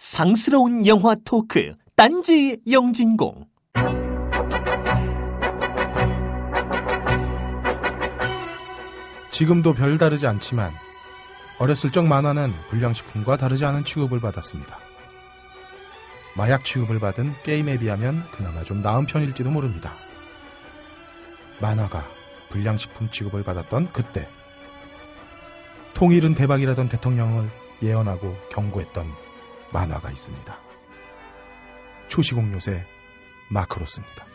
상스러운 영화 토크 딴지 영진공 지금도 별다르지 않지만 어렸을 적 만화는 불량식품과 다르지 않은 취급을 받았습니다. 마약 취급을 받은 게임에 비하면 그나마 좀 나은 편일지도 모릅니다. 만화가 불량식품 취급을 받았던 그때 통일은 대박이라던 대통령을 예언하고 경고했던 만화가 있습니다. 초시공 요새 마크로스입니다.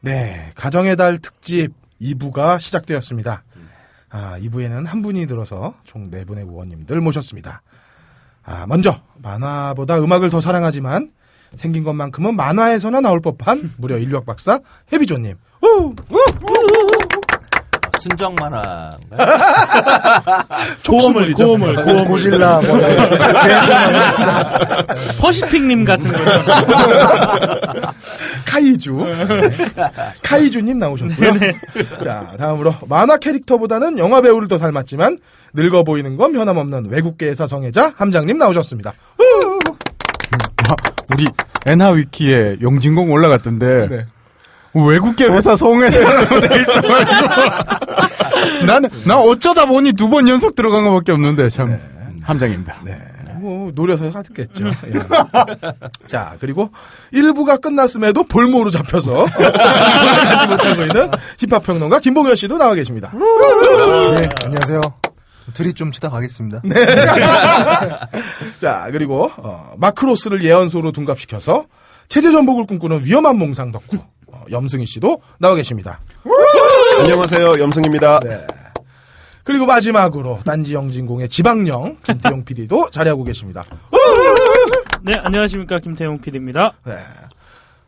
네, 가정의 달 특집 2부가 시작되었습니다. 아, 2부에는 한 분이 들어서 총 4분의 의원님들 모셨습니다. 아, 먼저 만화보다 음악을 더 사랑하지만 생긴 것만큼은 만화에서나 나올 법한 무려 인류학 박사 해비조님. 우! 순정 만화인가요? 고어물, 고어물, 고어물. 고질라 뭐 퍼시픽님 같은 거. 카이주. 네. 카이주님 나오셨고요. 자, 다음으로 만화 캐릭터보다는 영화 배우를 더 닮았지만 늙어 보이는 건 변함없는 외국계에서 성애자 함장님 나오셨습니다. 우리 엔하 위키에 영진공 올라갔던데 네. 외국계 회사 성회사라고 돼 있어가지고 나는 나 어쩌다 보니 두 번 연속 들어간 것밖에 없는데 참 함장입니다. 네. 뭐 노려서 하겠죠. 예. 자, 그리고 1부가 끝났음에도 볼모로 잡혀서 도착하지 못하고 있는 힙합 평론가 김봉현 씨도 나와 계십니다. 네, 안녕하세요. 드립 좀 치다 가겠습니다. 자, 그리고 어, 마크로스를 예언소로 둔갑시켜서 체제 전복을 꿈꾸는 위험한 몽상 덕후 어, 염승희 씨도 나와 계십니다. 안녕하세요, 염승입니다. 네. 그리고 마지막으로 딴지 영진공의 지방령 김태용 PD도 자리하고 계십니다. 네, 안녕하십니까. 김태용 PD입니다. 네.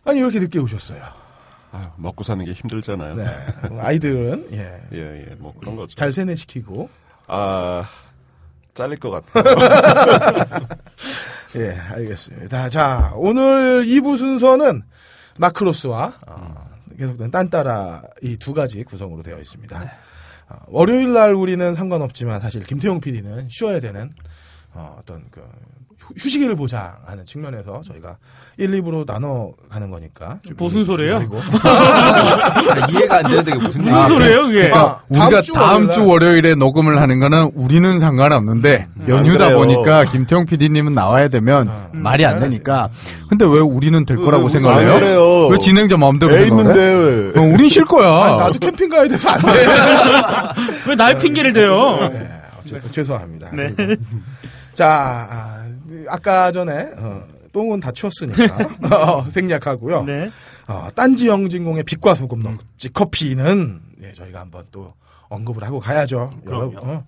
아니 왜 이렇게 늦게 오셨어요? 아유, 먹고 사는 게 힘들잖아요. 네. 아이들은 예, 예, 예, 뭐 그런 거죠. 잘 세뇌시키고 아, 잘릴 것 같아요. 예, 알겠습니다. 자, 오늘 2부 순서는 마크로스와 어, 계속된 딴따라 이 두 가지 구성으로 되어 있습니다. 어, 월요일 날 우리는 상관없지만 사실 김태용 PD는 쉬어야 되는 어, 어떤 그 휴- 휴식일을 보장하는 측면에서 저희가 1, 2부로 나눠 가는 거니까 좀 무슨 소리예요? 이해가 안 되는데 무슨 무슨 얘기예요? 소리예요, 그게? 아, 우리가 주 다음 월요일 주날 월요일에 녹음을 하는 거는 우리는 상관없는데 연휴다 그래요. 보니까 김태형 PD님은 나와야 되면 말이 안 되니까. 근데 왜 우리는 될 거라고 안 생각해요? 그래요. 왜 진행자 마음대로 애 생각해? 있는데. 어, 우린 쉴 거야. 아, 나도 캠핑 가야 돼서 안 돼. 왜 날 핑계를 대요? 네, 어쨌든 죄송합니다. 네. 자, 아, 까 전에 어, 똥은 다 치웠으니까 어, 생략하고요. 네. 어, 딴지 영진공의 빛과 소금 넣지 커피는 예, 저희가 한번 또 언급을 하고 가야죠. 여러, 어,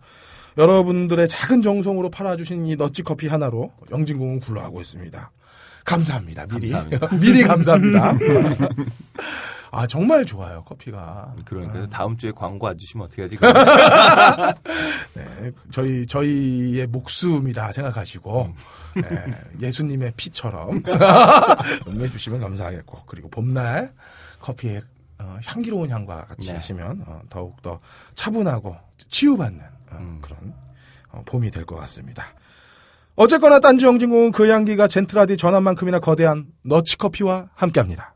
여러분들의 작은 정성으로 팔아주신 이 너치 커피 하나로 영진공은 굴러가고 있습니다. 감사합니다. 미리 감사합니다. 미리 감사합니다. 아 정말 좋아요 커피가. 그러니까 다음 주에 광고 안 주시면 어떻게 하지? 네, 저희 저희의 목숨이다 생각하시고 예, 예수님의 피처럼 응해 주시면 감사하겠고 그리고 봄날 커피의 어, 향기로운 향과 같이 네. 하시면 어, 더욱 더 차분하고 치유받는 어, 음. 그런 어, 봄이 될 것 같습니다. 어쨌거나 딴지 영진공은 그 향기가 젠틀하디 전함만큼이나 거대한 너치 커피와 함께합니다.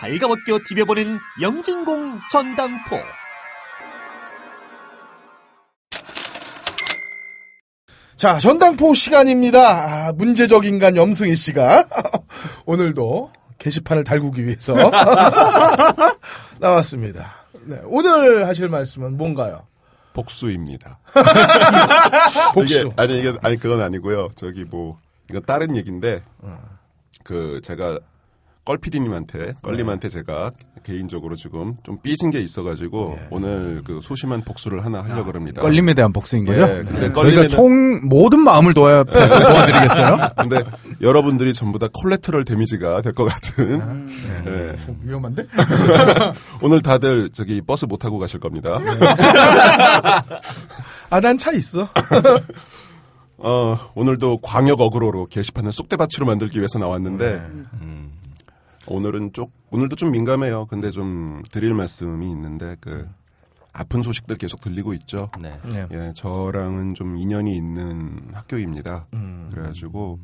발가벗겨 디벼보는 영진공 전당포 자, 전당포 시간입니다. 아, 문제적 인간 염승희 씨가 오늘도 게시판을 달구기 위해서 나왔습니다. 네, 오늘 하실 말씀은 뭔가요? 복수입니다. 복수. 이게, 아니, 이게, 아니, 그건 아니고요. 저기 뭐, 이건 다른 얘기인데, 그 제가 껄피디님한테 껄림한테 제가 개인적으로 지금 좀 삐진 게 있어가지고 오늘 그 소심한 복수를 하나 하려고 그럽니다. 껄림에 대한 복수인 거죠? 예, 근데 저희가 껄림에는- 총 모든 마음을 도와, 도와드리겠어요? 근데 여러분들이 전부 다 콜레트럴 데미지가 될 것 같은. 예. 위험한데? 오늘 다들 저기 버스 못 타고 가실 겁니다. 아, 난 차 있어. 어, 오늘도 광역 어그로로 게시판을 쑥대밭으로 만들기 위해서 나왔는데, 음, 오늘은 쪽, 오늘도 좀 민감해요. 근데 좀 드릴 말씀이 있는데, 그, 아픈 소식들 계속 들리고 있죠. 네. 네. 예, 저랑은 좀 인연이 있는 학교입니다. 음. 그래가지고,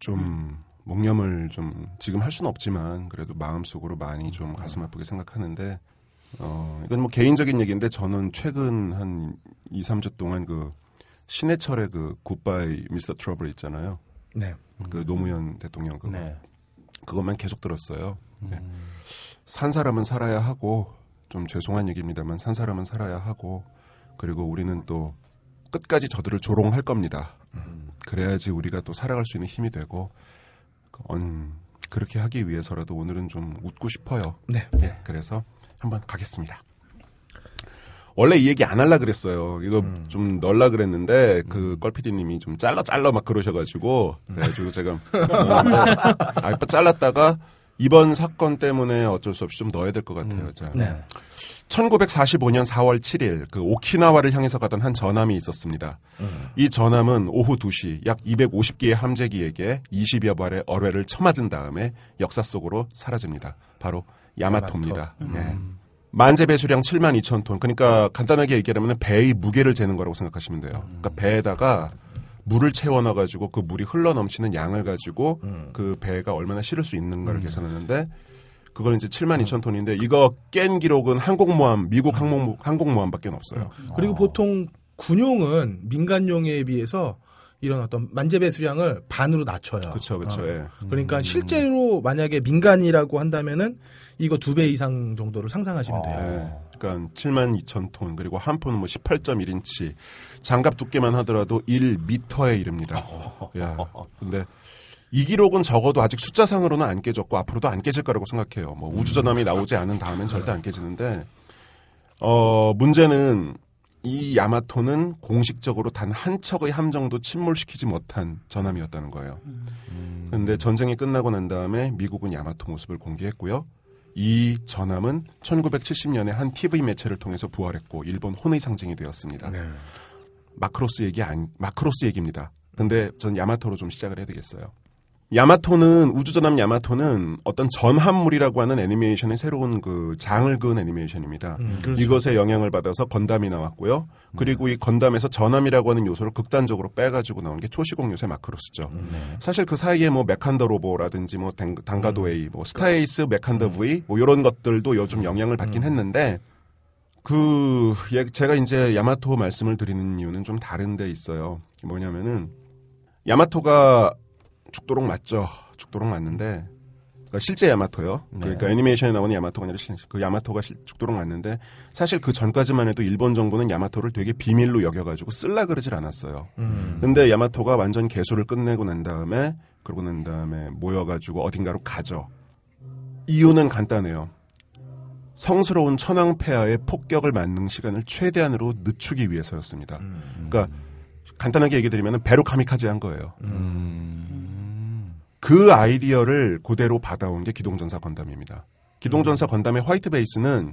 좀, 묵념을 좀, 지금 할 수는 없지만, 그래도 마음속으로 많이 좀 가슴 아프게 생각하는데, 어, 이건 뭐 개인적인 얘기인데, 저는 최근 한 2, 3주 동안 그, 신해철의 그 굿바이 미스터 트러블 있잖아요. 네. 그 노무현 대통령 그거. 네. 그것만 계속 들었어요. 네. 산 사람은 살아야 하고 좀 죄송한 얘기입니다만 산 사람은 살아야 하고 그리고 우리는 또 끝까지 저들을 조롱할 겁니다. 그래야지 우리가 또 살아갈 수 있는 힘이 되고 음, 그렇게 하기 위해서라도 오늘은 좀 웃고 싶어요. 네. 예, 그래서 한번 가겠습니다. 원래 이 얘기 안 할라 그랬어요. 이거 음. 좀 넣을라 그랬는데 그 껄피디님이 좀 잘라 잘라 막 그러셔가지고 음. 그래가지고 제가 아 잘랐다가 이번 사건 때문에 어쩔 수 없이 좀 넣어야 될 것 같아요. 자, 네. 1945년 4월 7일 그 오키나와를 향해서 가던 한 전함이 있었습니다. 이 전함은 오후 2시 약 250기의 함재기에게 20여 발의 어뢰를 쳐맞은 다음에 역사 속으로 사라집니다. 바로 야마토입니다. 예. 만재 배수량 7만 2천 톤. 그러니까 간단하게 얘기하면 배의 무게를 재는 거라고 생각하시면 돼요. 그러니까 배에다가 물을 채워 넣어 가지고 그 물이 흘러 넘치는 양을 가지고 그 배가 얼마나 실을 수 있는가를 계산하는데 그걸 이제 7만 2천 톤인데 이거 깬 기록은 항공모함 미국 항공 항공모함밖에 없어요. 그리고 보통 군용은 민간용에 비해서 이런 어떤 만재배 수량을 반으로 낮춰요. 그렇죠, 그렇죠. 어. 예. 그러니까 실제로 만약에 민간이라고 한다면은 이거 두 배 이상 정도를 상상하시면 돼요. 예. 그러니까 7만 2천 톤 그리고 한 폰은 뭐 18.1인치 장갑 두께만 하더라도 1미터에 이릅니다. 야, 근데 이 기록은 적어도 아직 숫자상으로는 안 깨졌고 앞으로도 안 깨질 거라고 생각해요. 뭐 우주전함이 나오지 않은 다음엔 절대 안 깨지는데 어 문제는 이 야마토는 공식적으로 단 한 척의 함정도 침몰시키지 못한 전함이었다는 거예요. 그런데 전쟁이 끝나고 난 다음에 미국은 야마토 모습을 공개했고요. 이 전함은 1970년에 한 TV 매체를 통해서 부활했고 일본 혼의 상징이 되었습니다. 네. 마크로스 얘기 아니 마크로스 얘기입니다. 근데 전 야마토로 좀 시작을 해야 되겠어요. 야마토는 우주전함 야마토는 어떤 전함물이라고 하는 애니메이션의 새로운 그 장을 그은 애니메이션입니다. 음, 그렇죠. 이것에 영향을 받아서 건담이 나왔고요. 그리고 이 건담에서 전함이라고 하는 요소를 극단적으로 빼가지고 나온 게 초시공 요새 마크로스죠. 음. 사실 그 사이에 뭐 메칸더 로보라든지 뭐 당- 단가드 A, 뭐 스타에이스, 메칸더 V 뭐 이런 것들도 요즘 영향을 받긴 했는데 그 예, 제가 이제 야마토 말씀을 드리는 이유는 좀 다른 데 있어요. 뭐냐면은 야마토가 죽도록 맞죠. 죽도록 맞는데 그러니까 실제 야마토요. 그러니까 애니메이션에 나오는 야마토가 아니라 실- 그 야마토가 실- 죽도록 맞는데 사실 그 전까지만 해도 일본 정부는 야마토를 되게 비밀로 여겨가지고 쓸라 그러질 않았어요. 음. 근데 야마토가 완전 개수를 끝내고 난 다음에 그러고 난 다음에 모여가지고 어딘가로 가죠. 이유는 간단해요. 성스러운 천황폐하의 폭격을 맞는 시간을 최대한으로 늦추기 위해서였습니다. 그러니까 간단하게 얘기 드리면 배로 카미카제 한 거예요. 그 아이디어를 그대로 받아온 게 기동전사 건담입니다. 기동전사 건담의 화이트 베이스는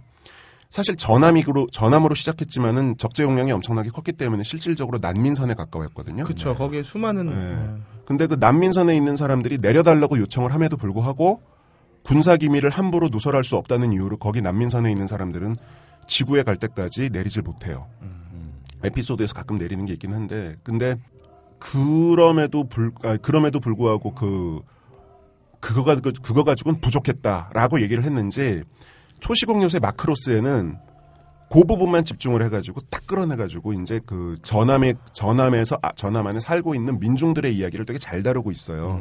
사실 전함으로 전함으로 시작했지만은 적재 용량이 엄청나게 컸기 때문에 실질적으로 난민선에 가까웠거든요. 그렇죠. 거기에 수많은 네. 네. 근데 그 난민선에 있는 사람들이 내려달라고 요청을 함에도 불구하고 군사 기밀을 함부로 누설할 수 없다는 이유로 거기 난민선에 있는 사람들은 지구에 갈 때까지 내리질 못해요. 에피소드에서 가끔 내리는 게 있긴 한데, 근데 그럼에도 불 아, 그럼에도 불구하고 그 그거가 그- 그거 가지고는 부족했다라고 얘기를 했는지 초시공 요새 마크로스에는 그 부분만 집중을 해가지고 딱 끌어내가지고 이제 그 전함의 전함에서 아, 전함 안에 살고 있는 민중들의 이야기를 되게 잘 다루고 있어요.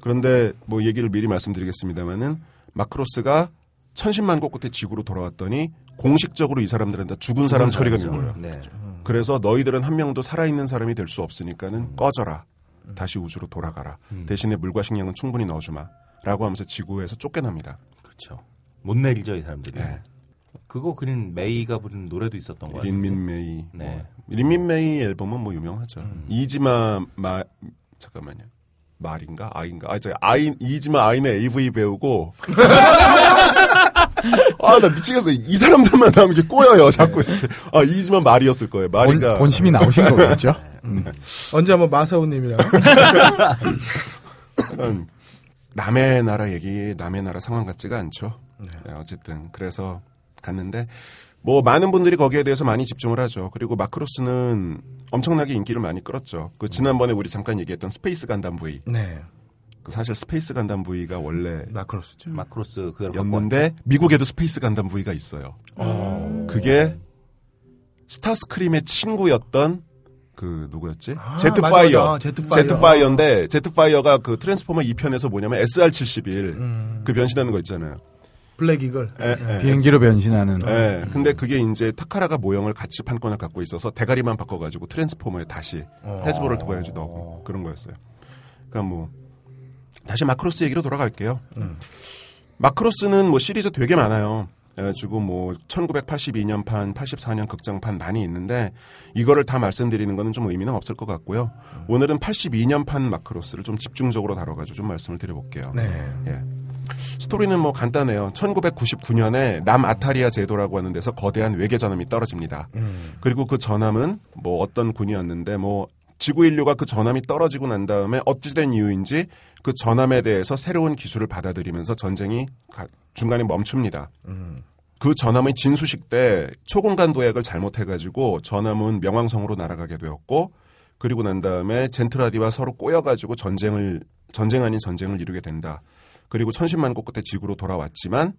그런데 뭐 얘기를 미리 말씀드리겠습니다만은 마크로스가 천신만고 끝에 지구로 돌아왔더니 공식적으로 이 사람들한테 죽은 사람 처리가 된 거예요. 네. 그래서 너희들은 한 명도 살아있는 사람이 될 수 없으니까는 꺼져라. 다시 우주로 돌아가라. 대신에 물과 식량은 충분히 넣어주마. 라고 하면서 지구에서 쫓겨납니다. 그렇죠. 못 내리죠 이 사람들이. 네. 그거 그린 메이가 부른 노래도 있었던 거 같아요. 린민 메이. 네. 뭐, 린민 메이 앨범은 뭐 유명하죠. 이지마 마 잠깐만요. 말인가 아인가 아 저 아인 이지마 아인의 AV 배우고 아 나 미치겠어 이 사람들만 나오면 이렇게 꼬여요 자꾸 이렇게 아 이지마 말이었을 거예요 본, 말인가 본 심이 나오신 거겠죠? 언제 한번 마사오님이랑 약간 남의 나라 얘기, 남의 나라 상황 같지가 않죠. 네, 어쨌든 그래서 갔는데 뭐 많은 분들이 거기에 대해서 많이 집중을 하죠. 그리고 마크로스는 엄청나게 인기를 많이 끌었죠. 그 지난번에 우리 잠깐 얘기했던 스페이스 간담 V. 네 그 사실 스페이스 간담 V가 원래 마크로스죠. 마크로스 그대로 갖고 였는데 미국에도 스페이스 간담 V가 있어요. 그게 스타스크림의 친구였던 그 누구였지? 아, 제트파이어. 맞아, 맞아. 제트파이어. 제트파이어인데 제트파이어가 그 트랜스포머 2편에서 뭐냐면 SR-71 음. 그 변신하는 거 있잖아요. 블랙 이글. 예, 예. 비행기로 변신하는. 예. 근데 그게 이제 타카라가 모형을 같이 판권을 갖고 있어서 대가리만 바꿔가지고 트랜스포머에 다시 어. 해즈브로 도와야지 넣고 그런 거였어요. 그러니까 뭐 다시 마크로스 얘기로 돌아갈게요. 음. 마크로스는 뭐 시리즈 되게 많아요. 그래가지고 뭐 1982년판, 84년 극장판 많이 있는데 이거를 다 말씀드리는 거는 좀 의미는 없을 것 같고요. 오늘은 82년판 마크로스를 좀 집중적으로 다뤄가지고 좀 말씀을 드려볼게요. 네. 예. 스토리는 뭐 간단해요. 1999년에 남아타리아 제도라고 하는 데서 거대한 외계 전함이 떨어집니다. 음. 그리고 그 전함은 뭐 어떤 군이었는데 뭐 지구 인류가 그 전함이 떨어지고 난 다음에 어찌된 이유인지 그 전함에 대해서 새로운 기술을 받아들이면서 전쟁이 가- 중간에 멈춥니다. 음. 그 전함의 진수식 때 초공간 도약을 잘못해가지고 전함은 명왕성으로 날아가게 되었고 그리고 난 다음에 젠트라디와 서로 꼬여가지고 전쟁을 전쟁 아닌 전쟁을 이루게 된다. 그리고 천신만고 끝에 지구로 돌아왔지만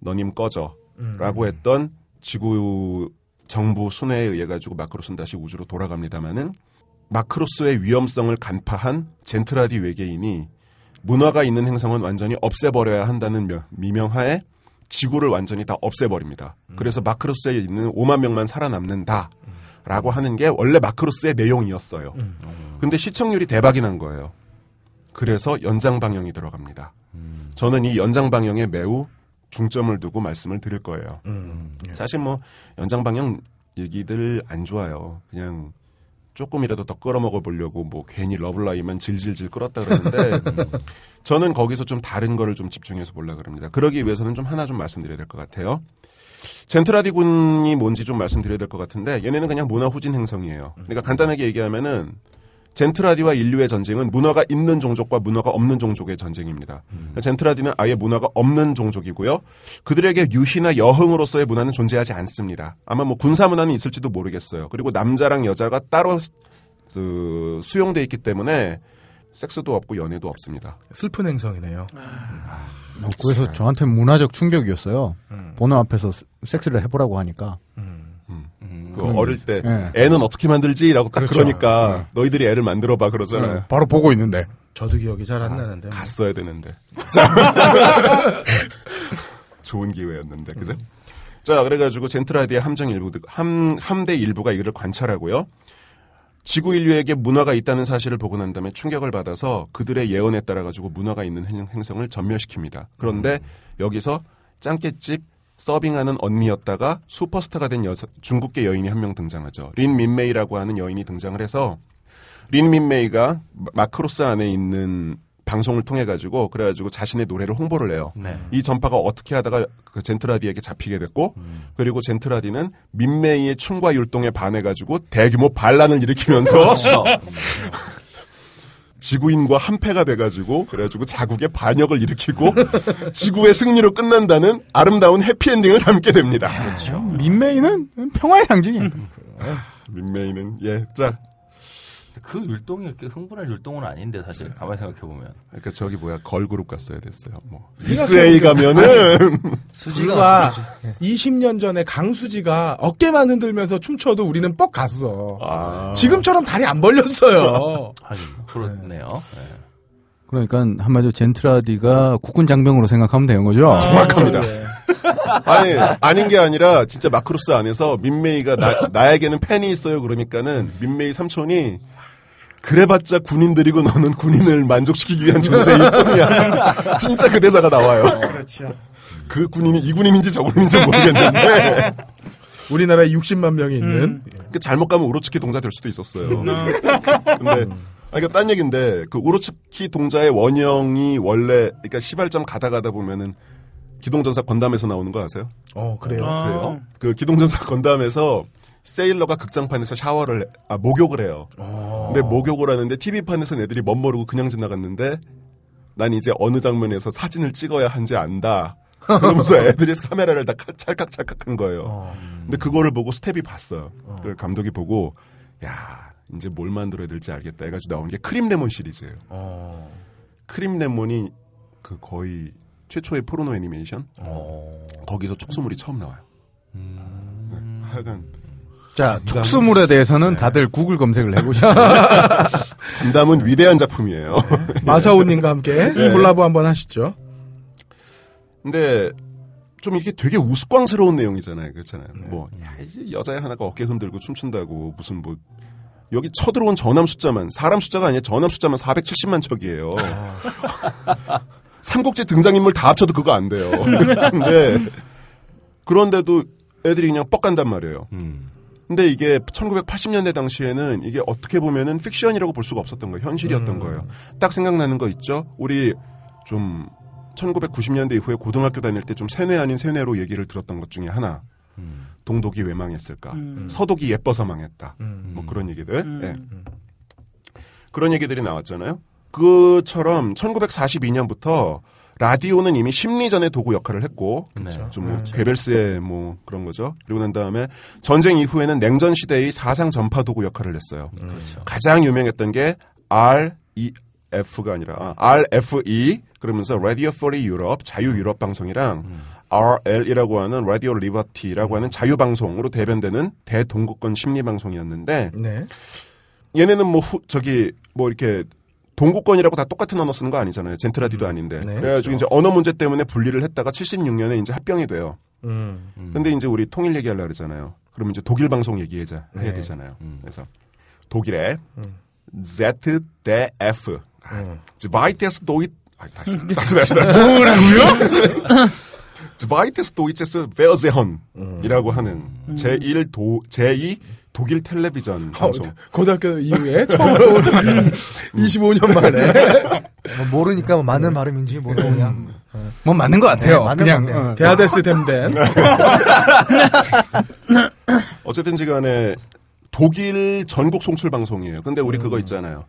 너님 꺼져라고 했던 지구 정부 순회에 의해 가지고 마크로스는 다시 우주로 돌아갑니다마는 마크로스의 위험성을 간파한 젠트라디 외계인이 문화가 있는 행성은 완전히 없애버려야 한다는 명- 미명하에 지구를 완전히 다 없애버립니다. 그래서 마크로스에 있는 5만 명만 살아남는다. 라고 하는 게 원래 마크로스의 내용이었어요. 근데 시청률이 대박이 난 거예요. 그래서 연장 방영이 들어갑니다. 저는 이 연장 방영에 매우 중점을 두고 말씀을 드릴 거예요. 음. 사실 뭐 연장 방영 얘기들 안 좋아요. 그냥 조금이라도 더 끌어먹어 보려고 뭐 괜히 러블라이만 질질질 끌었다 그러는데 저는 거기서 좀 다른 거를 좀 집중해서 보려 그럽니다. 그러기 위해서는 좀 하나 좀 말씀드려야 될 것 같아요. 젠트라디 군이 뭔지 좀 말씀드려야 될 것 같은데 얘네는 그냥 문화 후진 행성이에요. 그러니까 간단하게 얘기하면은 젠트라디와 인류의 전쟁은 문화가 있는 종족과 문화가 없는 종족의 전쟁입니다. 젠트라디는 아예 문화가 없는 종족이고요. 그들에게 유희나 여흥으로서의 문화는 존재하지 않습니다. 아마 뭐 군사 문화는 있을지도 모르겠어요. 그리고 남자랑 여자가 따로 그 수용돼 있기 때문에 섹스도 없고 연애도 없습니다. 슬픈 행성이네요. 어, 그래서 저한테 문화적 충격이었어요. 번호 앞에서 스- 섹스를 해보라고 하니까. 음, 그 어릴 게 때. 예. 애는 어떻게 만들지라고 딱 그렇죠. 그러니까 너희들이 애를 만들어봐 그러잖아요. 네, 바로 보고 있는데. 저도 기억이 잘 안 나는데. 뭐. 갔어야 되는데. 좋은 기회였는데, 그죠? 자, 그래가지고 젠트라디의 함정 일부, 함, 함대 일부가 이를 관찰하고요. 지구 인류에게 문화가 있다는 사실을 보고 난 다음에 충격을 받아서 그들의 예언에 따라 가지고 문화가 있는 행- 행성을 전멸시킵니다. 그런데 여기서 짱깨집 서빙하는 언니였다가 슈퍼스타가 된 여자, 중국계 여인이 한 명 등장하죠. 린 민메이라고 하는 여인이 등장을 해서 린 민메이가 마- 마크로스 안에 있는 방송을 통해 가지고 그래가지고 자신의 노래를 홍보를 해요. 네. 이 전파가 어떻게 하다가 그 젠트라디에게 잡히게 됐고 그리고 젠트라디는 민메이의 춤과 율동에 반해가지고 대규모 반란을 일으키면서 그렇죠. 지구인과 한패가 돼가지고 그래가지고 자국의 반역을 일으키고 지구의 승리로 끝난다는 아름다운 해피엔딩을 담게 됩니다. 민메이는 평화의 상징이에요. 민메이는 예 자 그 율동이 이렇게 흥분할 율동은 아닌데 사실 가만히 생각해 보면 그러니까 저기 뭐야 걸그룹 갔어야 됐어요. 뭐 생각해보니까 미스A 가면은 불과 20년 전에 강수지가 어깨만 흔들면서 춤춰도 우리는 뻑 갔어. 아. 지금처럼 다리 안 벌렸어요. 하긴 그렇네요. 네. 그러니까 한마디로 젠트라디가 국군 장병으로 생각하면 되는 거죠. 정확합니다. 아니 아닌 게 아니라 진짜 마크로스 안에서 민메이가 나, 나에게는 팬이 있어요 그러니까는 민메이 삼촌이 그래봤자 군인들이고 너는 군인을 만족시키기 위한 전쟁일 뿐이야. 진짜 그 대사가 나와요. 그렇죠. 그 군인이 이 군인인지 저 군인인지 모르겠는데 우리나라에 60만 명이 있는 그 잘못 가면 오로츠키 동자 될 수도 있었어요. 근데 아 이거 딴 얘기인데 그 오로츠키 동자의 원형이 원래 그러니까 시발점 가다 가다 보면은 기동전사 건담에서 나오는 거 아세요? 어 그래요. 아. 그래요? 그 기동전사 건담에서 세일러가 극장판에서 샤워를 해- 아 목욕을 해요. 어. 근데 목욕을 하는데 TV판에서 애들이 멋모르고 그냥 지나갔는데 난 이제 어느 장면에서 사진을 찍어야 한지 안다. 그러면서 애들이 카메라를 다 칼- 찰칵찰칵한 거예요. 어. 근데 그거를 보고 스텝이 봤어요. 그 감독이 보고 야 이제 뭘 만들어야 될지 알겠다 해가지고 나온 게 크림 레몬 시리즈예요. 어. 크림 레몬이 그 거의 최초의 포르노 애니메이션 어. 거기서 촉수물이 처음 나와요. 네, 하여간 자, 촉수물에 대해서는 다들 구글 검색을 해보시면 건담은 위대한 작품이에요. 마사오님과 함께 콜라보 한번 하시죠. 근데 좀 이렇게 되게 우스꽝스러운 내용이잖아요. 그렇잖아요. 뭐 야, 이제 여자애 하나가 어깨 흔들고 춤춘다고 무슨 뭐 여기 쳐들어온 전함 숫자만 사람 숫자가 아니라 전함 숫자만 470만 척이에요. 삼국지 등장인물 다 합쳐도 그거 안 돼요. 근데 그런데도 애들이 그냥 뻑 간단 말이에요. 음. 근데 이게 1980년대 당시에는 이게 어떻게 보면은 픽션이라고 볼 수가 없었던 거예요. 현실이었던 거예요. 딱 생각나는 거 있죠? 우리 좀 1990년대 이후에 고등학교 다닐 때 좀 세뇌 아닌 세뇌로 얘기를 들었던 것 중에 하나. 동독이 왜 망했을까? 서독이 예뻐서 망했다. 뭐 그런 얘기들. 예. 그런 얘기들이 나왔잖아요. 그처럼 1942년부터 라디오는 이미 심리전의 도구 역할을 했고 네. 좀뭐 괴벨스의 뭐 그런 거죠. 그리고 난 다음에 전쟁 이후에는 냉전 시대의 사상 전파 도구 역할을 했어요. 가장 유명했던 게 REF가 아니라 아, RFE 그러면서 Radio Free Europe 자유 유럽 방송이랑 RL이라고 하는 Radio Liberty라고 하는 자유 방송으로 대변되는 대동구권 심리 방송이었는데 네. 얘네는 뭐 후, 저기 뭐 이렇게 동구권이라고 다 똑같은 언어 쓰는 거 아니잖아요. 젠트라디도 아닌데. 네, 그래가지고 이제 언어 문제 때문에 분리를 했다가 76년에 이제 합병이 돼요. 음. 근데 이제 우리 통일 얘기하려고 그러잖아요. 그러면 이제 독일 방송 얘기하자 해야 네. 되잖아요. 그래서 독일의 ZDF Zweites Deutsch 아, 다시 다시 다시 다시 뭐라고요? Zweites Deutsches Fernseh이라고 하는 제1 도 제2 독일 텔레비전 어, 방송. 고등학교 이후에 처음으로 오늘 25년 만에 뭐 모르니까 뭐 맞는 발음인지 모르고 그냥 뭐 맞는 것 같아요. 네, 맞는 그냥 것. 어. 대하데스 댐덴 어쨌든 지 간에 독일 전국 송출 방송이에요. 근데 우리 그거 있잖아요.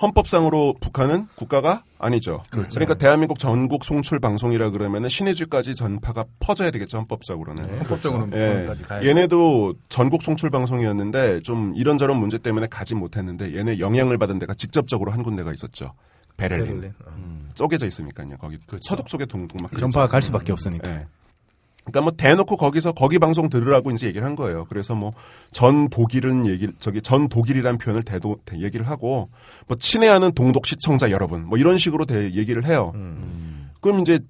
헌법상으로 북한은 국가가 아니죠. 그러니까 대한민국 전국 송출 방송이라 그러면은 신의주까지 전파가 퍼져야 되겠죠. 헌법적으로는. 헌법적으로는 예. 북한까지 가야 얘네도 전국 송출 방송이었는데 좀 이런저런 문제 때문에 가지 못했는데 얘네 영향을 받은 데가 직접적으로 한 군데가 있었죠. 베를린. 베를린. 쪼개져 있으니까요. 거기 서독 속에 동독 막 전파가 갈 수밖에 없으니까. 예. 그러니까 뭐 대놓고 거기서 거기 방송 들으라고 이제 얘기를 한 거예요. 그래서 뭐 전 독일은 얘기 저기 전 독일이란 표현을 대도 대- 얘기를 하고 뭐 친애하는 동독 시청자 여러분 뭐 이런 식으로 대 얘기를 해요. 그럼 이제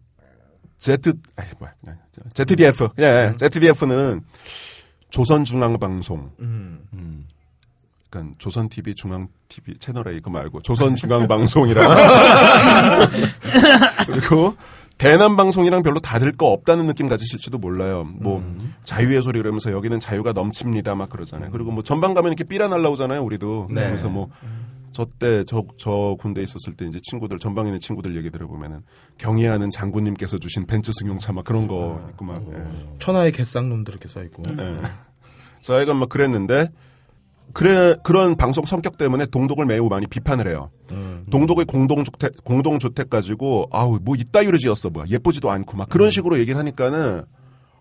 Z 아이 뭐야 그냥 ZDF 예 ZDF는 조선중앙방송 음. 음. 그러니까 조선 TV 중앙 TV 채널 A 그 말고 조선 중앙 방송이라 그리고 대남 방송이랑 별로 다를 거 없다는 느낌 가지실지도 몰라요. 뭐 자유의 소리 그러면서 여기는 자유가 넘칩니다 막 그러잖아요. 그리고 뭐 전방 가면 이렇게 삐라 날라오잖아요. 우리도 네. 그래서 뭐 저때 저 저 군대 에 있었을 때 이제 친구들 전방에 있는 친구들 얘기 들어보면은 경애하는 장군님께서 주신 벤츠 승용차 막 그런 거 있고 막 예. 천하의 개쌍놈들 이렇게 써 있고 예. 저희가 막 그랬는데 그래 그런 방송 성격 때문에 동독을 매우 많이 비판을 해요. 동독의 공동주택 공동주택 가지고 아우 뭐 이따위로 지었어 뭐야 예쁘지도 않고 막 그런 식으로 얘기를 하니까는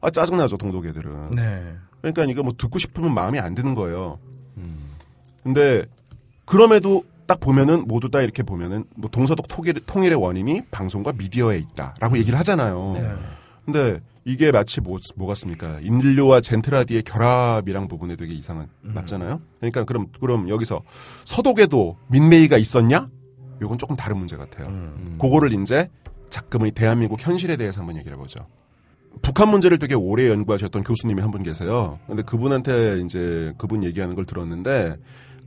아 짜증나죠 동독 애들은. 네. 그러니까 이거 뭐 듣고 싶으면 마음이 안 드는 거예요. 근데 그럼에도 딱 보면은 모두 다 이렇게 보면은 뭐 동서독 통일, 통일의 원인이 방송과 미디어에 있다라고 얘기를 하잖아요. 근데 이게 마치 뭐, 뭐 같습니까? 인류와 젠트라디의 결합이랑 부분에 되게 이상한 맞잖아요. 그러니까 그럼 그럼 여기서 서독에도 민메이가 있었냐? 요건 조금 다른 문제 같아요. 그거를 이제 작금의 대한민국 현실에 대해서 한번 얘기를 해보죠. 북한 문제를 되게 오래 연구하셨던 교수님이 한 분 계세요. 근데 그분한테 이제 그분 얘기하는 걸 들었는데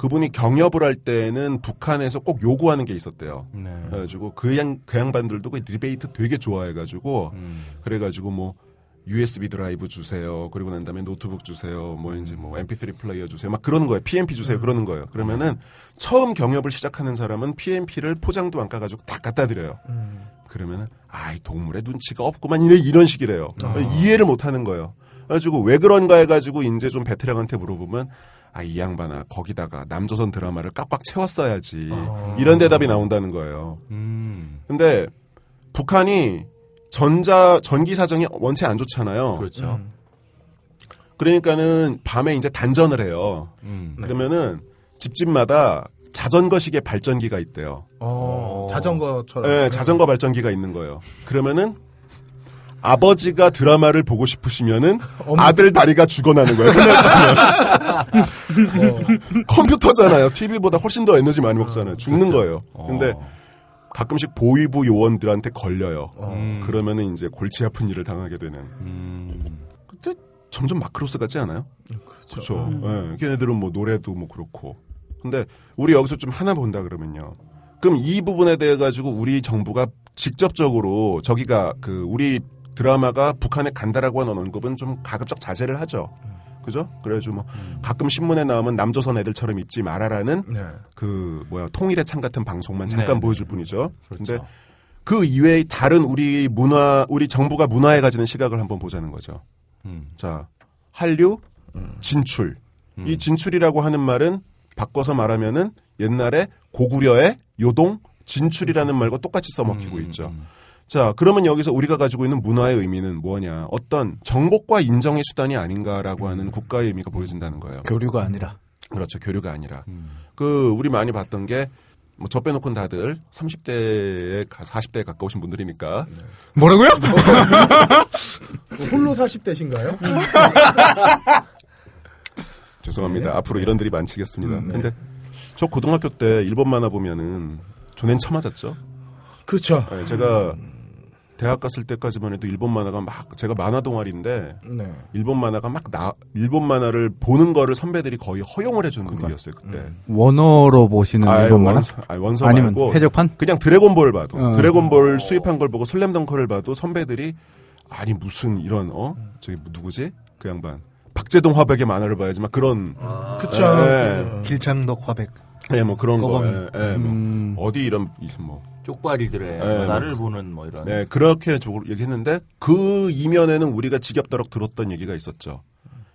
그분이 경협을 할 때는 북한에서 꼭 요구하는 게 있었대요. 네. 그래가지고 그, 양, 그 양반들도 그 리베이트 되게 좋아해가지고 음. 그래가지고 뭐 USB 드라이브 주세요. 그리고 난 다음에 노트북 주세요. 뭐 이제 뭐 MP3 플레이어 주세요. 막 그러는 거예요. PMP 주세요. 그러는 거예요. 그러면은 처음 경협을 시작하는 사람은 PMP를 포장도 안 까가지고 다 갖다 드려요. 그러면은 아 이 동무래 눈치가 없구만 이래 이런 식이래요. 이해를 못 하는 거예요. 그래가지고 왜 그런가 해가지고 이제 좀 베테랑한테 물어보면 아 이 양반아 거기다가 남조선 드라마를 꽉꽉 채웠어야지 이런 대답이 나온다는 거예요. 음. 근데 북한이 전자 전기 사정이 원체 안 좋잖아요. 그렇죠. 그러니까는 밤에 이제 단전을 해요. 음. 그러면은 집집마다 자전거식의 발전기가 있대요. 어, 자전거처럼. 네, 자전거 발전기가 있는 거예요. 그러면은 아버지가 드라마를 보고 싶으시면은 아들 다리가 죽어나는 거예요. 어. 컴퓨터잖아요. TV보다 훨씬 더 에너지 많이 먹잖아요. 죽는 거예요. 근데 어. 가끔씩 보위부 요원들한테 걸려요. 음. 그러면은 이제 골치 아픈 일을 당하게 되는. 음. 근데 점점 마크로스 같지 않아요? 그렇죠. 예, 걔네들은 뭐 노래도 뭐 그렇고. 근데 우리 여기서 좀 하나 본다 그러면요. 그럼 이 부분에 대해 가지고 우리 정부가 직접적으로 저기가 그 우리 드라마가 북한에 간다라고 하는 언급은 좀 가급적 자제를 하죠. 그죠? 그래가지고 뭐 가끔 신문에 나오면 남조선 애들처럼 입지 말아라는 네. 그 뭐야 통일의 창 같은 방송만 잠깐 네. 보여줄 뿐이죠. 근데 그렇죠. 그 이외의 다른 우리 문화, 우리 정부가 문화에 가지는 시각을 한번 보자는 거죠. 음. 자, 한류, 진출. 이 진출이라고 하는 말은 바꿔서 말하면은 옛날에 고구려의 요동, 진출이라는 말과 똑같이 써먹히고 음, 있죠. 음. 자, 그러면 여기서 우리가 가지고 있는 문화의 의미는 뭐냐? 어떤 정복과 인정의 수단이 아닌가라고 하는 국가의 의미가 보여진다는 거예요. 교류가 아니라. 그렇죠. 교류가 아니라. 음. 그, 우리 많이 봤던 게, 뭐, 저 빼놓고는 다들 30대에, 40대에 가까우신 분들이니까. 뭐라고요? 홀로 40대신가요? 죄송합니다. 앞으로 이런 들이 많치겠습니다. 근데 저 고등학교 때 일본 만화 보면은 존엔 처맞았죠. 그렇죠. 네, 제가 대학 갔을 때까지만 해도 일본 만화가 막 제가 만화 동아리인데 네. 일본 만화가 막 나 일본 만화를 보는 거를 선배들이 거의 허용을 해주는 분위기였어요 그때. 원어로 보시는 아이, 일본 만화? 원서, 아니, 원서 아니면 말고 해적판? 그냥 드래곤볼 봐도 어. 드래곤볼 수입한 걸 보고 슬램덩크를 봐도 선배들이 아니 무슨 이런 어 저기 누구지 그 양반 박재동 화백의 만화를 봐야지 막 그런 그쵸. 네. 길창덕 화백. 예, 뭐 그런 거. 꺼범이. 예, 예, 뭐 음. 어디 이런 뭐 쪽발이들의 네, 나를 보는 뭐 이런. 네, 그렇게 저- 얘기했는데 그 이면에는 우리가 지겹도록 들었던 얘기가 있었죠.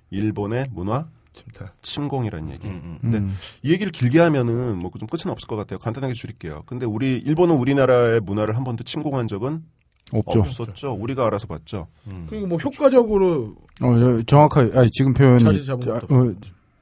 일본의 문화 침탈. 침공이라는 얘기. 음, 음. 근데 이 얘기를 길게 하면은 뭐 좀 끝은 없을 것 같아요. 간단하게 줄일게요. 근데 우리 일본은 우리나라의 문화를 한 번도 침공한 적은 없죠. 없었죠. 우리가 알아서 봤죠. 그리고 뭐 효과적으로 어, 저- 정확하게, 아니, 지금 표현이 자, 어,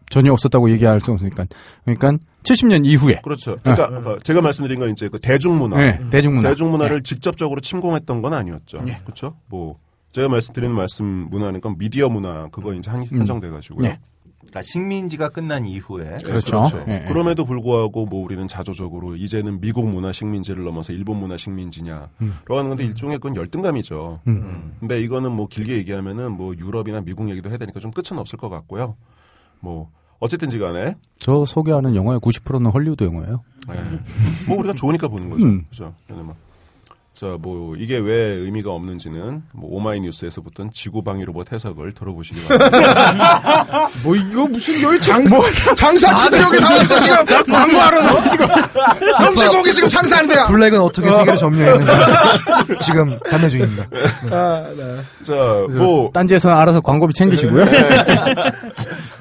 전혀 없었다고 얘기할 수 없으니까. 그러니까 70년 이후에 그렇죠. 그러니까 어, 제가 말씀드린 건 이제 그 대중문화. 네, 대중문화. 대중문화를 직접적으로 침공했던 건 아니었죠. 그렇죠? 뭐 제가 말씀드리는 말씀 문화는 건 미디어 문화 그거 이제 한, 한정돼 가지고요. 네. 그러니까 식민지가 끝난 이후에 네, 그렇죠. 예, 예. 그럼에도 불구하고 뭐 우리는 자조적으로 이제는 미국 문화 식민지를 넘어서 일본 문화 식민지냐라고 하는 건데 일종의 그건 열등감이죠. 음. 근데 이거는 뭐 길게 얘기하면은 뭐 유럽이나 미국 얘기도 해야 되니까 좀 끝은 없을 것 같고요. 뭐 어쨌든지 간에 저 소개하는 영화의 90%는 헐리우드 영화예요. 예. 뭐 우리가 좋으니까 보는 거죠. 음. 그죠? 그래서 뭐 자, 뭐, 이게 왜 의미가 없는지는, 뭐, 오마이뉴스에서 붙던 지구 방위 로봇 해석을 들어보시기 바랍니다. 뭐 이거 무슨 여기 장 장사치들 여기 나왔어 지금 광고하러 나와 지금 영재고기 지금 장사하는데요. 블랙은 어떻게 세계를 점령했는지 지금 판매 중입니다. 아, 네. 자, 뭐, 딴지에서는 알아서 광고비 챙기시고요.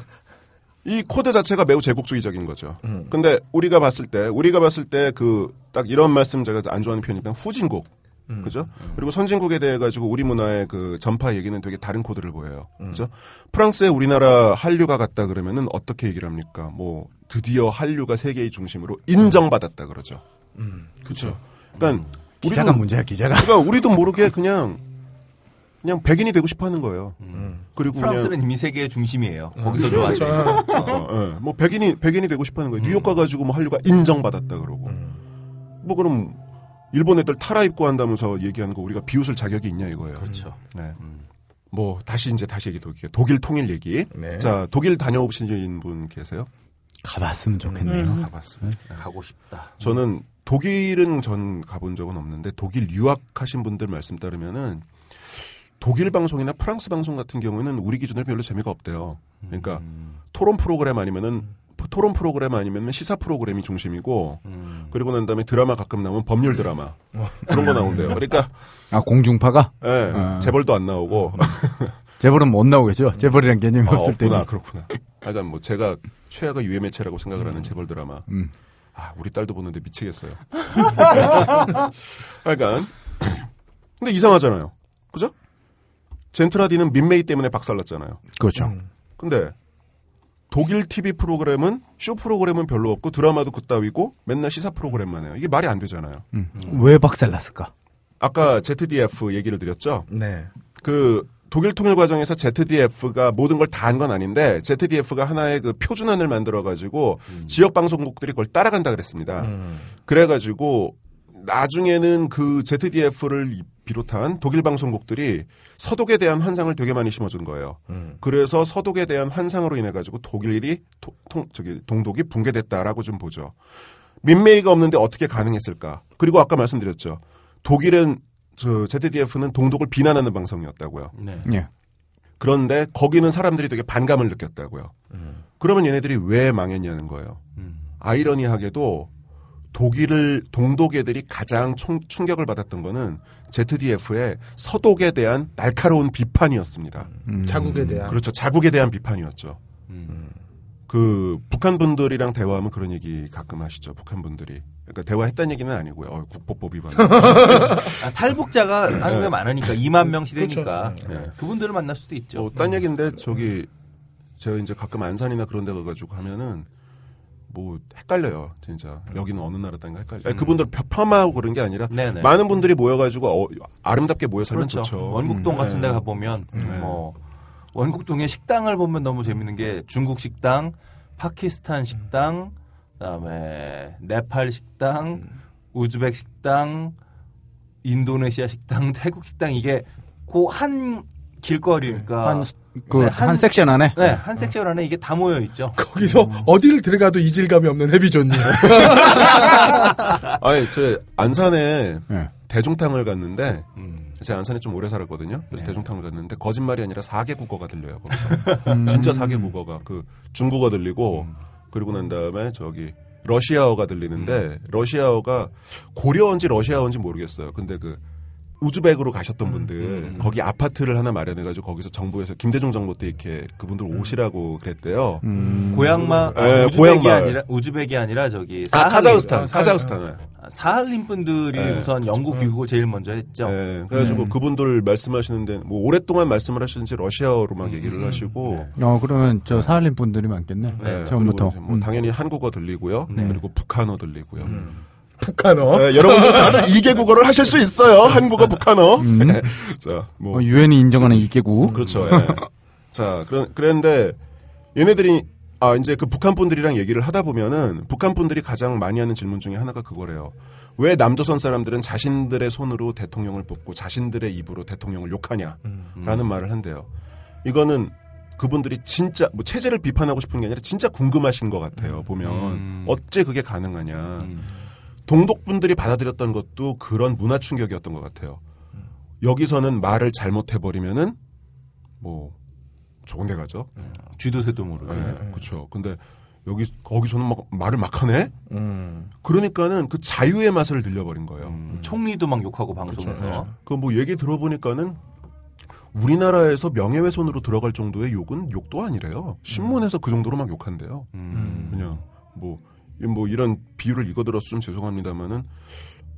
이 코드 자체가 매우 제국주의적인 거죠. 근데 우리가 봤을 때, 우리가 봤을 때 그, 딱 이런 말씀 제가 안 좋아하는 표현이니까 후진국. 그죠? 그리고 선진국에 대해 가지고 우리 문화의 그 전파 얘기는 되게 다른 코드를 보여요. 그죠? 프랑스에 우리나라 한류가 갔다 그러면은 어떻게 얘기를 합니까? 뭐, 드디어 한류가 세계의 중심으로 인정받았다 그러죠. 그죠? 그러니까, 기자가 우리도, 문제야, 기자가. 그러니까 우리도 모르게 그냥, 그냥 백인이 되고 싶어 하는 거예요. 그리고 그냥 프랑스는 이미 세계의 중심이에요. 거기서 좋아하죠. 어, 예. 뭐 백인이 백인이 되고 싶어 하는 거예요. 뉴욕 가가지고 뭐 한류가 인정받았다 그러고. 뭐 그럼 일본 애들 타라 입고 한다면서 얘기하는 거 우리가 비웃을 자격이 있냐 이거예요. 그렇죠. 네. 뭐 다시 이제 다시 얘기 돌게요. 독일 통일 얘기. 네. 자 독일 다녀오신 분 계세요? 가봤으면 좋겠네요. 음. 가봤습니다. 가고 싶다. 저는 독일은 전 가본 적은 없는데 독일 유학하신 분들 말씀 따르면은 독일 방송이나 프랑스 방송 같은 경우에는 우리 기준으로 별로 재미가 없대요. 그러니까 음. 토론 프로그램 아니면은 토론 프로그램 아니면 시사 프로그램이 중심이고 음. 그리고 난 다음에 드라마 가끔 나오면 법률 드라마 그런 거 나온대요. 그러니까 아 공중파가 예, 아. 재벌도 안 나오고 재벌은 못 나오겠죠. 재벌이란 개념이 아, 없을 때는. 없구나 그렇구나. 그러니까 뭐 제가 최악의 유해매체라고 생각을 하는 재벌 드라마. 음. 아, 우리 딸도 보는데 미치겠어요. 그러니까 근데 이상하잖아요. 그죠? 젠트라디는 민메이 때문에 박살났잖아요. 그렇죠. 근데 독일 TV 프로그램은 쇼 프로그램은 별로 없고 드라마도 그따위고 맨날 시사 프로그램만 해요. 이게 말이 안 되잖아요. 음. 왜 박살났을까? 아까 ZDF 얘기를 드렸죠. 네. 그 독일 통일 과정에서 ZDF가 모든 걸 다 한 건 아닌데 ZDF가 하나의 그 표준안을 만들어 가지고 지역 방송국들이 그걸 따라간다 그랬습니다. 음. 그래 가지고 나중에는 그 ZDF를 비롯한 독일 방송국들이 서독에 대한 환상을 되게 많이 심어준 거예요. 음. 그래서 서독에 대한 환상으로 인해 가지고 독일이 도- 통, 저기 동독이 붕괴됐다라고 좀 보죠. 민메이가 없는데 어떻게 가능했을까? 그리고 아까 말씀드렸죠. 독일은 저 ZDF는 동독을 비난하는 방송이었다고요. 네. 예. 그런데 거기는 사람들이 되게 반감을 느꼈다고요. 그러면 얘네들이 왜 망했냐는 거예요. 음. 아이러니하게도 독일을 동독 애들이 가장 총- 충격을 받았던 거는 ZDF의 서독에 대한 날카로운 비판이었습니다. 음. 자국에 대한. 그렇죠. 자국에 대한 비판이었죠. 음. 그 북한 분들이랑 대화하면 그런 얘기 가끔 하시죠. 북한 분들이. 그러니까 대화했다는 얘기는 아니고요. 어, 국보법 위반. 아, 탈북자가 한국에 많으니까 2만 명 시대니까 그렇죠. 네. 그분들을 만날 수도 있죠. 뭐, 딴 얘기인데, 저기, 제가 이제 가끔 안산이나 그런 데 가가지고 하면은, 뭐, 헷갈려요, 진짜. 여기는 어느 나라 땅인가 헷갈려요. 아니, 그분들 펴- 폄하하고 그런 게 아니라, 음. 네네. 많은 분들이 모여가지고, 어, 아름답게 모여 살면 그렇죠. 좋죠. 원국동 음. 같은 데 네. 가보면 네. 뭐 원국동의 식당을 보면 너무 재밌는 게 중국 식당, 파키스탄 식당, 그다음에 네팔 식당, 우즈벡 식당, 인도네시아 식당, 태국 식당 이게 그 한 길거리니까 한, 그, 네, 한, 한- 섹션 안에? 네, 한 섹션 안에 이게 다 모여 있죠. 거기서 어디를 들어가도 이질감이 없는 해비존님. 아니, 제 안산에 예. 대중탕을 갔는데, 음. 제가 안산에 좀 오래 살았거든요. 네. 그래서 대중탕을 갔는데, 거짓말이 아니라 4개 국어가 들려요, 거기서. 음. 진짜 4개 국어가. 그, 중국어 들리고, 그리고 난 다음에 저기, 러시아어가 들리는데, 러시아어가 고려어인지 러시아어인지 모르겠어요. 근데 그, 우즈벡으로 가셨던 분들 거기 아파트를 하나 마련해가지고 거기서 정부에서 김대중 정부 때 이렇게 그분들 오시라고 그랬대요. 음. 고향마 아, 네, 우즈벡이 고향 마을. 아니라 우즈벡이 아니라 저기 아, 사할린. 카자흐스탄, 사- 카자흐스탄. 사할린 분들이 네. 우선 영국 귀국을 제일 먼저 했죠. 네, 그래가지고 그분들 말씀하시는데 뭐 오랫동안 말씀을 하시는지 러시아어로 막 얘기를 하시고 어, 그러면 저 사할린 분들이 많겠네. 네, 처음부터. 뭐 음. 당연히 한국어 들리고요. 그리고 북한어 들리고요. 북한어. 네, 여러분들 다들 2개 국어를 하실 수 있어요. 한국어, 북한어. 네. 자, 뭐 어, 유엔이 인정하는 이개국. 그렇죠. 예. 자, 그런 그랬는데 얘네들이 아 이제 그 북한 분들이랑 얘기를 하다 보면은 북한 분들이 가장 많이 하는 질문 중에 하나가 그거래요. 왜 남조선 사람들은 자신들의 손으로 대통령을 뽑고 자신들의 입으로 대통령을 욕하냐라는 말을 한대요. 이거는 그분들이 진짜 뭐 체제를 비판하고 싶은 게 아니라 진짜 궁금하신 것 같아요. 보면 음. 어째 그게 가능하냐. 음. 동독 분들이 받아들였던 것도 그런 문화 충격이었던 것 같아요. 여기서는 말을 잘못해 버리면은 뭐 좋은 데 가죠. 쥐도 새도 모르죠. 네, 그렇죠. 근데 여기 거기서는 막 말을 막 하네. 음. 그러니까는 그 자유의 맛을 들려버린 거예요. 음, 총리도 막 욕하고 방송에서 그 뭐 얘기 들어보니까는 우리나라에서 명예훼손으로 들어갈 정도의 욕은 욕도 아니래요. 신문에서 그 정도로 막 욕한대요. 음. 그냥 뭐, 이- 뭐 이런 비유를 이거 들었으면 죄송합니다만은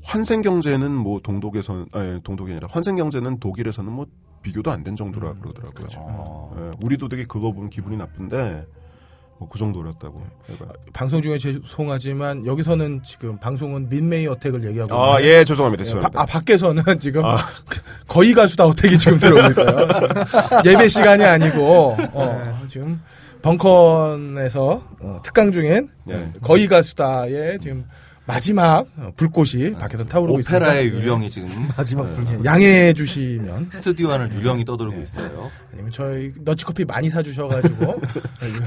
환생 경제는 뭐 동독에서 아니 동독이 아니라 환생 경제는 독일에서는 뭐 비교도 안 된 정도라 그러더라고요. 어. 예, 우리도 되게 그거 보면 기분이 나쁜데 뭐 그 정도였다고. 그러니까. 방송 중에 죄송하지만 여기서는 지금 방송은 민메이 어택을 얘기하고 아, 있는데 예, 죄송합니다. 예, 죄송합니다. 바- 아, 밖에서는 지금 거의 가수다 어택이 지금 들어오고 있어요. 예배 시간이 아니고 어, 지금 벙컨에서 어, 특강 중인 예. 거의 가수다의 지금 마지막 어, 불꽃이 밖에서 타오르고 있습니다. 오페라의 예. 유령이 지금 마지막 불. 예, 양해해 주시면 스튜디오 안을 유령이 떠돌고 있어요. 아니면 저희 너치커피 많이 사주셔가지고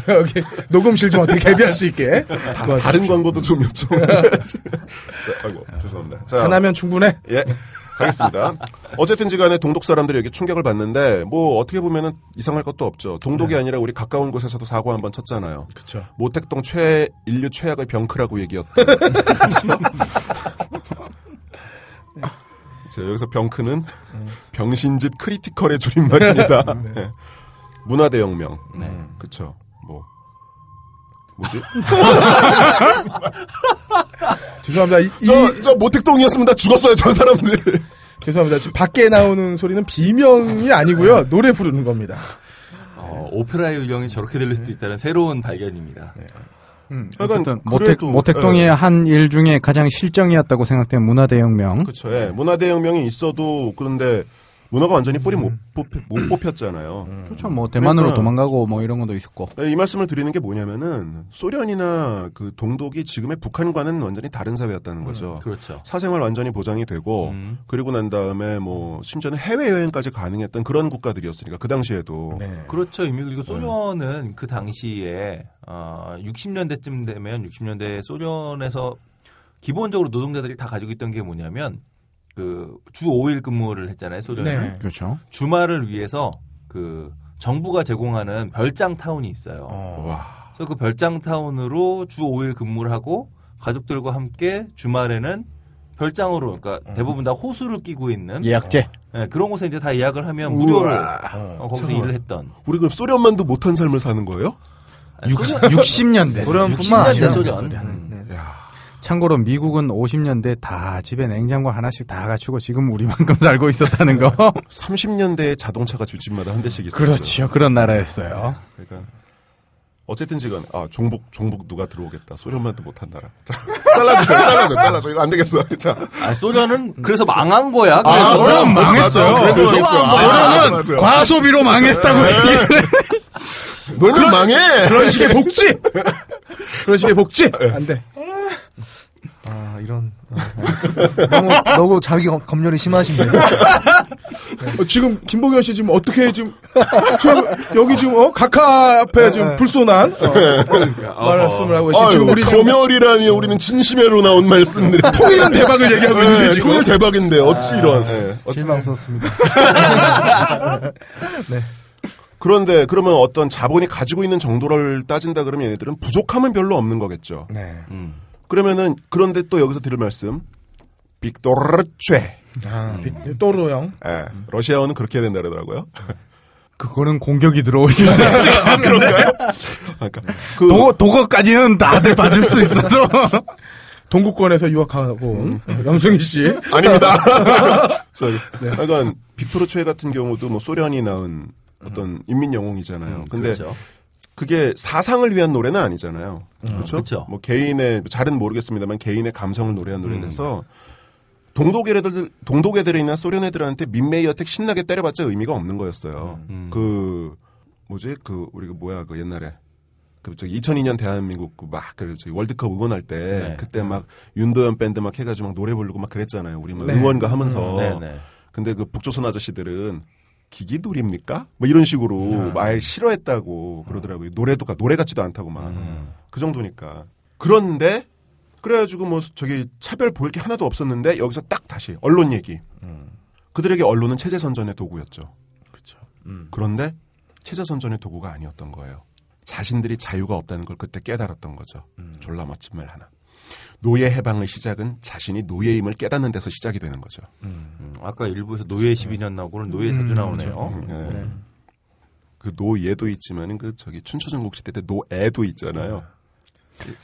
여기 녹음실 좀 어떻게 개비할 수 있게 도와주십시오. 다른 광고도 좀 요청. 자, 아이고, 죄송합니다. 자, 하나면 충분해. 예. 가겠습니다. 어쨌든지 간에 동독 사람들이 여기 충격을 받는데, 뭐, 어떻게 보면은 이상할 것도 없죠. 동독이 아니라 우리 가까운 곳에서도 사고 한 번 쳤잖아요. 그렇죠. 모택동 최, 인류 최악의 병크라고 얘기했던. 자, 여기서 병크는 병신짓 critical의 줄임말입니다. 네. 문화대혁명. 네. 그쵸. 뭐. 뭐지? 죄송합니다. 이, 이- 저, 저 모택동이었습니다. 죽었어요, 저 사람들. 죄송합니다. 지금 밖에 나오는 소리는 비명이 아니고요. 노래 부르는 겁니다. 어, 오페라의 유령이 저렇게 들릴 수도 있다는 새로운 발견입니다. 음, 약간 어쨌든 모택, 모택동의 예. 한일 중에 가장 실정이었다고 생각되는 문화대혁명. 그쵸. 예. 문화대혁명이 있어도, 그런데, 문화가 완전히 뿌리 못, 뽑혔, 못 뽑 혔잖아요. 그렇죠. 뭐 대만으로 그러니까. 도망가고 뭐 이런 것도 있었고. 이 말씀을 드리는 게 뭐냐면은, 소련이나 그 동독이 지금의 북한과는 완전히 다른 사회였다는 거죠. 그렇죠. 사생활 완전히 보장이 되고, 음. 그리고 난 다음에 뭐, 심지어는 해외 여행까지 가능했던 그런 국가들이었으니까, 그 당시에도. 네. 그렇죠. 이미 그리고 소련은 그 당시에 어, 60년대쯤 되면 60년대 소련에서 기본적으로 노동자들이 다 가지고 있던 게 뭐냐면 그주 5일 근무를 했잖아요. 소련은 네. 그렇죠. 주말을 위해서 그 정부가 제공하는 별장 타운이 있어요. 어. 그래서 그 별장 타운으로 주 5일 근무를 하고 가족들과 함께 주말에는 별장으로 그러니까 대부분 다 호수를 끼고 있는 예약제. 예, 그런 곳에 이제 다 예약을 하면 무료로 어, 거기서 일을 했던 우리 그럼 소련만도 못한 삶을 사는 거예요? 아니, 소련- 60년대. 소련뿐만 60년대 아니라 소련. 네. 음. 참고로 미국은 50년대 다 집에 냉장고 하나씩 다 갖추고 지금 우리만큼 살고 있었다는 거. 30년대에 자동차가 집집마다 한 대씩 있었죠. 그렇죠. 그런 나라였어요. 그러니까 어쨌든지 간에 아 종북 종북 누가 들어오겠다 소련만도 못한 나라 자, 잘라주세요 잘라줘 잘라줘 이거 안 되겠어 자 아, 소련은 그래서 망한 거야. 아, 그래서 소련 망했어요. 맞아, 그래서 망했어. 아, 소련은 맞아요. 과소비로 망했다고 얘기를 놀면 망해 그런 식의 복지! 그런 식의 복지! 안 돼. 아 이런 아, 알겠습니다. 너무 너무 자기 검- 검열이 심하신데요. 어, 지금 김봉현 씨 지금 어떻게 지금 지금 여기 지금 어 각하 앞에 지금 불손한 어, 말씀을 하고 계시 지금 우리 지금 검열이라니 우리는 진심으로 나온 말씀들이 통일은 대박을 얘기하고 있는데 네, 지금 통일 대박인데 어찌 이런 네. 어찌- 실망스럽습니다. 그런데 그러면 어떤 자본이 가지고 있는 정도를 따진다 그러면 얘네들은 부족함은 별로 없는 거겠죠 네. 음. 그러면은 그런데 또 여기서 들을 말씀 빅토르체 아, 비- 또르 형. 예, 러시아어는 그렇게 해야 된다 그러더라고요 그거는 공격이 들어오실 수 있어요. 그런가요? 그러니까 그 도, 도거까지는 다들 봐줄 수 있어도. 동구권에서 유학하고 온 영승희 씨. 아닙니다. 약간 빅토르 최 같은 경우도 뭐 소련이 낳은 어떤 인민 영웅이잖아요. 근데 그렇죠. 그게 사상을 위한 노래는 아니잖아요. 그렇죠? 그렇죠. 뭐 개인의 잘은 모르겠습니다만 개인의 감성을 노래한 노래라서 동독 애들 동독 애들이나 소련 애들한테 민메이 어택 신나게 때려봤자 의미가 없는 거였어요. 음. 그 뭐지 그 우리가 뭐야 그 옛날에 그 저기 2002년 대한민국 그막그 저기 월드컵 응원할 때 네. 그때 막 윤도현 밴드 막 해가지고 막 노래 부르고 막 그랬잖아요. 우리 막 네. 응원가 하면서. 네, 네. 근데 그 북조선 아저씨들은 기기놀입니까? 뭐 이런 식으로 아예 싫어했다고 그러더라고요. 노래도 가- 노래 같지도 않다고 막. 음. 그 정도니까. 그런데 그래가지고 뭐 저기 차별 보일 게 하나도 없었는데 여기서 딱 다시 언론 얘기. 그들에게 언론은 체제 선전의 도구였죠. 그런데 체제 선전의 도구가 아니었던 거예요. 자신들이 자유가 없다는 걸 그때 깨달았던 거죠. 졸라 멋진 말 하나. 노예 해방의 시작은 자신이 노예임을 깨닫는 데서 시작이 되는 거죠. 음, 아까 일부에서 노예 12년 나오고 오늘 노예 4주 나오네요. 네. 그 노예도 있지만은 그 저기 춘추전국 시대 때 노애도 있잖아요.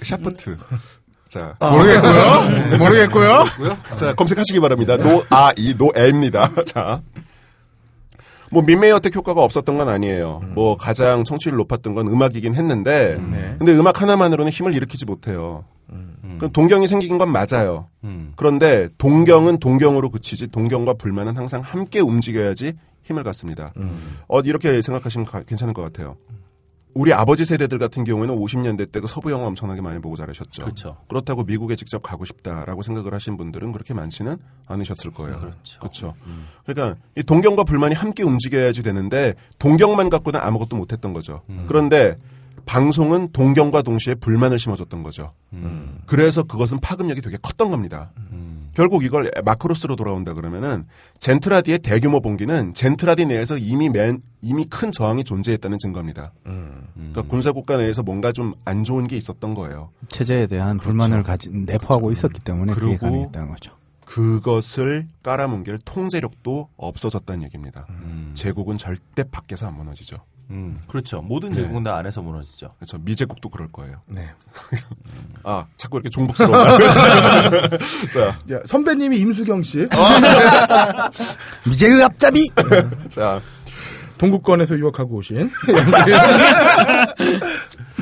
샤프트. 자, 모르겠고요. 모르겠고요. 자 검색하시기 바랍니다. 노아 이 노애입니다. 자. 뭐 민메이 attack 효과가 없었던 건 아니에요. 뭐 가장 청취율 높았던 건 음악이긴 했는데, 근데 음악 하나만으로는 힘을 일으키지 못해요. 그 동경이 생긴 건 맞아요. 음. 그런데 동경은 동경으로 그치지 동경과 불만은 항상 함께 움직여야지 힘을 갖습니다. 어, 이렇게 생각하시면 가- 괜찮을 것 같아요. 우리 아버지 세대들 같은 경우에는 50년대 때그 서부 영화 엄청나게 많이 보고 자라셨죠. 그렇죠. 그렇다고 미국에 직접 가고 싶다라고 생각을 하신 분들은 그렇게 많지는 않으셨을 거예요. 그렇죠. 그렇죠. 그러니까 이 동경과 불만이 함께 움직여야지 되는데 동경만 갖고는 아무것도 못했던 거죠. 그런데 방송은 동경과 동시에 불만을 심어줬던 거죠. 음. 그래서 그것은 파급력이 되게 컸던 겁니다. 결국 이걸 마크로스로 돌아온다 그러면은 젠트라디의 대규모 봉기는 젠트라디 내에서 이미 맨 이미 큰 저항이 존재했다는 증거입니다. 그러니까 군사 국가 내에서 뭔가 좀 안 좋은 게 있었던 거예요. 체제에 대한 불만을 가진 내포하고 있었기 때문에 그게 가능했다는 거죠. 그것을 깔아뭉갤 통제력도 없어졌다는 얘기입니다. 음. 제국은 절대 밖에서 안 무너지죠. 음, 그렇죠. 모든 네. 제국은 다 안에서 무너지죠. 그렇죠. 미제국도 그럴 거예요. 네. 아, 자꾸 이렇게 종북스러운 말. 자, 자, 선배님이 임수경 씨. 미제의 앞잡이! 자, 동국권에서 유학하고 오신.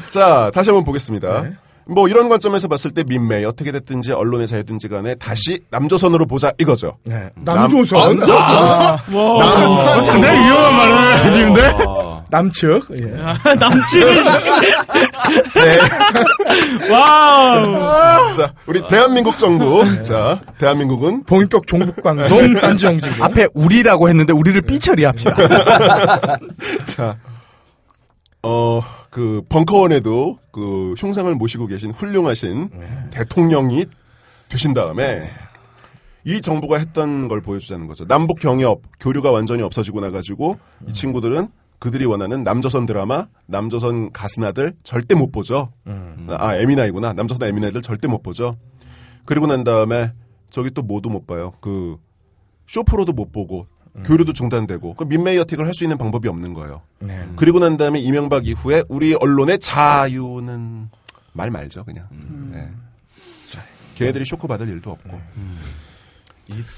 자, 다시 한번 보겠습니다. 네. 뭐 이런 관점에서 봤을 때 민매 어떻게 됐든지 언론의 자유든지 간에 다시 남조선으로 보자 이거죠. 네. 남조선. 남- 와. 굉장히 위험한 말을 하시는데? 어, 남측. 예. 남친은 씨. 와우. 자, 우리 대한민국 정부. 자, 대한민국은 본격 종북 방송 딴지영진. 앞에 우리라고 했는데 우리를 삐처리합시다. 자, 어, 그 벙커원에도 그 흉상을 모시고 계신 훌륭하신 대통령이 되신 다음에 이 정부가 했던 걸 보여주자는 거죠. 남북 경협 교류가 완전히 없어지고 나가지고 이 친구들은 그들이 원하는 남조선 드라마, 남조선 가스나들 절대 못 보죠. 아 에미나이구나. 남조선 에미나이들 절대 못 보죠. 그리고 난 다음에 저기 또 모두 못 봐요. 그 쇼프로도 못 보고 교류도 중단되고 그 민메이 어택을 할 수 있는 방법이 없는 거예요. 네. 그리고 난 다음에 이명박 이후에 우리 언론의 자유는 말 말죠 그냥. 네. 자, 걔네들이 쇼크 받을 일도 없고.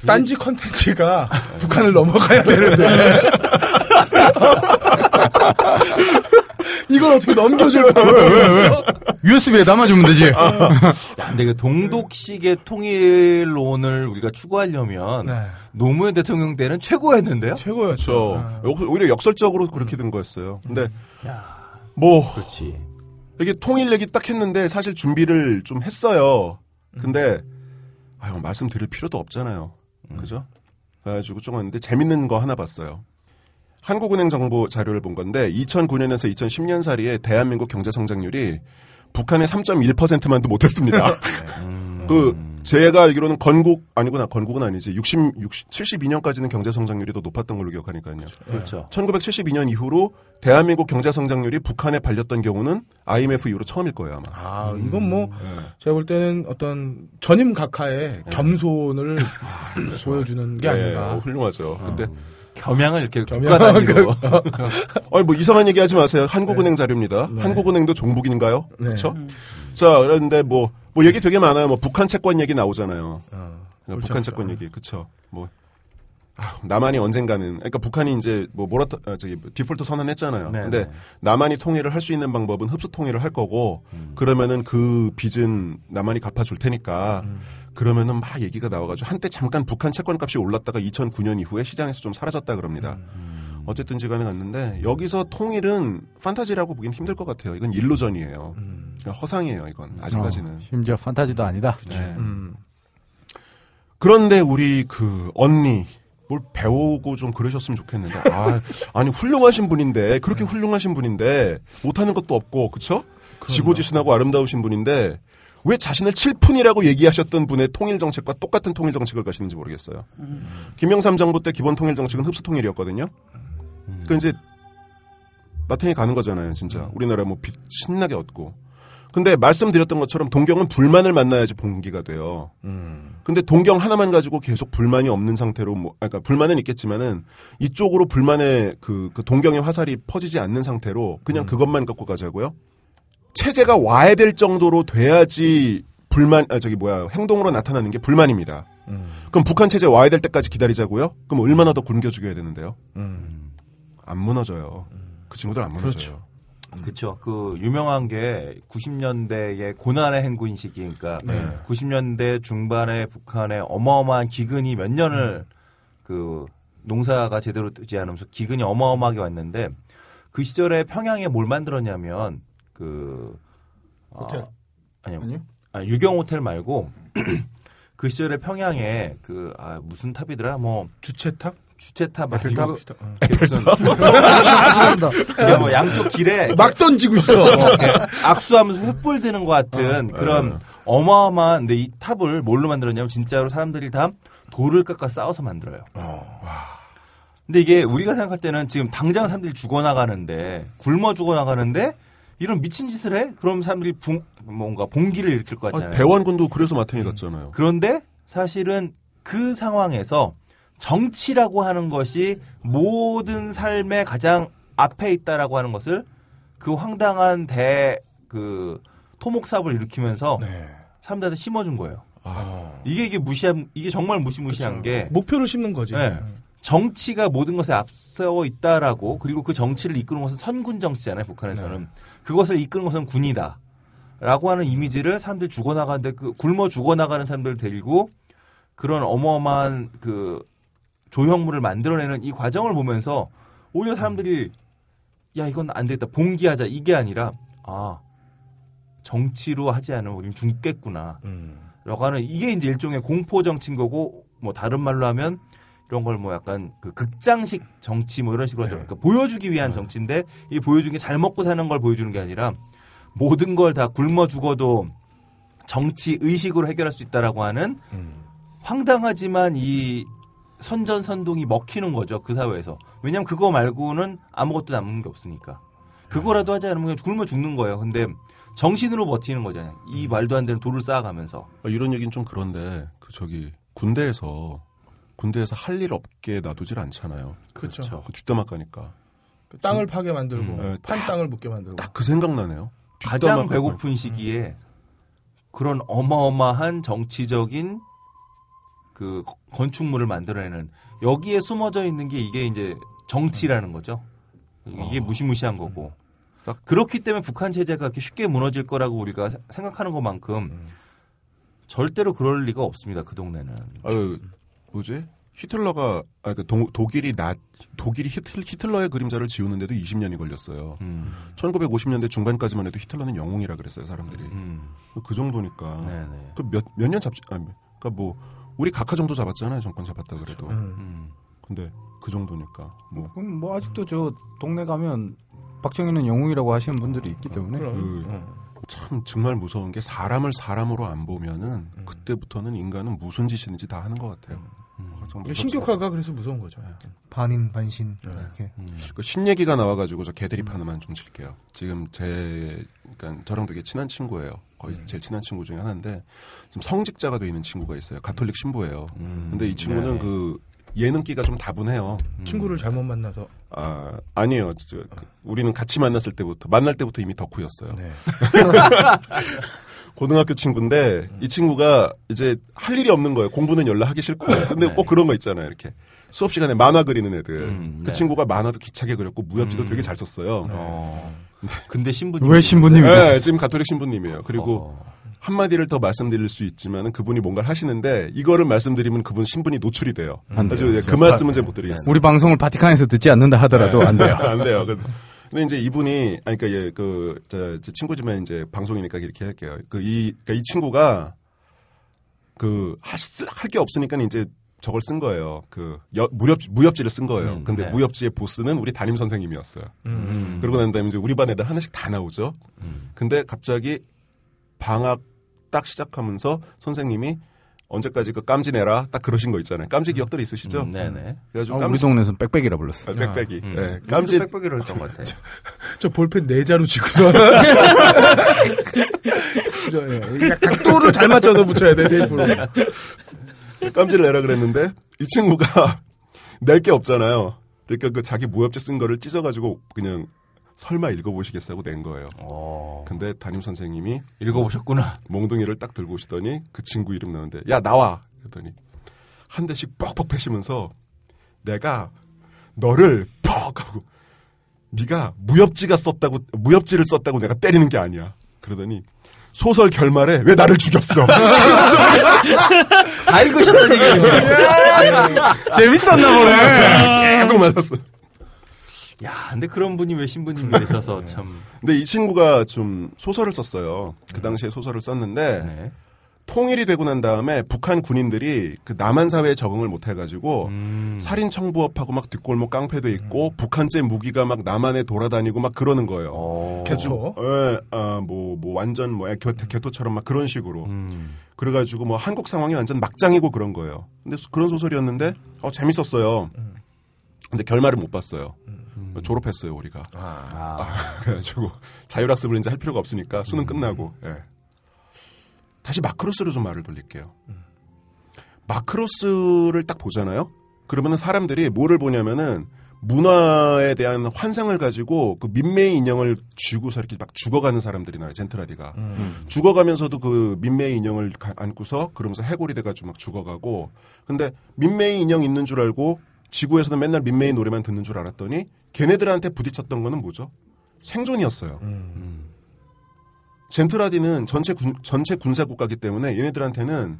딴지 컨텐츠가 북한을 넘어가야 되는데. 이걸 어떻게 넘겨줄 거야? 왜, 왜, 왜? USB에 담아주면 되지. 야, 근데 그 동독식의 통일론을 우리가 추구하려면 네. 노무현 대통령 때는 최고였는데요. 최고였죠. 그렇죠. 여- 오히려 역설적으로 그렇게 된 거였어요. 근데 뭐 그렇지. 이게 통일 얘기 딱 했는데 사실 준비를 좀 했어요. 근데 아유 말씀드릴 필요도 없잖아요. 그죠? 그래가지고 좀 했는데 재밌는 거 하나 봤어요. 한국은행 정보 자료를 본 건데 2009년에서 2010년 사이에 대한민국 경제 성장률이 북한의 3.1%만도 못했습니다. 그 제가 알기로는 건국 아니구나 건국은 아니지 60, 60 72년까지는 경제 성장률이 더 높았던 걸로 기억하니까요. 그렇죠. 1972년 이후로 대한민국 경제 성장률이 북한에 발렸던 경우는 IMF 이후로 처음일 거예요 아마. 아, 이건 뭐, 제가 볼 때는 어떤 전임 각하의 겸손을 보여주는 게 네, 아닌가. 어, 훌륭하죠. 근데 겸양을 이렇게 겸양. 국가단위로. 아니 뭐 이상한 얘기 하지 마세요. 한국은행 자료입니다. 한국은행도 종북인가요? 네. 그렇죠? 자, 그런데 뭐, 뭐 얘기 되게 많아요. 뭐 북한 채권 얘기 나오잖아요. 어, 그러니까 옳지 북한 않다. 채권 얘기, 그쵸. 뭐, 아, 남한이 언젠가는, 그러니까 북한이 이제 뭐 모라토, 아, 저기 디폴트 선언했잖아요. 네, 근데 네. 남한이 통일을 할 수 있는 방법은 흡수 통일을 할 거고, 그러면은 그 빚은 남한이 갚아 줄 테니까, 그러면은 막 얘기가 나와 가지고 한때 잠깐 북한 채권 값이 올랐다가 2009년 이후에 시장에서 좀 사라졌다 그럽니다. 어쨌든 지 간에 갔는데 여기서 통일은 판타지라고 보기는 힘들 것 같아요. 이건 일루전이에요. 그냥 허상이에요. 이건 아직까지는. 어, 심지어 판타지도 아니다. 네. 음. 그런데 우리 그 언니 뭘 배우고 좀 그러셨으면 좋겠는데 아, 아니 훌륭하신 분인데 그렇게 훌륭하신 분인데 못하는 것도 없고 그쵸? 지고지순하고 아름다우신 분인데 왜 자신을 칠푼이라고 얘기하셨던 분의 통일 정책과 똑같은 통일 정책을 가시는지 모르겠어요. 김영삼 정부 때 기본 통일 정책은 흡수 통일이었거든요. 그 이제 마탱이 가는 거잖아요, 진짜. 우리나라 뭐빚 신나게 얻고. 근데 말씀드렸던 것처럼 동경은 불만을 만나야지 봉기가 돼요. 근데 동경 하나만 가지고 계속 불만이 없는 상태로 뭐, 아까 그러니까 불만은 있겠지만은 이쪽으로 불만의 그, 그 동경의 화살이 퍼지지 않는 상태로 그냥 그것만 갖고 가자고요. 체제가 와야 될 정도로 돼야지 불만, 아, 저기 뭐야, 행동으로 나타나는 게 불만입니다. 그럼 북한 체제 와야 될 때까지 기다리자고요? 그럼 얼마나 더 굶겨 죽여야 되는데요? 안 무너져요. 그 친구들 안 무너져요. 그렇죠. 그 유명한 게 90년대의 고난의 행군 시기, 그러니까 90년대 중반에 북한의 어마어마한 기근이 몇 년을 그 농사가 제대로 되지 않으면서 기근이 어마어마하게 왔는데 그 시절에 평양에 뭘 만들었냐면 그 어, 호텔. 아니요. 아니요? 아, 유경 호텔 말고 그 시절에 평양에 그 아, 무슨 탑이더라 뭐 주체탑? 주체탑 막? 이거 어. 그냥 뭐 양쪽 길에 막 던지고 있어. 뭐 이렇게 악수하면서 횃불 드는 것 같은 그런 어마어마한 근데 이 탑을 뭘로 만들었냐면 진짜로 사람들이 다 돌을 깎아 쌓아서 만들어요. 근데 이게 우리가 생각할 때는 지금 당장 사람들이 죽어나가는데 굶어 죽어나가는데 이런 미친 짓을 해? 그럼 사람들이 붕, 뭔가 봉기를 일으킬 것 아, 같잖아요. 대원군도 그래서 마탱이 갔잖아요. 그런데 사실은 그 상황에서 정치라고 하는 것이 모든 삶의 가장 앞에 있다라고 하는 것을 그 황당한 대 그 토목 사업을 일으키면서 네. 사람들한테 심어준 거예요. 아. 이게 이게 무시한 이게 정말 무시무시한 게 목표를 심는 거지. 네. 정치가 모든 것에 앞서 있다라고 그리고 그 정치를 이끄는 것은 선군 정치잖아요 북한에서는 네. 그것을 이끄는 것은 군이다. 라고 하는 이미지를 사람들 이 죽어나가는데 그 굶어 죽어나가는 사람들을 데리고 그런 어마어마한 그 조형물을 만들어내는 이 과정을 보면서 오히려 사람들이 야 이건 안 되겠다 봉기하자 이게 아니라 아 정치로 하지 않으면 우리는 죽겠구나 음. 라고 하는 이게 이제 일종의 공포 정치인 거고 뭐 다른 말로 하면 이런 걸 뭐 약간 그 극장식 정치 뭐 이런 식으로 하죠. 그러니까 보여주기 위한 정치인데 이 보여주는 게 잘 먹고 사는 걸 보여주는 게 아니라 모든 걸 다 굶어 죽어도 정치 의식으로 해결할 수 있다라고 하는 음. 황당하지만 이 선전선동이 먹히는 거죠 그 사회에서 왜냐하면 그거 말고는 아무것도 남는 게 없으니까 그거라도 하지 않으면 그냥 굶어 죽는 거예요 근데 정신으로 버티는 거잖아요 이 말도 안 되는 돌을 쌓아가면서 아, 이런 얘기는 좀 그런데 그 저기 군대에서 군대에서 할 일 없게 놔두질 않잖아요. 그렇죠. 그렇죠. 그 뒷담화 까니까 그 땅을 파게 만들고 음. 네, 판 땅을 묻게 만들고. 딱 그 생각 나네요. 가장 뒷담화 까고. 배고픈 시기에 그런 어마어마한 정치적인 그 건축물을 만들어내는 여기에 숨어져 있는 게 이게 이제 정치라는 거죠. 이게 무시무시한 거고. 딱- 그렇기 때문에 북한 체제가 그렇게 쉽게 무너질 거라고 우리가 세- 생각하는 것만큼 절대로 그럴 리가 없습니다. 그 동네는. 아유 뭐지? 히틀러가 아그 독일이 나 독일이 히틀, 히틀러의 그림자를 지우는데도 20년이 걸렸어요. 음, 1950년대 중반까지만 해도 히틀러는 영웅이라 그랬어요 사람들이. 음, 그 정도니까. 네네. 그몇 몇 년 잡지 아니 그러니까 뭐 우리 각하 정도 잡았잖아요 정권 잡았다 그래도. 음. 음. 근데 그 정도니까 뭐 그럼 뭐 아직도 저 동네 가면 박정희는 영웅이라고 하시는 분들이 있기 때문에. 그- 어. 참 정말 무서운 게 사람을 사람으로 안 보면은 음. 그때부터는 인간은 무슨 짓이든지 다 하는 것 같아요. 음. 신격화가 그래서 무서운 거죠. 반인 반신 네. 이렇게 그 신 얘기가 나와가지고 저 개드립 하나만 좀 칠게요. 지금 제, 그러니까 저랑 되게 친한 친구예요. 거의 제일 친한 친구 중에 하나인데 지금 성직자가 돼 있는 친구가 있어요. 가톨릭 신부예요. 음. 근데 이 친구는 네. 그 예능기가 좀 다분해요. 친구를 잘못 만나서. 아 아니에요. 저, 그, 우리는 같이 만났을 때부터 만날 때부터 이미 덕후였어요. 네. 고등학교 친구인데 이 친구가 이제 할 일이 없는 거예요. 공부는 연락 하기 싫고. 근데 네. 꼭 그런 거 있잖아요. 이렇게 수업 시간에 만화 그리는 애들. 음, 그 네. 친구가 만화도 기차게 그렸고 무협지도 음. 되게 잘 썼어요. 어. 근데 신부님 왜 신부님이 네, 되셨어요? 지금 가톨릭 신부님이에요. 그리고 어. 한 마디를 더 말씀드릴 수 있지만은 그분이 뭔가를 하시는데 이거를 말씀드리면 그분 신분이 노출이 돼요. 안 돼요. 그래서 그 말씀은 제가 못 드리겠어요. 우리 방송을 바티칸에서 듣지 않는다 하더라도 안 돼요. 안 돼요. 그- 근데 이제 이분이 아니 그러니까 예, 그 저, 제 친구지만 이제 방송이니까 이렇게 할게요. 그이 그러니까 이 친구가 그 할 게 없으니까 이제 저걸 쓴 거예요. 그 여- 무협 무협지를 쓴 거예요. 음, 근데 네. 무협지의 보스는 우리 담임 선생님이었어요. 음. 그러고 난 다음에 이제 우리 반 애들 하나씩 다 나오죠. 근데 갑자기 방학 딱 시작하면서 선생님이 언제까지 그 깜지 내라 딱 그러신 거 있잖아요. 깜지 기억들 있으시죠? 음, 네네. 그래가지고 아, 우리 깜지 동네에서는 빽빽이라 불렀어. 아, 빽빽이. 음. 네, 깜지 빽빽이를 했던 것 같아요. 저 볼펜 네 자루 쥐고서. 저, 예. 약- 각도를 잘 맞춰서 붙여야 돼, 테이프로. 깜지를 내라 그랬는데 이 친구가 낼 게 없잖아요. 그러니까 그 자기 무협지 쓴 거를 찢어가지고 그냥 설마 읽어보시겠다고 낸 거예요. 어. 근데 담임 선생님이 읽어보셨구나. 몽둥이를 딱 들고 오시더니 그 친구 이름 나오는데 야 나와 그랬더니 한 대씩 뻑뻑 패시면서 내가 너를 퍽 하고 네가 무협지가 썼다고 무협지를 썼다고 내가 때리는 게 아니야. 그러더니 소설 결말에 왜 나를 죽였어? 다 읽으셨던 얘기예요. 재밌었나 보네. 계속 맞았어. 야, 근데 그런 분이 왜 신부님이 되셔서 참. 근데 이 친구가 좀 소설을 썼어요. 그 당시에 소설을 썼는데 네. 통일이 되고 난 다음에 북한 군인들이 그 남한 사회에 적응을 못 해가지고 음. 살인 청부업하고 막 뒷골목 깡패도 있고 북한제 무기가 막 남한에 돌아다니고 막 그러는 거예요. 어. 개초. 예, 아, 뭐, 뭐, 완전, 뭐, 개, 개토처럼 막 그런 식으로. 음. 그래가지고 뭐, 한국 상황이 완전 막장이고 그런 거예요. 근데 소- 그런 소설이었는데, 어, 재밌었어요. 근데 결말을 못 봤어요. 졸업했어요, 우리가. 아. 그래가지고, 자율학습을 이제 할 필요가 없으니까 수능 끝나고, 예. 다시 마크로스로 좀 말을 돌릴게요. 마크로스를 딱 보잖아요? 그러면은 사람들이 뭐를 보냐면은, 문화에 대한 환상을 가지고 그 민메이 인형을 쥐고서 이렇게 막 죽어가는 사람들이 나요, 젠트라디가. 죽어가면서도 그 민메이 인형을 가- 안고서 그러면서 해골이 돼가지고 막 죽어가고. 근데 민메이 인형 있는 줄 알고 지구에서는 맨날 민메이 노래만 듣는 줄 알았더니 걔네들한테 부딪혔던 거는 뭐죠? 생존이었어요. 젠트라디는 전체 군, 전체 군사 국가기 때문에 얘네들한테는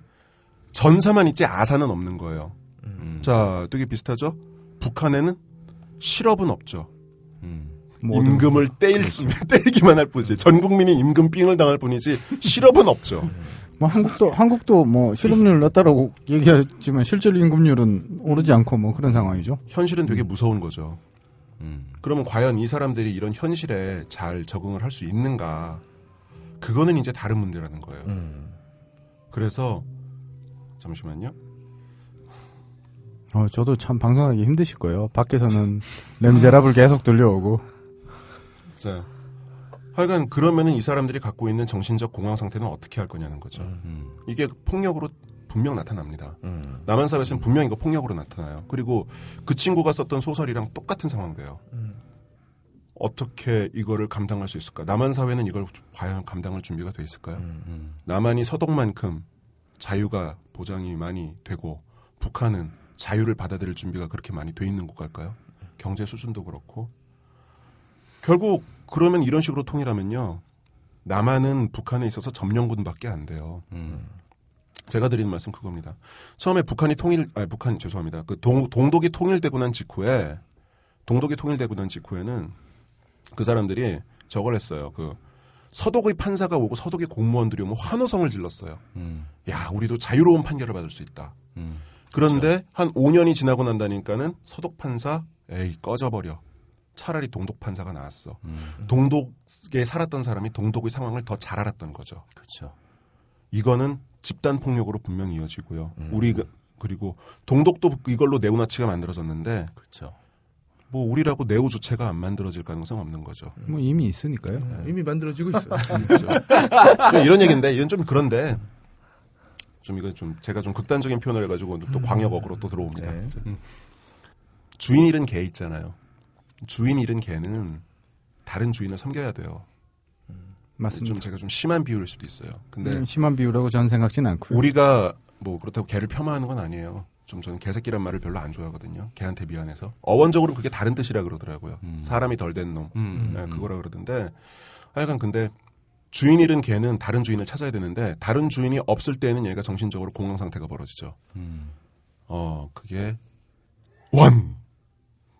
전사만 있지 아사는 없는 거예요. 음. 자, 되게 비슷하죠? 북한에는 실업은 없죠. 음. 임금을 떼일 수, 떼기만 할 뿐이지. 전 국민이 임금 삥을 당할 뿐이지 실업은 없죠. 뭐 한국도 한국도 뭐 실업률 낮다라고 얘기하지만 실질 임금률은 오르지 않고 뭐 그런 상황이죠. 현실은 되게 무서운 거죠. 음. 그러면 과연 이 사람들이 이런 현실에 잘 적응을 할 수 있는가? 그거는 이제 다른 문제라는 거예요. 그래서 잠시만요. 어, 저도 참 방송하기 힘드실 거예요. 밖에서는 렘제랍을 계속 들려오고. 자, 하여간 그러면은 이 사람들이 갖고 있는 정신적 공황 상태는 어떻게 할 거냐는 거죠. 음. 이게 폭력으로 분명 나타납니다. 남한 사회에서는 분명 이거 폭력으로 나타나요. 그리고 그 친구가 썼던 소설이랑 똑같은 상황돼요. 어떻게 이거를 감당할 수 있을까? 남한 사회는 이걸 과연 감당할 준비가 돼 있을까요? 음. 남한이 서독만큼 자유가 보장이 많이 되고 북한은 자유를 받아들일 준비가 그렇게 많이 돼 있는 국가일까요? 경제 수준도 그렇고 결국 그러면 이런 식으로 통일하면요 남한은 북한에 있어서 점령군밖에 안 돼요. 음. 제가 드리는 말씀 그겁니다. 처음에 북한이 통일, 아 북한 죄송합니다. 그 동, 동독이 통일되고 난 직후에 동독이 통일되고 난 직후에는 그 사람들이 저걸 했어요. 그 서독의 판사가 오고 서독의 공무원들이 오면 환호성을 질렀어요. 음. 야, 우리도 자유로운 판결을 받을 수 있다. 음. 그런데 한 5년이 지나고 난다니까는 서독 판사, 에이 꺼져버려. 차라리 동독 판사가 나왔어. 음. 동독에 살았던 사람이 동독의 상황을 더 잘 알았던 거죠. 그렇죠. 이거는 집단 폭력으로 분명히 이어지고요. 우리 그- 그리고 동독도 이걸로 네오나치가 만들어졌는데 그렇죠. 뭐 우리라고 네오 주체가 안 만들어질 가능성 없는 거죠. 뭐 이미 있으니까요. 이미 만들어지고 있어요. 좀 이런 얘기인데 이건 좀 그런데 좀 이거 좀 제가 좀 극단적인 표현을 해가지고 또 광역어그로 또 들어옵니다. 네. 음. 주인 잃은 개 있잖아요. 주인 잃은 개는 다른 주인을 섬겨야 돼요. 맞습니다. 좀 제가 좀 심한 비유일 수도 있어요. 근데 음, 심한 비유라고 저는 생각지는 않고요. 우리가 뭐 그렇다고 개를 폄하하는 건 아니에요. 좀 저는 개새끼란 말을 별로 안 좋아하거든요. 개한테 미안해서. 어원적으로 그게 다른 뜻이라 그러더라고요. 음. 사람이 덜 된 놈. 음. 네, 그거라 그러던데 하여간 근데 주인 잃은 개는 다른 주인을 찾아야 되는데 다른 주인이 없을 때는 얘가 정신적으로 공황 상태가 벌어지죠. 음. 어, 그게 원.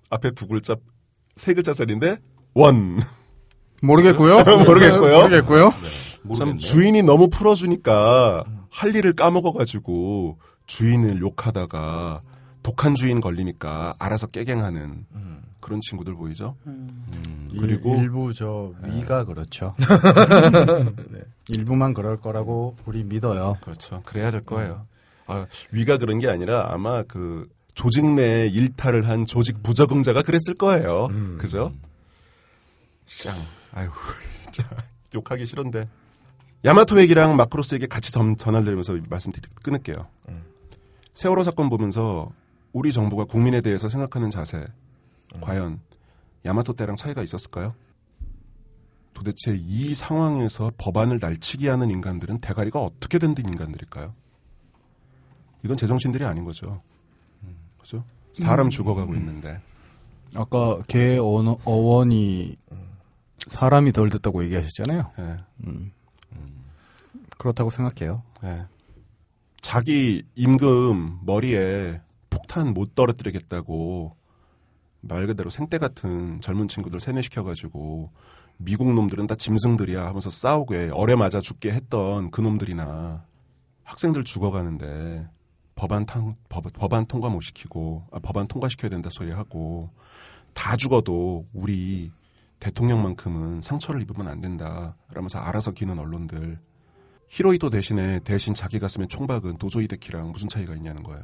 앞에 두 글자 세 글자짜리인데 원. 모르겠고요. 모르겠고요. 모르겠고요. 참 모르겠네. 주인이 너무 풀어주니까 할 일을 까먹어가지고 주인을 욕하다가 독한 주인 걸리니까 알아서 깨갱하는 그런 친구들 보이죠? 그리고- 일, 일부 저 위가 그렇죠. 일부만 그럴 거라고 우리 믿어요. 그렇죠. 그래야 될 거예요. 아, 위가 그런 게 아니라 아마 그 조직 내 일탈을 한 조직 부적응자가 그랬을 거예요. 그죠? 짱. 아이고, 진짜 욕하기 싫은데. 야마토 얘기랑 마크로스 얘기 같이 전, 전달되면서 말씀드리 끊을게요. 세월호 사건 보면서 우리 정부가 국민에 대해서 생각하는 자세, 과연 야마토 때랑 차이가 있었을까요? 도대체 이 상황에서 법안을 날치기 하는 인간들은 대가리가 어떻게 된 인간들일까요? 이건 제정신들이 아닌 거죠. 그죠? 사람 죽어가고 있는데. 아까 개 어원이 사람이 덜 됐다고 얘기하셨잖아요. 예, 그렇다고 생각해요. 예. 자기 임금 머리에 폭탄 못 떨어뜨리겠다고 말 그대로 생떼 같은 젊은 친구들 세뇌시켜가지고 미국 놈들은 다 짐승들이야 하면서 싸우게 어뢰 맞아 죽게 했던 그 놈들이나 학생들 죽어가는데 법안 탕, 법, 법안 통과 못 시키고 아, 법안 통과시켜야 된다 소리 하고 다 죽어도 우리 대통령만큼은 상처를 입으면 안 된다 라면서 알아서 기는 언론들 히로이토 대신에 대신 자기 가슴에 총박은 도조이데키랑 무슨 차이가 있냐는 거예요.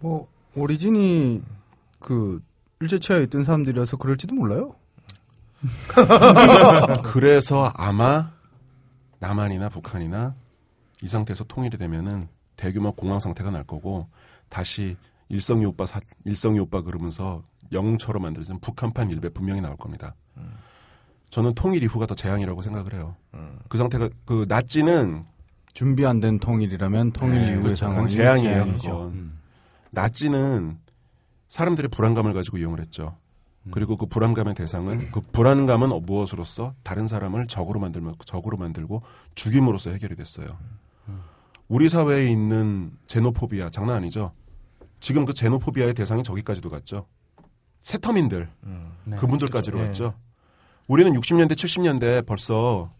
뭐 오리진이 그 일제치하에 있던 사람들이라서 그럴지도 몰라요. 그래서 아마 남한이나 북한이나 이 상태에서 통일이 되면은 대규모 공황 상태가 날 거고 다시 일성이 오빠 사, 일성이 오빠 그러면서 영웅처럼 만들어진 북한판 일배 분명히 나올 겁니다. 저는 통일 이후가 더 재앙이라고 생각을 해요. 그 상태가 그 나치는 준비 안 된 통일이라면 통일 네, 이후의 그렇죠. 상황이 재앙이에요. 재앙이죠. 그건. 나치는 사람들의 불안감을 가지고 이용을 했죠. 그리고 그 불안감의 대상은 그 불안감은 어, 무엇으로서 다른 사람을 적으로 만들면 적으로 만들고 죽임으로써 해결이 됐어요. 우리 사회에 있는 제노포비아 장난 아니죠. 지금 그 제노포비아의 대상이 저기까지도 갔죠. 세터민들 네. 그분들까지로 예. 갔죠. 우리는 60년대 70년대 벌써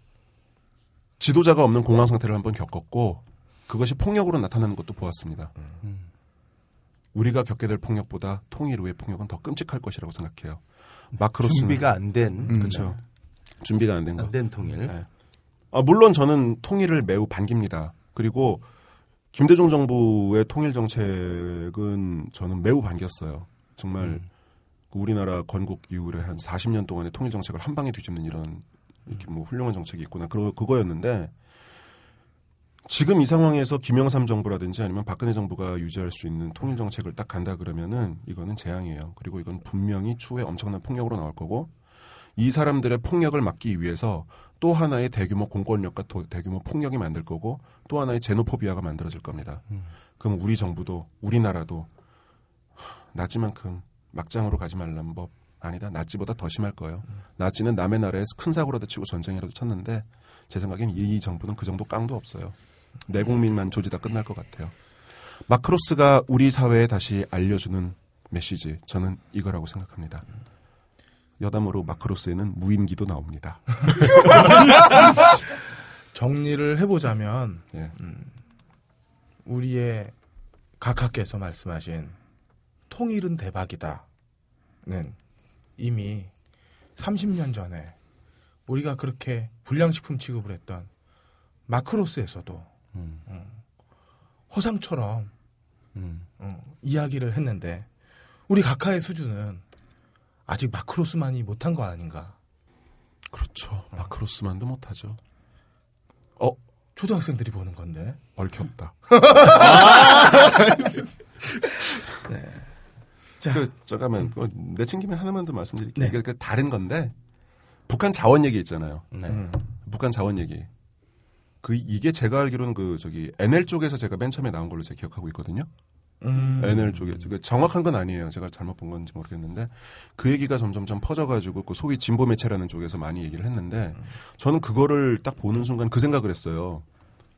지도자가 없는 공황 상태를 한번 겪었고 그것이 폭력으로 나타나는 것도 보았습니다. 음. 우리가 겪게 될 폭력보다 통일 후의 폭력은 더 끔찍할 것이라고 생각해요. 마크로스는 준비가 안된 음. 그렇죠. 준비가 안 된 거. 안된 통일. 네. 아, 물론 저는 통일을 매우 반깁니다. 그리고 김대중 정부의 통일 정책은 저는 매우 반겼어요. 정말 음. 그 우리나라 건국 이후에 한 40년 동안의 통일 정책을 한 방에 뒤집는 이런 이렇게 뭐 훌륭한 정책이 있구나. 그 그거였는데 지금 이 상황에서 김영삼 정부라든지 아니면 박근혜 정부가 유지할 수 있는 통일 정책을 딱 간다 그러면은 이거는 재앙이에요. 그리고 이건 분명히 추후에 엄청난 폭력으로 나올 거고 이 사람들의 폭력을 막기 위해서 또 하나의 대규모 공권력과 도- 대규모 폭력이 만들 거고 또 하나의 제노포비아가 만들어질 겁니다. 음. 그럼 우리 정부도 우리나라도 하, 나치만큼 막장으로 가지 말란 법 아니다. 나치보다 더 심할 거예요. 나치는 남의 나라에서 큰 사고라도 치고 전쟁이라도 쳤는데 제 생각엔 이 정부는 그 정도 깡도 없어요. 내 국민만 조지다 끝날 것 같아요. 마크로스가 우리 사회에 다시 알려주는 메시지 저는 이거라고 생각합니다. 여담으로 마크로스에는 무인기도 나옵니다. 정리를 해보자면 예. 우리의 각하께서 말씀하신 통일은 대박이다는 이미 30년 전에 우리가 그렇게 불량식품 취급을 했던 마크로스에서도 음. 허상처럼 음. 어, 이야기를 했는데 우리 각하의 수준은 아직 마크로스만이 못한 거 아닌가? 그렇죠. 마크로스만도 못하죠. 초등학생들이 보는 건데. 얽혔다. 자, 그 잠깐만 어, 내친김에 하나만 더 말씀드릴게요. 네. 이게 그 다른 건데 북한 자원 얘기 있잖아요. 네. 음. 북한 자원 얘기. 그 이게 제가 알기로는 그 저기 NL 쪽에서 제가 맨 처음에 나온 걸로 제가 기억하고 있거든요. 음. NL 쪽에 그 정확한 건 아니에요. 제가 잘못 본 건지 모르겠는데 그 얘기가 점점점 퍼져가지고 그 소위 진보 매체라는 쪽에서 많이 얘기를 했는데 저는 그거를 딱 보는 순간 그 생각을 했어요.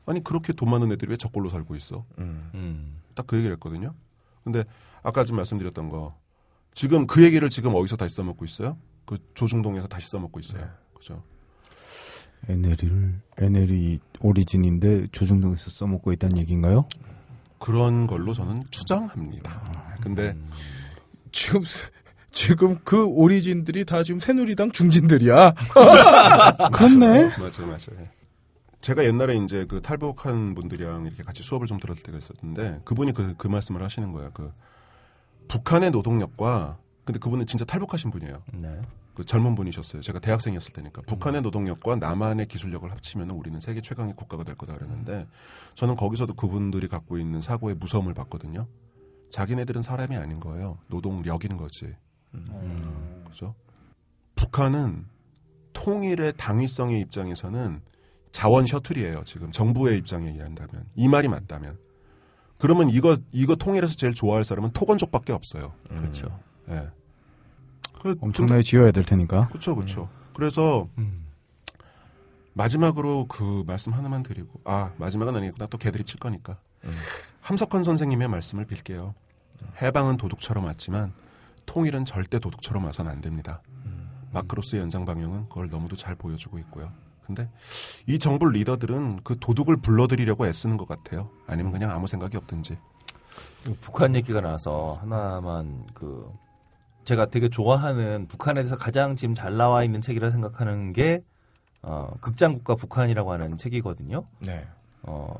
아니 그렇게 돈 많은 애들이 왜 저꼴로 살고 있어? 음. 음. 딱그 얘기를 했거든요. 근데 아까 좀 말씀드렸던 거 지금 그 얘기를 지금 어디서 다시 써먹고 있어요? 그 조중동에서 다시 써먹고 있어요. 네. 그죠? NL을 NL이 오리진인데 조중동에서 써먹고 있다는 얘기인가요? 그런 걸로 저는 추정합니다. 근데 지금 지금 그 오리진들이 다 지금 새누리당 중진들이야. 그렇네. 맞아요, 맞아요. 제가 옛날에 이제 그 탈북한 분들이랑 이렇게 같이 수업을 좀 들었을 때가 있었는데 그분이 그, 그 말씀을 하시는 거야. 그 북한의 노동력과 근데 그분은 진짜 탈북하신 분이에요. 네. 그 젊은 분이셨어요. 제가 대학생이었을 때니까 북한의 노동력과 남한의 기술력을 합치면 우리는 세계 최강의 국가가 될 거다 그랬는데 저는 거기서도 그분들이 갖고 있는 사고의 무서움을 봤거든요. 자기네들은 사람이 아닌 거예요. 노동력인 거지. 그죠? 북한은 통일의 당위성의 입장에서는 자원 셔틀이에요. 지금 정부의 입장에 의한다면 이 말이 맞다면 그러면 이거 이거 통일해서 제일 좋아할 사람은 토건족밖에 없어요. 그렇죠. 예. 그- 엄청나게 지어야 될 테니까. 그렇죠, 그렇죠. 그래서 음. 마지막으로 그 말씀 하나만 드리고 아 마지막은 아니겠구나 또 개드립 칠 거니까 함석헌 선생님의 말씀을 빌게요. 해방은 도둑처럼 왔지만 통일은 절대 도둑처럼 와서는 안 됩니다. 마크로스의 연장 방향은 그걸 너무도 잘 보여주고 있고요. 근데 이 정부 리더들은 그 도둑을 불러들이려고 애쓰는 것 같아요. 아니면 그냥 아무 생각이 없든지. 북한 얘기가 나와서 하나만 그 제가 되게 좋아하는 북한에 대해서 가장 지금 잘 나와 있는 책이라 생각하는 게 어, 극장국가 북한이라고 하는 책이거든요. 네. 어,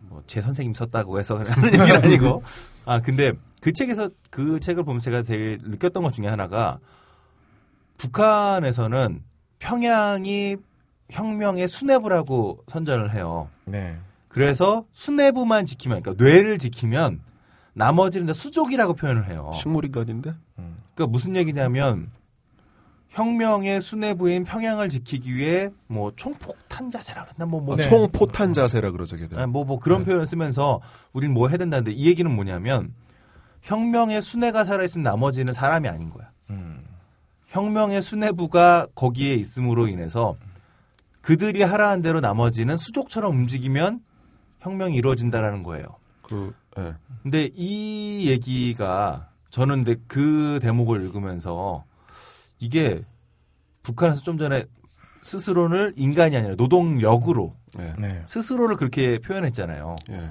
뭐, 제 선생님 썼다고 해서 하는 얘기는 아니고. 아, 근데 그 책에서, 그 책을 보면 제가 되게 느꼈던 것 중에 하나가 북한에서는 평양이 혁명의 수뇌부라고 선전을 해요. 네. 그래서 수뇌부만 지키면, 그러니까 뇌를 지키면 나머지는 다 수족이라고 표현을 해요. 식물인간인데? 그러니까 무슨 얘기냐면 혁명의 수뇌부인 평양을 지키기 위해 뭐 총폭탄 자세라 그랬나 뭐 뭐 아, 네. 총포탄 자세라 그러죠, 걔들. 아, 뭐, 뭐 그런 표현을 쓰면서 우린 뭐 해야 된다는데 이 얘기는 뭐냐면 혁명의 순회가 살아있으면 나머지는 사람이 아닌 거야. 음. 혁명의 순회부가 거기에 있음으로 인해서 그들이 하라는 대로 나머지는 수족처럼 움직이면 혁명이 이루어진다라는 거예요. 그, 예. 근데 이 얘기가 저는 근데 그 대목을 읽으면서 이게 북한에서 좀 전에 스스로를 인간이 아니라 노동력으로 예. 네. 스스로를 그렇게 표현했잖아요. 예.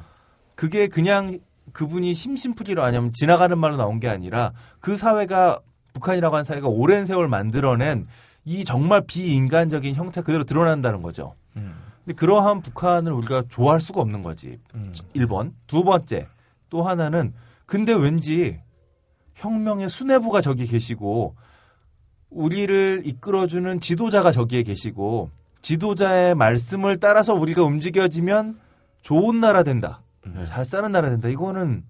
그게 그냥 그분이 심심풀이로 아니면 지나가는 말로 나온 게 아니라 그 사회가 북한이라고 하는 사회가 오랜 세월 만들어낸 이 정말 비인간적인 형태 그대로 드러난다는 거죠. 음. 근데 그러한 북한을 우리가 좋아할 수가 없는 거지. 음. 1번. 두 번째. 또 하나는 근데 왠지 혁명의 수뇌부가 저기 계시고 우리를 이끌어주는 지도자가 저기에 계시고 지도자의 말씀을 따라서 우리가 움직여지면 좋은 나라 된다. 잘 사는 나라 된다. 이거는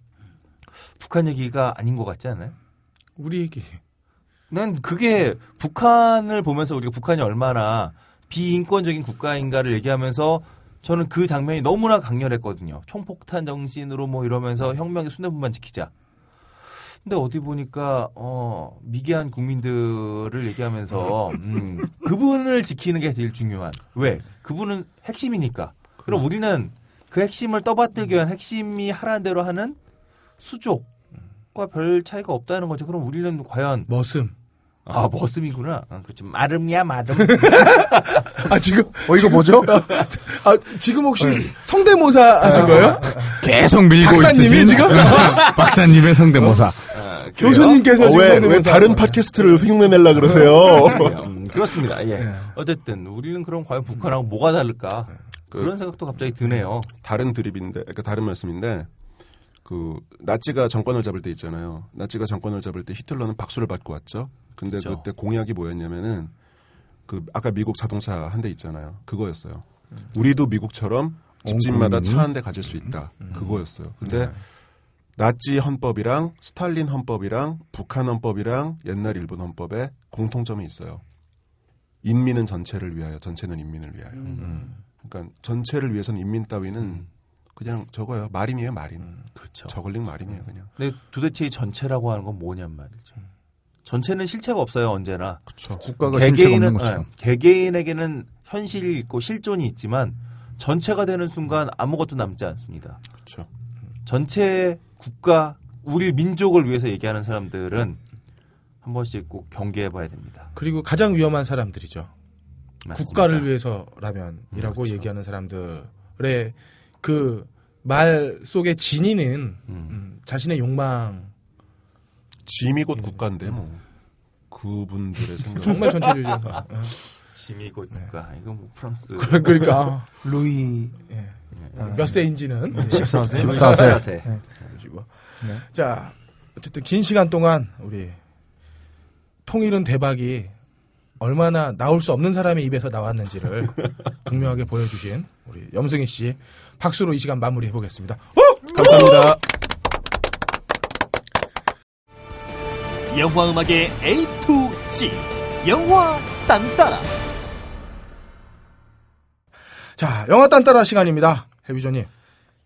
북한 얘기가 아닌 것 같지 않아요? 우리 얘기. 난 그게 북한을 보면서 우리가 북한이 얼마나 비인권적인 국가인가를 얘기하면서 저는 그 장면이 너무나 강렬했거든요. 총폭탄 정신으로 뭐 이러면서 혁명의 수뇌부만 지키자. 근데 어디 보니까 어 미개한 국민들을 얘기하면서 음, 그분을 지키는 게 제일 중요한. 왜? 그분은 핵심이니까. 그럼 우리는 그 핵심을 떠받들기 위한 핵심이 하라는 대로 하는 수족 과 별 차이가 없다는 거죠. 그럼 우리는 과연 머슴. 아 머슴이구나. 아, 그렇지 마름이야 마름. 아, 지금, 어, 이거 뭐죠? 아, 지금 혹시 성대모사 하신 거예요? 계속 밀고 박사님이 있으신 지금? 박사님의 성대모사. 교수님께서 어, 지금 왜, 왜 다른? 팟캐스트를 흉내내려 그러세요? 음, 그렇습니다. 예. 어쨌든 우리는 그럼 과연 북한하고 뭐가 다를까? 그런 생각도 갑자기 드네요. 다른 드립인데, 그러니까 다른 말씀인데, 그 나치가 정권을 잡을 때 있잖아요. 나치가 정권을 잡을 때 히틀러는 박수를 받고 왔죠. 근데 그쵸. 그때 공약이 뭐였냐면은 그 아까 미국 자동차 한 대 있잖아요. 그거였어요. 우리도 미국처럼 집집마다 차 한 대 가질 수 있다. 그거였어요. 근데 나치 헌법이랑 스탈린 헌법이랑 북한 헌법이랑 옛날 일본 헌법에 공통점이 있어요. 인민은 전체를 위하여, 전체는 인민을 위하여. 그러니까 전체를 위해서는 인민 따위는 그냥 저거예요. 마린이에요, 마린. 그렇죠. 저글링 마린이에요, 그냥. 근데 도대체 이 전체라고 하는 건 뭐냔 말이죠. 전체는 실체가 없어요 언제나. 그렇죠. 국가가 실체가 없는 개개인은 것처럼. 예, 개개인에게는 현실이 있고 실존이 있지만 전체가 되는 순간 아무것도 남지 않습니다. 그렇죠. 전체 국가 우리 민족을 위해서 얘기하는 사람들은 한 번씩 꼭 경계해 봐야 됩니다. 그리고 가장 위험한 사람들이죠. 맞습니다. 국가를 위해서라면이라고 그렇죠. 얘기하는 사람들의 그 말 속에 지니는 음. 음, 자신의 욕망 짐이 곧 국가인데 뭐 그분들의 생각. 정말 전체주의자. 어. 짐이고 국가 이거 뭐 프랑스 그러니까 루이 예. 몇 세인지는 14세. 14세. 가지고. 자, 어쨌든 긴 시간 동안 우리 통일은 대박이 얼마나 나올 수 없는 사람의 입에서 나왔는지를 분명하게 보여주신 우리 염승희 씨 박수로 이 시간 마무리해 보겠습니다. 감사합니다. 영화 음악의 A to Z 영화 딴따라 자, 영화 딴따라 시간입니다. 헤비조님.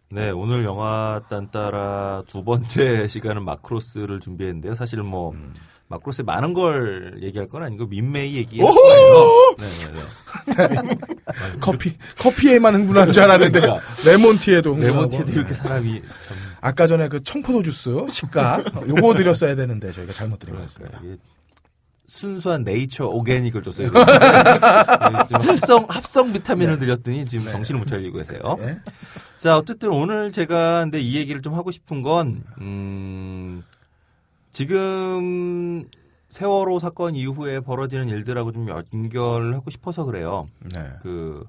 네, 오늘 영화 딴따라 두 번째 시간은 마크로스를 준비했는데요. 사실 뭐 마크로스에 많은 걸 얘기할 건 아니고 민메이 얘기할 거예요. 네, 네, 네. 커피 커피에만 흥분한 줄 알았는데 레몬티에도 흥분하고. 레몬티도 이렇게 사람이 참 아까 전에 그 청포도 주스 시가 요거 드렸어야 되는데 저희가 잘못 드린 것 같습니다. 그러니까 순수한 네이처 오게닉을 줬어요. 좀 합성 합성 비타민을 드렸더니 지금 정신을 못 차리고 계세요. 네. 자, 어쨌든 오늘 제가 근데 이 얘기를 좀 하고 싶은 건, 음, 지금 세월호 사건 이후에 벌어지는 일들하고 좀 연결하고 싶어서 그래요. 네. 그,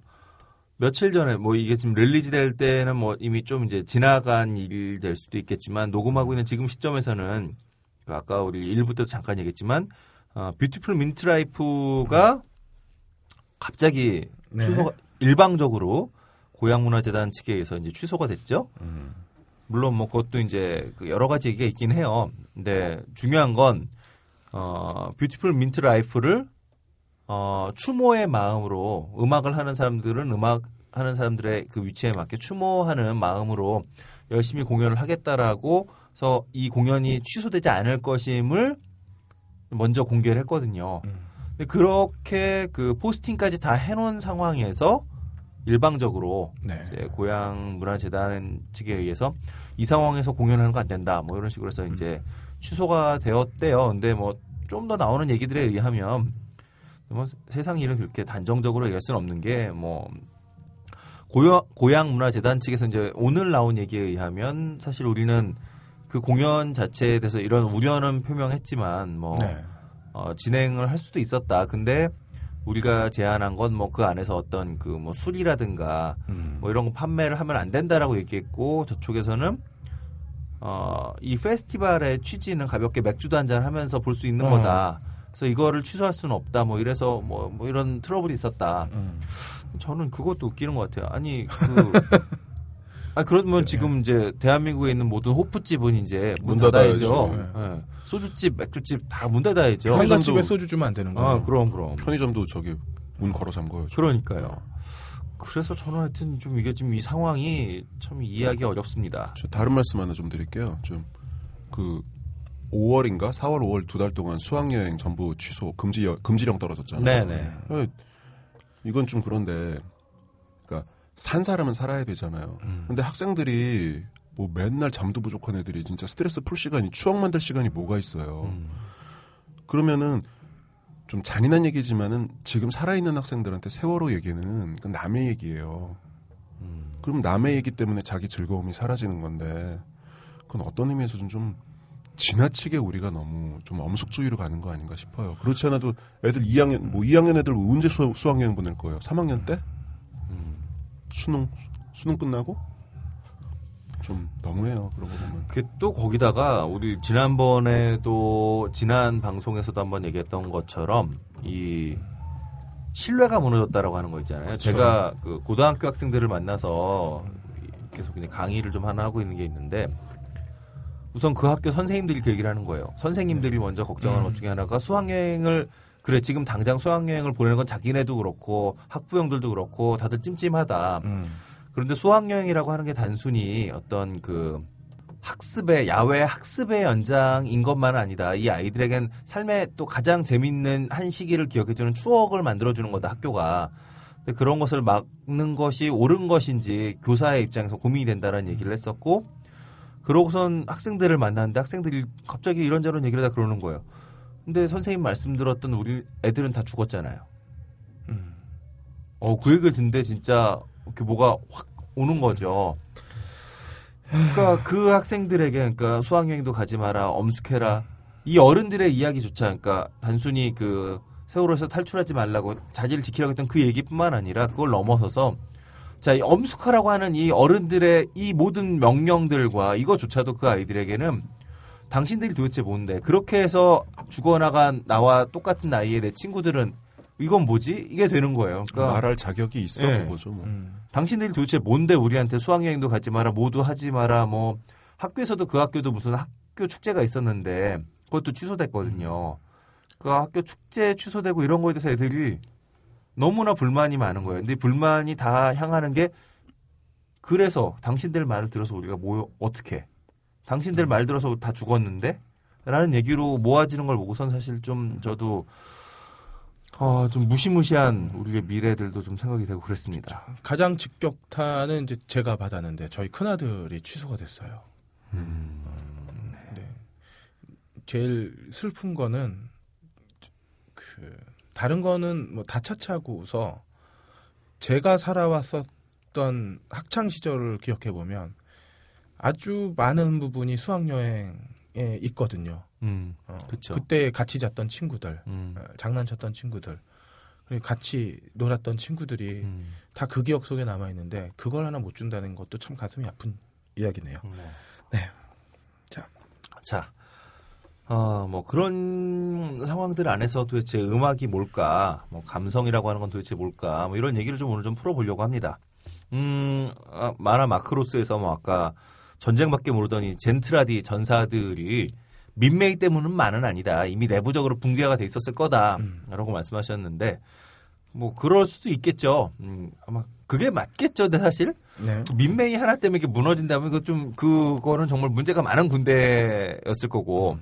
며칠 전에 뭐 이게 지금 release 될 때는 뭐 이미 좀 이제 지나간 일 될 수도 있겠지만 녹음하고 있는 지금 시점에서는 그 아까 우리 일부 때도 잠깐 얘기했지만 어, 뷰티풀 민트라이프가 갑자기 네. 취소가 일방적으로 고양문화재단 측에 의해서 이제 취소가 됐죠. 음. 물론 뭐 그것도 이제 그 여러 가지 얘기가 있긴 해요. 근데 중요한 건 어, 뷰티풀 민트 라이프를 어, 추모의 마음으로 음악을 하는 사람들은 음악 하는 사람들의 그 위치에 맞게 추모하는 마음으로 열심히 공연을 하겠다라고 해서 이 공연이 취소되지 않을 것임을 먼저 공개를 했거든요. 음. 근데 그렇게 그 포스팅까지 다 해놓은 상황에서 일방적으로 네. 고향 문화재단 측에 의해서 이 상황에서 공연하는 거 안 된다. 뭐 이런 식으로 해서 이제 취소가 되었대요. 근데 뭐 좀 더 나오는 얘기들에 의하면 뭐 세상 일은 그렇게 단정적으로 얘기할 수는 없는 게뭐 고향 고향 문화재단 측에서 이제 오늘 나온 얘기에 의하면 사실 우리는 그 공연 자체에 대해서 이런 우려는 표명했지만 뭐 네. 어, 진행을 할 수도 있었다. 근데 우리가 제안한 건 뭐 그 안에서 어떤 그 뭐 술이라든가 음. 뭐 이런 거 판매를 하면 안 된다라고 얘기했고 저쪽에서는 어, 이 페스티벌의 취지는 가볍게 맥주도 한잔 하면서 볼 수 있는 어. 거다. 그래서 이거를 취소할 수는 없다. 뭐 이래서 뭐, 뭐 이런 트러블이 있었다. 음. 저는 그것도 웃기는 것 같아요. 아니 그 아, 그러면 지금 이제 대한민국에 있는 모든 호프집은 이제 문, 문 닫아야죠. 예. 소주집, 맥주집 다 문 닫아야죠. 상가집에 편의점도- 소주 주면 안 되는 거예요. 아, 그럼 그럼. 편의점도 저기 문 걸어 잠궈요. 그러니까요. 그래서 저는 하여튼 좀 이게 좀이 상황이 참 이해하기 어렵습니다. 저 다른 말씀 하나 좀 드릴게요. 좀 그 5월인가 4월 5월 두 달 동안 수학 여행 전부 취소 금지 금지령 떨어졌잖아요. 네네. 어, 이건 좀 그런데 그러니까 산 사람은 살아야 되잖아요. 음. 근데 학생들이 뭐 맨날 잠도 부족한 애들이 진짜 스트레스 풀 시간이 추억 만들 시간이 뭐가 있어요. 음. 그러면은 좀 잔인한 얘기지만은 지금 살아있는 학생들한테 세월호 얘기는 그 남의 얘기예요. 음. 그럼 남의 얘기 때문에 자기 즐거움이 사라지는 건데 그건 어떤 의미에서는 좀 지나치게 우리가 너무 좀 엄숙주의로 가는 거 아닌가 싶어요. 그렇지 않아도 애들 2학년 뭐 2학년 애들 언제 수, 수학여행 보낼 거예요? 3학년 때? 수능 수능 끝나고 좀 너무해요. 거 보면. 그또 거기다가 우리 지난번에도 지난 방송에서도 한번 얘기했던 것처럼 이 신뢰가 무너졌다라고 하는 거 있잖아요. 제가 그 고등학교 학생들을 만나서 계속 그냥 강의를 좀 하나 하고 있는 게 있는데 우선 그 학교 선생님들이 그 얘기를 하는 거예요. 선생님들이 먼저 걱정하는 것 중에 하나가 수학여행을 그래 지금 당장 수학여행을 보내는 건 자기네도 그렇고 학부형들도 그렇고 다들 찜찜하다. 음. 그런데 수학여행이라고 하는 게 단순히 어떤 그 학습의 야외 학습의 연장인 것만은 아니다. 이 아이들에겐 삶의 또 가장 재밌는 한 시기를 기억해주는 추억을 만들어주는 거다. 학교가. 그런 것을 막는 것이 옳은 것인지 교사의 입장에서 고민이 된다는 얘기를 했었고 그러고선 학생들을 만났는데 학생들이 갑자기 이런저런 얘기를 다 그러는 거예요. 근데 선생님 말씀 들었던 우리 애들은 다 죽었잖아요. 어, 그 얘기를 듣는데 진짜 이렇게 뭐가 확 오는 거죠. 그러니까 그 학생들에게 그러니까 수학여행도 가지 마라, 엄숙해라. 이 어른들의 이야기조차 그러니까 단순히 그 세월호에서 탈출하지 말라고 자질을 지키라고 했던 그 얘기뿐만 아니라 그걸 넘어서서 자, 이 엄숙하라고 하는 이 어른들의 이 모든 명령들과 이거조차도 그 아이들에게는 당신들이 도대체 뭔데 그렇게 해서 죽어나간 나와 똑같은 나이의 내 친구들은 이건 뭐지? 이게 되는 거예요. 그러니까 말할 자격이 있어 예. 그거죠. 뭐. 음. 당신들이 도대체 뭔데 우리한테 수학여행도 가지 마라, 모두 하지 마라, 뭐 학교에서도 그 학교도 무슨 학교 축제가 있었는데 그것도 취소됐거든요. 그 학교 축제 취소되고 이런 거에 대해서 애들이 너무나 불만이 많은 거예요. 근데 불만이 다 향하는 게 그래서 당신들 말을 들어서 우리가 뭐 어떻게 당신들 말 들어서 다 죽었는데 라는 얘기로 모아지는 걸 보고선 사실 좀 저도 어, 좀 무시무시한 우리의 미래들도 좀 생각이 되고 그랬습니다. 가장 직격탄은 이제 제가 받았는데 저희 큰아들이 취소가 됐어요. 네. 제일 슬픈 거는 그 다른 거는 뭐 다 차치하고서 제가 살아왔었던 학창 시절을 기억해 보면 아주 많은 부분이 수학 여행에 있거든요. 음, 어. 그때 같이 잤던 친구들, 음, 어, 장난쳤던 친구들, 그리고 같이 놀았던 친구들이 음. 다그 기억 속에 남아 있는데 그걸 하나 못 준다는 것도 참 가슴이 아픈 이야기네요. 네. 자. 자, 어, 뭐 그런 상황들 안에서 도대체 음악이 뭘까, 뭐 감성이라고 하는 건 도대체 뭘까, 뭐 이런 얘기를 좀 오늘 좀 풀어보려고 합니다. 음, 아, 만화 마크로스에서 뭐 아까 전쟁밖에 모르더니 젠트라디 전사들이 민메이 때문은만은 아니다. 이미 내부적으로 붕괴가 돼 있었을 거다라고 말씀하셨는데 뭐 그럴 수도 있겠죠. 음, 아마 그게 맞겠죠. 근데 사실 네. 민메이 하나 때문에 이게 무너진다면 그 좀 그거는 정말 문제가 많은 군대였을 거고.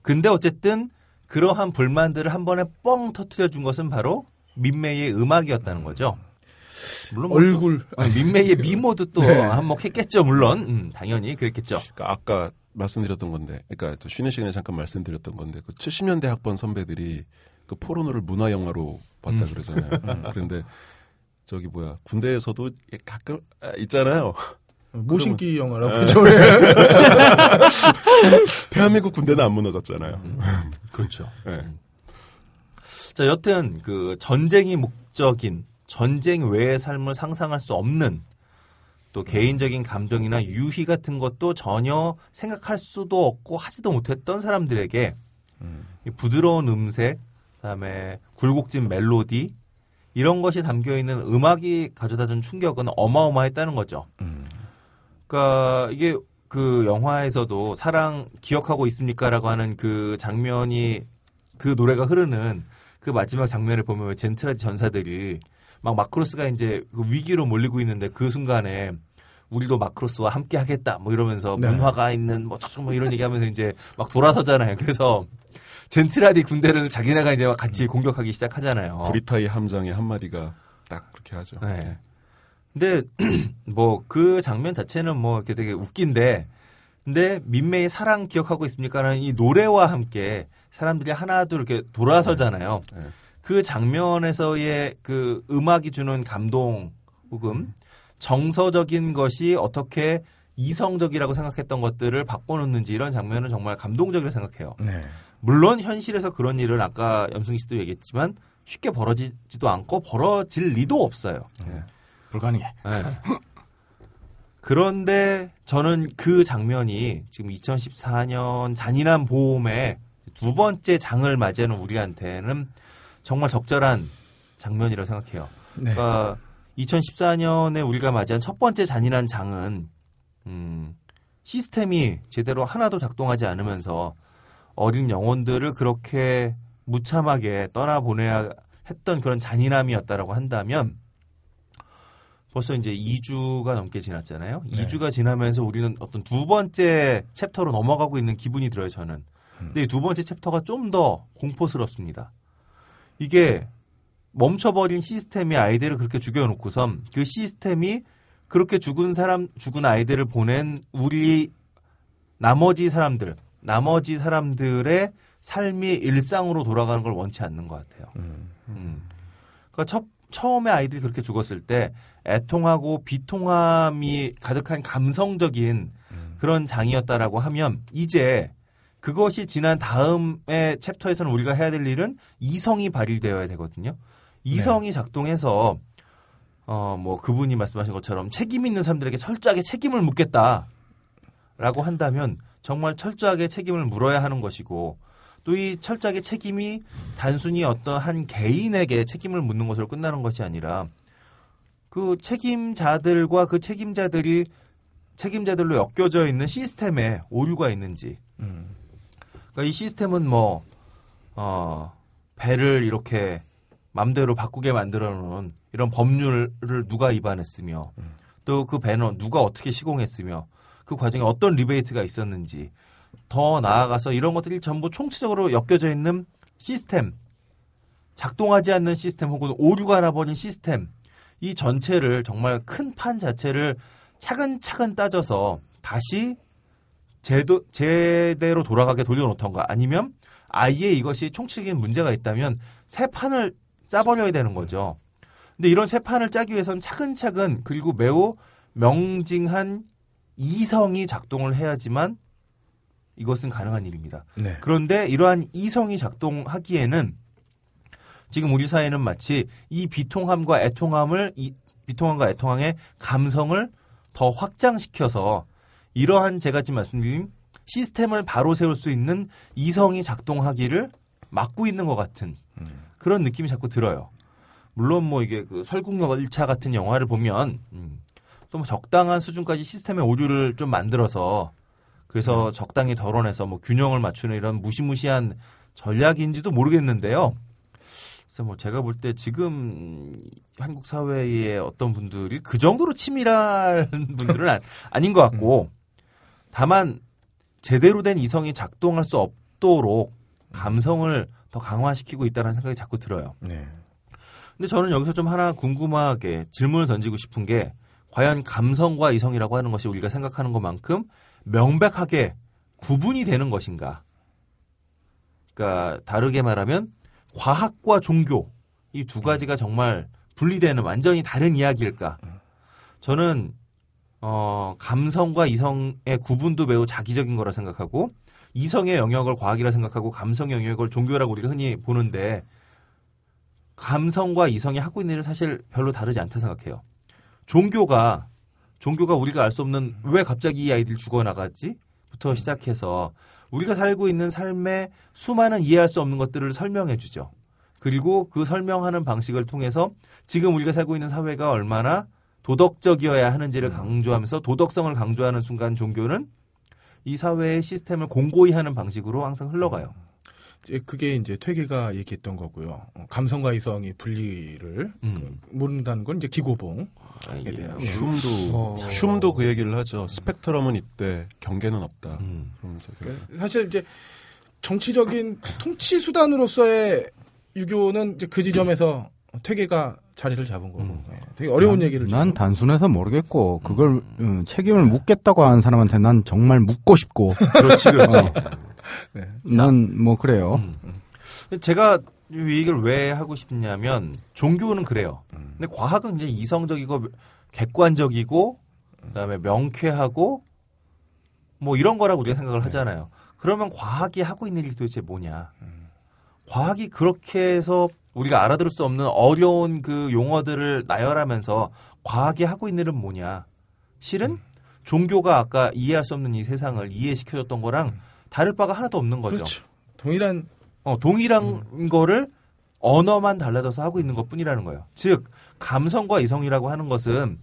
근데 어쨌든 그러한 불만들을 한 번에 뻥 터트려 준 것은 바로 민메이의 음악이었다는 거죠. 물론 뭐 얼굴 또, 아니, 민메이의 미모도 또 네. 한몫했겠죠. 물론 음, 당연히 그랬겠죠. 그러니까 아까 말씀드렸던 건데, 그러니까 또 쉬는 시간에 잠깐 말씀드렸던 건데, 그 70년대 학번 선배들이 그 포르노를 문화 영화로 봤다 음. 그러잖아요. 그런데 저기 뭐야 군대에서도 가끔 아, 있잖아요. 모신기 영화라고 네. 그죠? 대한민국 군대는 안 무너졌잖아요. 그렇죠. 네. 자, 여튼 그 전쟁이 목적인 전쟁 외의 삶을 상상할 수 없는 또 개인적인 감정이나 유희 같은 것도 전혀 생각할 수도 없고 하지도 못했던 사람들에게 이 부드러운 음색, 그다음에 굴곡진 멜로디 이런 것이 담겨 있는 음악이 가져다준 충격은 어마어마했다는 거죠. 그러니까 이게 그 영화에서도 사랑 기억하고 있습니까라고 하는 그 장면이 그 노래가 흐르는 그 마지막 장면을 보면 왜 젠트라디 전사들이 막 마크로스가 이제 그 위기로 몰리고 있는데 그 순간에 우리도 마크로스와 함께 하겠다 뭐 이러면서 네. 문화가 있는 뭐 저쪽 뭐 이런 얘기하면서 이제 막 돌아서잖아요. 그래서 젠트라디 군대를 자기네가 이제 막 같이 공격하기 시작하잖아요. 브리타이 함장의 한 마디가 딱 그렇게 하죠. 네. 근데 뭐 그 장면 자체는 뭐 이렇게 되게 웃긴데 근데 민매의 사랑 기억하고 있습니까라는 이 노래와 함께 사람들이 하나둘 이렇게 돌아서잖아요. 네. 그 장면에서의 그 음악이 주는 감동 혹은 정서적인 것이 어떻게 이성적이라고 생각했던 것들을 바꿔놓는지 이런 장면은 정말 감동적이라고 생각해요. 네. 물론 현실에서 그런 일은 아까 염승희 씨도 얘기했지만 쉽게 벌어지지도 않고 벌어질 리도 없어요. 불가능해. 네. 그런데 저는 그 장면이 지금 2014년 잔인한 보험의 두 번째 장을 맞이하는 우리한테는 정말 적절한 장면이라고 생각해요. 네. 그러니까 2014년에 우리가 맞이한 첫 번째 잔인한 장은 음, 시스템이 제대로 하나도 작동하지 않으면서 어린 영혼들을 그렇게 무참하게 떠나보내야 했던 그런 잔인함이었다라고 한다면 벌써 이제 2주가 넘게 지났잖아요. 네. 2주가 지나면서 우리는 어떤 두 번째 챕터로 넘어가고 있는 기분이 들어요, 저는. 근데 이 두 번째 챕터가 좀 더 공포스럽습니다. 이게 멈춰버린 시스템이 아이들을 그렇게 죽여놓고선 그 시스템이 그렇게 죽은 사람, 죽은 아이들을 보낸 우리 나머지 사람들, 나머지 사람들의 삶이 일상으로 돌아가는 걸 원치 않는 것 같아요. 음. 그러니까 첫, 처음에 아이들이 그렇게 죽었을 때 애통하고 비통함이 가득한 감성적인 그런 장이었다라고 하면 이제 그것이 지난 다음의 챕터에서는 우리가 해야 될 일은 이성이 발휘되어야 되거든요. 이성이 작동해서 어 뭐 그분이 말씀하신 것처럼 책임 있는 사람들에게 철저하게 책임을 묻겠다라고 한다면 정말 철저하게 책임을 물어야 하는 것이고 또 이 철저하게 책임이 단순히 어떤 한 개인에게 책임을 묻는 것으로 끝나는 것이 아니라 그 책임자들과 그 책임자들이 책임자들로 엮여져 있는 시스템에 오류가 있는지 음. 그러니까 이 시스템은 뭐, 어, 배를 이렇게 맘대로 바꾸게 만들어 놓은 이런 법률을 누가 위반했으며 또 그 배는 누가 어떻게 시공했으며 그 과정에 어떤 리베이트가 있었는지 더 나아가서 이런 것들이 전부 총체적으로 엮여져 있는 시스템, 작동하지 않는 시스템 혹은 오류가 나버린 시스템 이 전체를 정말 큰 판 자체를 차근차근 따져서 다시 제도 제대로 돌아가게 돌려놓던가 아니면 아예 이것이 총칙적인 문제가 있다면 새 판을 짜버려야 되는 거죠. 근데 이런 새 판을 짜기 위해서는 차근차근 그리고 매우 명징한 이성이 작동을 해야지만 이것은 가능한 일입니다. 네. 그런데 이러한 이성이 작동하기에는 지금 우리 사회는 마치 이 비통함과 애통함을 이 비통함과 애통함의 감성을 더 확장시켜서 이러한 제가 지금 말씀드린 시스템을 바로 세울 수 있는 이성이 작동하기를 막고 있는 것 같은 그런 느낌이 자꾸 들어요. 물론 뭐 이게 그 설국역 1차 같은 영화를 보면 음, 또뭐 적당한 수준까지 시스템의 오류를 좀 만들어서 그래서 적당히 덜어내서 뭐 균형을 맞추는 이런 무시무시한 전략인지도 모르겠는데요. 그래서 뭐 제가 볼 때 지금 한국 사회의 어떤 분들이 그 정도로 치밀한 분들은 아, 아닌 것 같고 다만 제대로 된 이성이 작동할 수 없도록 감성을 더 강화시키고 있다는 생각이 자꾸 들어요. 네. 근데 저는 여기서 좀 하나 궁금하게 질문을 던지고 싶은 게 과연 감성과 이성이라고 하는 것이 우리가 생각하는 것만큼 명백하게 구분이 되는 것인가? 그러니까 다르게 말하면 과학과 종교 이 두 가지가 정말 분리되는 완전히 다른 이야기일까? 저는 어, 감성과 이성의 구분도 매우 자기적인 거라 생각하고 이성의 영역을 과학이라 생각하고 감성의 영역을 종교라고 우리가 흔히 보는데 감성과 이성이 하고 있는 일은 사실 별로 다르지 않다 생각해요. 종교가 종교가 우리가 알 수 없는 왜 갑자기 이 아이들 죽어나갔지?부터 시작해서 우리가 살고 있는 삶의 수많은 이해할 수 없는 것들을 설명해 주죠. 그리고 그 설명하는 방식을 통해서 지금 우리가 살고 있는 사회가 얼마나 도덕적이어야 하는지를 강조하면서 도덕성을 강조하는 순간 종교는 이 사회의 시스템을 공고히 하는 방식으로 항상 흘러가요. 이제 그게 이제 퇴계가 얘기했던 거고요. 어, 감성과 이성이 분리를 음. 그 모른다는 건 이제 기고봉. 아, 이게, 대한 흉도 어. 흉도 그 얘기를 하죠. 스펙트럼은 있대, 경계는 없다. 음. 그러면서 사실 이제 정치적인 통치 수단으로서의 유교는 이제 그 지점에서 퇴계가 자리를 잡은 거고 음. 네, 되게 어려운 난, 얘기를 난. 단순해서 모르겠고 그걸 음, 책임을 묻겠다고 하는 사람한테 난 정말 묻고 싶고 그렇지, 그렇지. 난뭐 그래요. 음. 제가 이 얘기를 왜 하고 싶냐면 종교는 그래요. 근데 과학은 이제 이성적이고 객관적이고 그다음에 명쾌하고 뭐 이런 거라고 우리가 생각을 하잖아요. 그러면 과학이 하고 있는 일이 도대체 뭐냐? 과학이 그렇게 해서 우리가 알아들을 수 없는 어려운 그 용어들을 나열하면서 과학이 하고 있는 일은 뭐냐? 실은 종교가 아까 이해할 수 없는 이 세상을 이해시켜줬던 거랑 다를 바가 하나도 없는 거죠. 그렇죠. 동일한 어, 동일한 거를 언어만 달라져서 하고 있는 것 뿐이라는 거예요. 즉, 감성과 이성이라고 하는 것은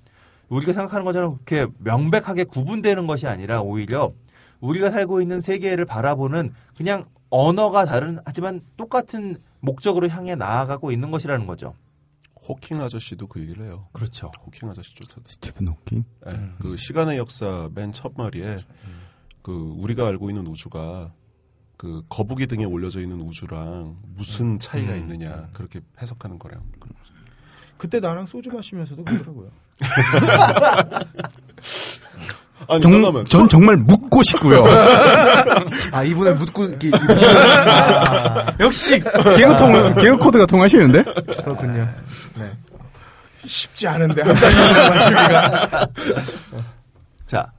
우리가 생각하는 것처럼 그렇게 명백하게 구분되는 것이 아니라 오히려 우리가 살고 있는 세계를 바라보는 그냥 언어가 다른 하지만 똑같은 목적으로 향해 나아가고 있는 것이라는 거죠. 호킹 아저씨도 그 얘기를 해요. 그렇죠. 호킹 아저씨 쫓아. 스티븐 호킹. 네, 그 시간의 역사 맨 첫 마리에 그 우리가 알고 있는 우주가 그 거북이 등에 올려져 있는 우주랑 무슨 차이가 있느냐 그렇게 해석하는 거래요. 그때 나랑 소주 마시면서도 그러더라고요. 아니 정. 전 정말 묻고 싶고요. 아 이분을 묻고 이렇게 아, 역시 개그 통 개그 코드가 통하시는데? 그렇군요. 네. 쉽지 않은데 한 장면에 맞추기가. 자,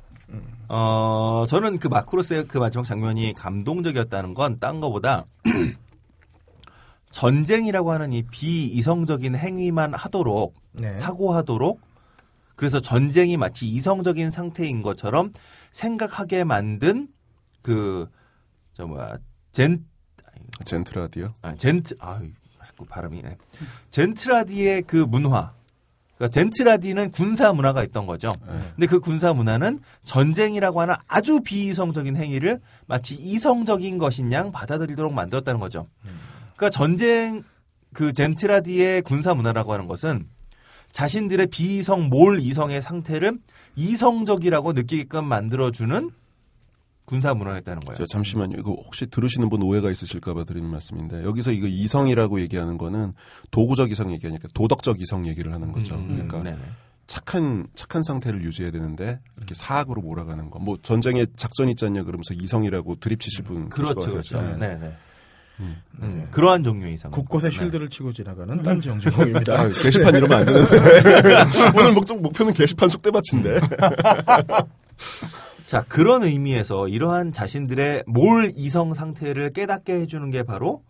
어, 저는 그 마크로스의 그 마지막 장면이 감동적이었다는 건 딴 거보다 전쟁이라고 하는 이 비이성적인 행위만 하도록 네. 사고하도록 그래서 전쟁이 마치 이성적인 상태인 것처럼 생각하게 만든 그저 뭐야 젠 젠트라디요. 아, 젠트 아 자꾸 발음이 네. 젠트라디의 그 문화 그러니까 젠트라디는 군사 문화가 있던 거죠. 근데 그 군사 문화는 전쟁이라고 하는 아주 비이성적인 행위를 마치 이성적인 것인 양 받아들이도록 만들었다는 거죠. 그러니까 전쟁 그 젠트라디의 군사 문화라고 하는 것은 자신들의 비이성 몰 이성의 상태를 이성적이라고 느끼게끔 만들어주는 군사 문화였다는 거예요. 저 잠시만요. 이거 혹시 들으시는 분 오해가 있으실까봐 드리는 말씀인데 여기서 이거 이성이라고 얘기하는 거는 도구적 이성 얘기하니까 도덕적 이성 얘기를 하는 거죠. 음, 그러니까 네네. 착한 착한 상태를 유지해야 되는데 이렇게 사악으로 몰아가는 거. 뭐 전쟁에 작전 있지 않냐 그러면서 이성이라고 드립 치실 분 그렇죠, 그렇죠. 네, 네. 음, 그러한 종류의 이상. 곳곳에 쉴드를 치고 지나가는 딴지 영주공입니다. 아, 게시판 이러면 안 되는데. 오늘 목적, 목표는 게시판 속대밭인데. 자, 그런 의미에서 이러한 자신들의 몰 이성 상태를 깨닫게 해주는 게 바로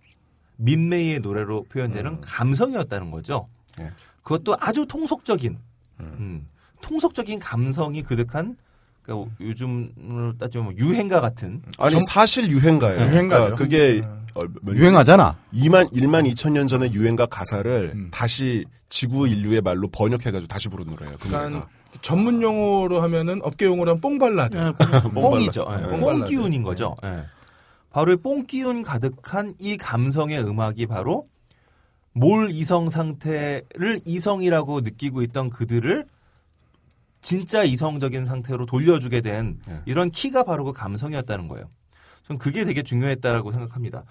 민메이의 노래로 표현되는 감성이었다는 거죠. 예. 그것도 아주 통속적인, 음, 통속적인 감성이 그득한, 그러니까 요즘으로 따지면 뭐 유행가 같은, 아니, 사실 유행가예요. 유행가죠. 그러니까 그게 어, 몇- 유행하잖아. 2만, 1만 2천 년 전의 유행가 가사를 음. 다시 지구 인류의 말로 번역해가지고 다시 부른 노래예요. 그 그러니까. 전문 용어로 하면은 업계 용어로 하면 뽕발라드. 뽕이죠. 예, 뽕뽕 발라드. 기운인 거죠. 예. 바로 이 뽕 기운 가득한 이 감성의 음악이 바로 몰이성 상태를 이성이라고 느끼고 있던 그들을 진짜 이성적인 상태로 돌려주게 된 네. 이런 키가 바로 그 감성이었다는 거예요. 전 그게 되게 중요했다라고 생각합니다.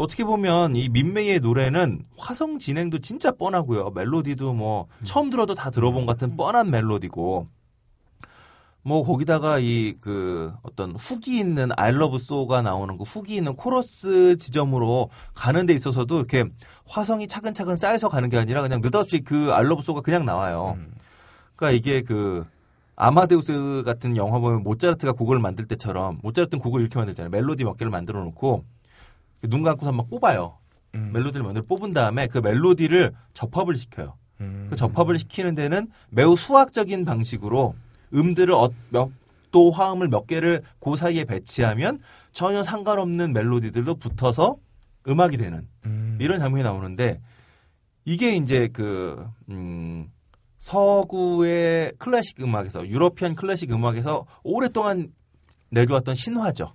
어떻게 보면 이 민메이의 노래는 화성 진행도 진짜 뻔하고요. 멜로디도 뭐 처음 들어도 다 들어본 같은 뻔한 멜로디고 뭐 거기다가 이 그 어떤 훅이 있는 아이러브 소가 나오는 그 hook이 있는 코러스 지점으로 가는 데 있어서도 이렇게 화성이 차근차근 쌓여서 가는 게 아니라 그냥 느닷없이 그 I love you so가 그냥 나와요. 그러니까 이게 그 아마데우스 같은 영화 보면 모차르트가 곡을 만들 때처럼 모차르트는 곡을 이렇게 만들잖아요. 멜로디 몇 개를 만들어 놓고 눈 감고서 막 뽑아요. 음. 멜로디를 먼저 뽑은 다음에 그 멜로디를 접합을 시켜요. 음. 그 접합을 시키는 데는 매우 수학적인 방식으로 음들을 어- 몇도 화음을 몇 개를 그 사이에 배치하면 전혀 상관없는 멜로디들도 붙어서 음악이 되는 음. 이런 장면이 나오는데 이게 이제 그 음, 서구의 클래식 음악에서 유러피안 클래식 음악에서 오랫동안 내려왔던 신화죠.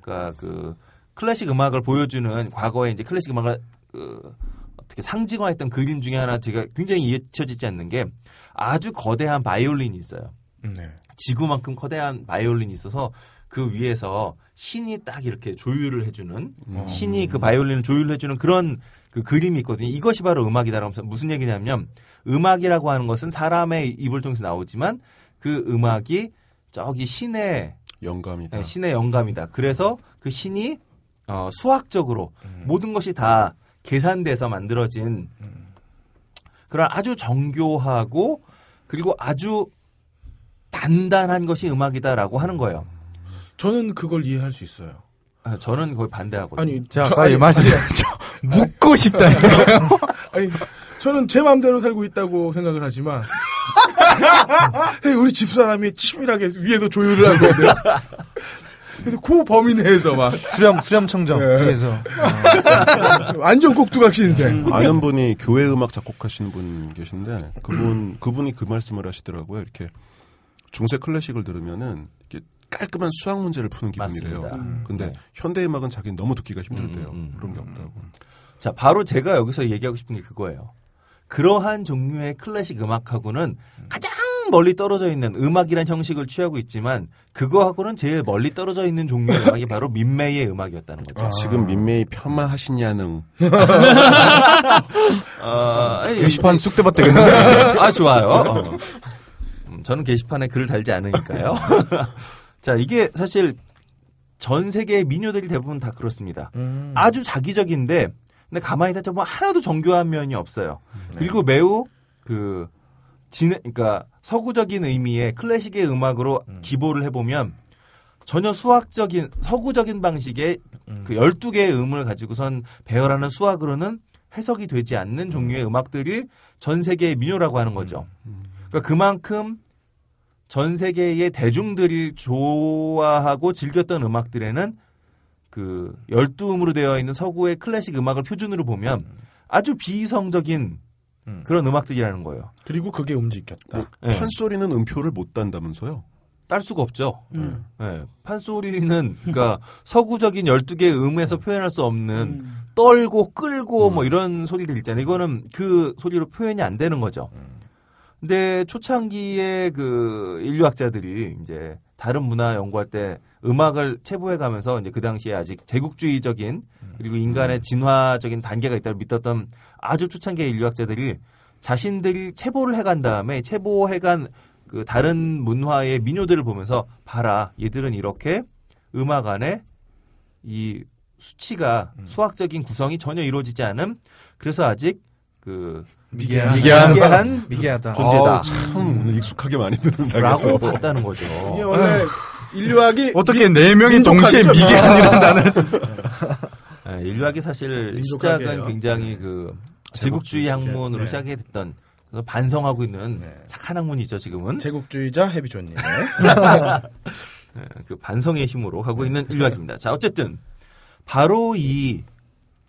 그러니까 그 클래식 음악을 보여주는 과거에 이제 클래식 음악을 그 어떻게 상징화했던 그림 중에 하나 제가 굉장히 잊혀지지 않는 게 아주 거대한 바이올린이 있어요. 네. 지구만큼 거대한 바이올린이 있어서 그 위에서 신이 딱 이렇게 조율을 해주는 신이 그 바이올린을 조율해주는 그런 그 그림이 있거든요. 이것이 바로 음악이다라고 무슨 얘기냐면 음악이라고 하는 것은 사람의 입을 통해서 나오지만 그 음악이 저기 신의 영감이다. 네, 신의 영감이다. 그래서 그 신이 어, 수학적으로 모든 것이 다 계산돼서 만들어진 그런 아주 정교하고 그리고 아주 단단한 것이 음악이다라고 하는 거예요. 저는 그걸 이해할 수 있어요. 아, 저는 거의 반대하거든요. 아니, 제가 저- 아까 아니, 이 말씀 묻고 싶다니까요. 아니, 저는 제 마음대로 살고 있다고 생각을 하지만, 우리 집사람이 치밀하게 위에도 조율을 하고 있는데, 그래서 그 범위 내에서 막, 수렴 수렴 청정 예. 뒤에서 완전 꼭두각 신생. 아는 분이 교회 음악 작곡하시는 분 계신데 그분 그분이 그 말씀을 하시더라고요. 이렇게 중세 클래식을 들으면은 이렇게 깔끔한 수학 문제를 푸는 기분이래요. 맞습니다. 근데 네. 현대 음악은 자기는 너무 듣기가 힘들대요. 음, 음, 그런 게 없다고. 자, 바로 제가 여기서 얘기하고 싶은 게 그거예요. 그러한 종류의 클래식 음악하고는 가장 멀리 떨어져 있는 음악이란 형식을 취하고 있지만 그거하고는 제일 멀리 떨어져 있는 종류의 음악이 바로 민메이의 음악이었다는 거죠. 지금 민메이 폄하하시냐는 어, 게시판 쑥대밭 되겠는데. 아 좋아요. 어. 음, 저는 게시판에 글을 달지 않으니까요. 자 이게 사실 전 세계의 민요들이 대부분 다 그렇습니다. 음. 아주 자기적인데 근데 가만히 따져보면 하나도 정교한 면이 없어요. 그리고 매우 그 진, 그러니까 서구적인 의미의 클래식의 음악으로 기보를 해보면 전혀 수학적인 서구적인 방식의 그 12개의 음을 가지고선 배열하는 수학으로는 해석이 되지 않는 종류의 음악들이 전 세계의 민요라고 하는 거죠. 그러니까 그만큼 전 세계의 대중들이 좋아하고 즐겼던 음악들에는 그 12음으로 되어 있는 서구의 클래식 음악을 표준으로 보면 아주 비이성적인 음. 그런 음악들이라는 거예요. 그리고 그게 움직였다. 네. 판소리는 음표를 못 단다면서요? 딸 수가 없죠. 네. 판소리는 그러니까 서구적인 12개의 음에서 표현할 수 없는 떨고 끌고 뭐 이런 소리들 있잖아요. 이거는 그 소리로 표현이 안 되는 거죠. 근데 초창기에 그 인류학자들이 이제 다른 문화 연구할 때 음악을 체부해 가면서 이제 그 당시에 아직 제국주의적인 그리고 인간의 진화적인 단계가 있다고 믿었던 아주 초창기의 인류학자들이 자신들이 체보를 해간 다음에 체보해간 그 다른 문화의 민요들을 보면서 봐라 얘들은 이렇게 음악 안에 이 수치가 수학적인 구성이 전혀 이루어지지 않은 그래서 아직 그 미개한. 미개한. 미개한 미개하다. 존재다. 아우, 참 오늘 익숙하게 많이 듣는다. 라고 그래서. 봤다는 거죠. 이게 원래 인류학이 어떻게 네 명이. 동시에 미개한이라는 단어를 쓰 예, 인류학이 사실. 시작은 굉장히 그 제국주의 학문으로 네. 시작이 됐던 반성하고 있는 네. 착한 학문이죠 지금은 제국주의자 해비존님. 예, 그 반성의 힘으로 가고 있는 인류학입니다. 자 어쨌든 바로 이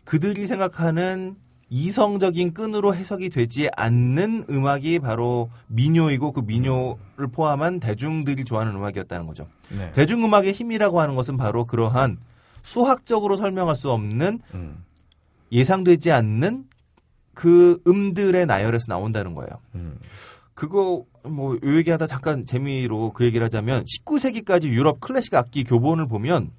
그들이 생각하는 이성적인 끈으로 해석이 되지 않는 음악이 바로 민요이고 그 민요를 포함한 대중들이 좋아하는 음악이었다는 거죠. 네. 대중음악의 힘이라고 하는 것은 바로 그러한 수학적으로 설명할 수 없는 음, 예상되지 않는 그 음들의 나열에서 나온다는 거예요. 음. 그거 뭐 요 얘기하다 잠깐 재미로 그 얘기를 하자면 19세기까지 유럽 클래식 악기 교본을 보면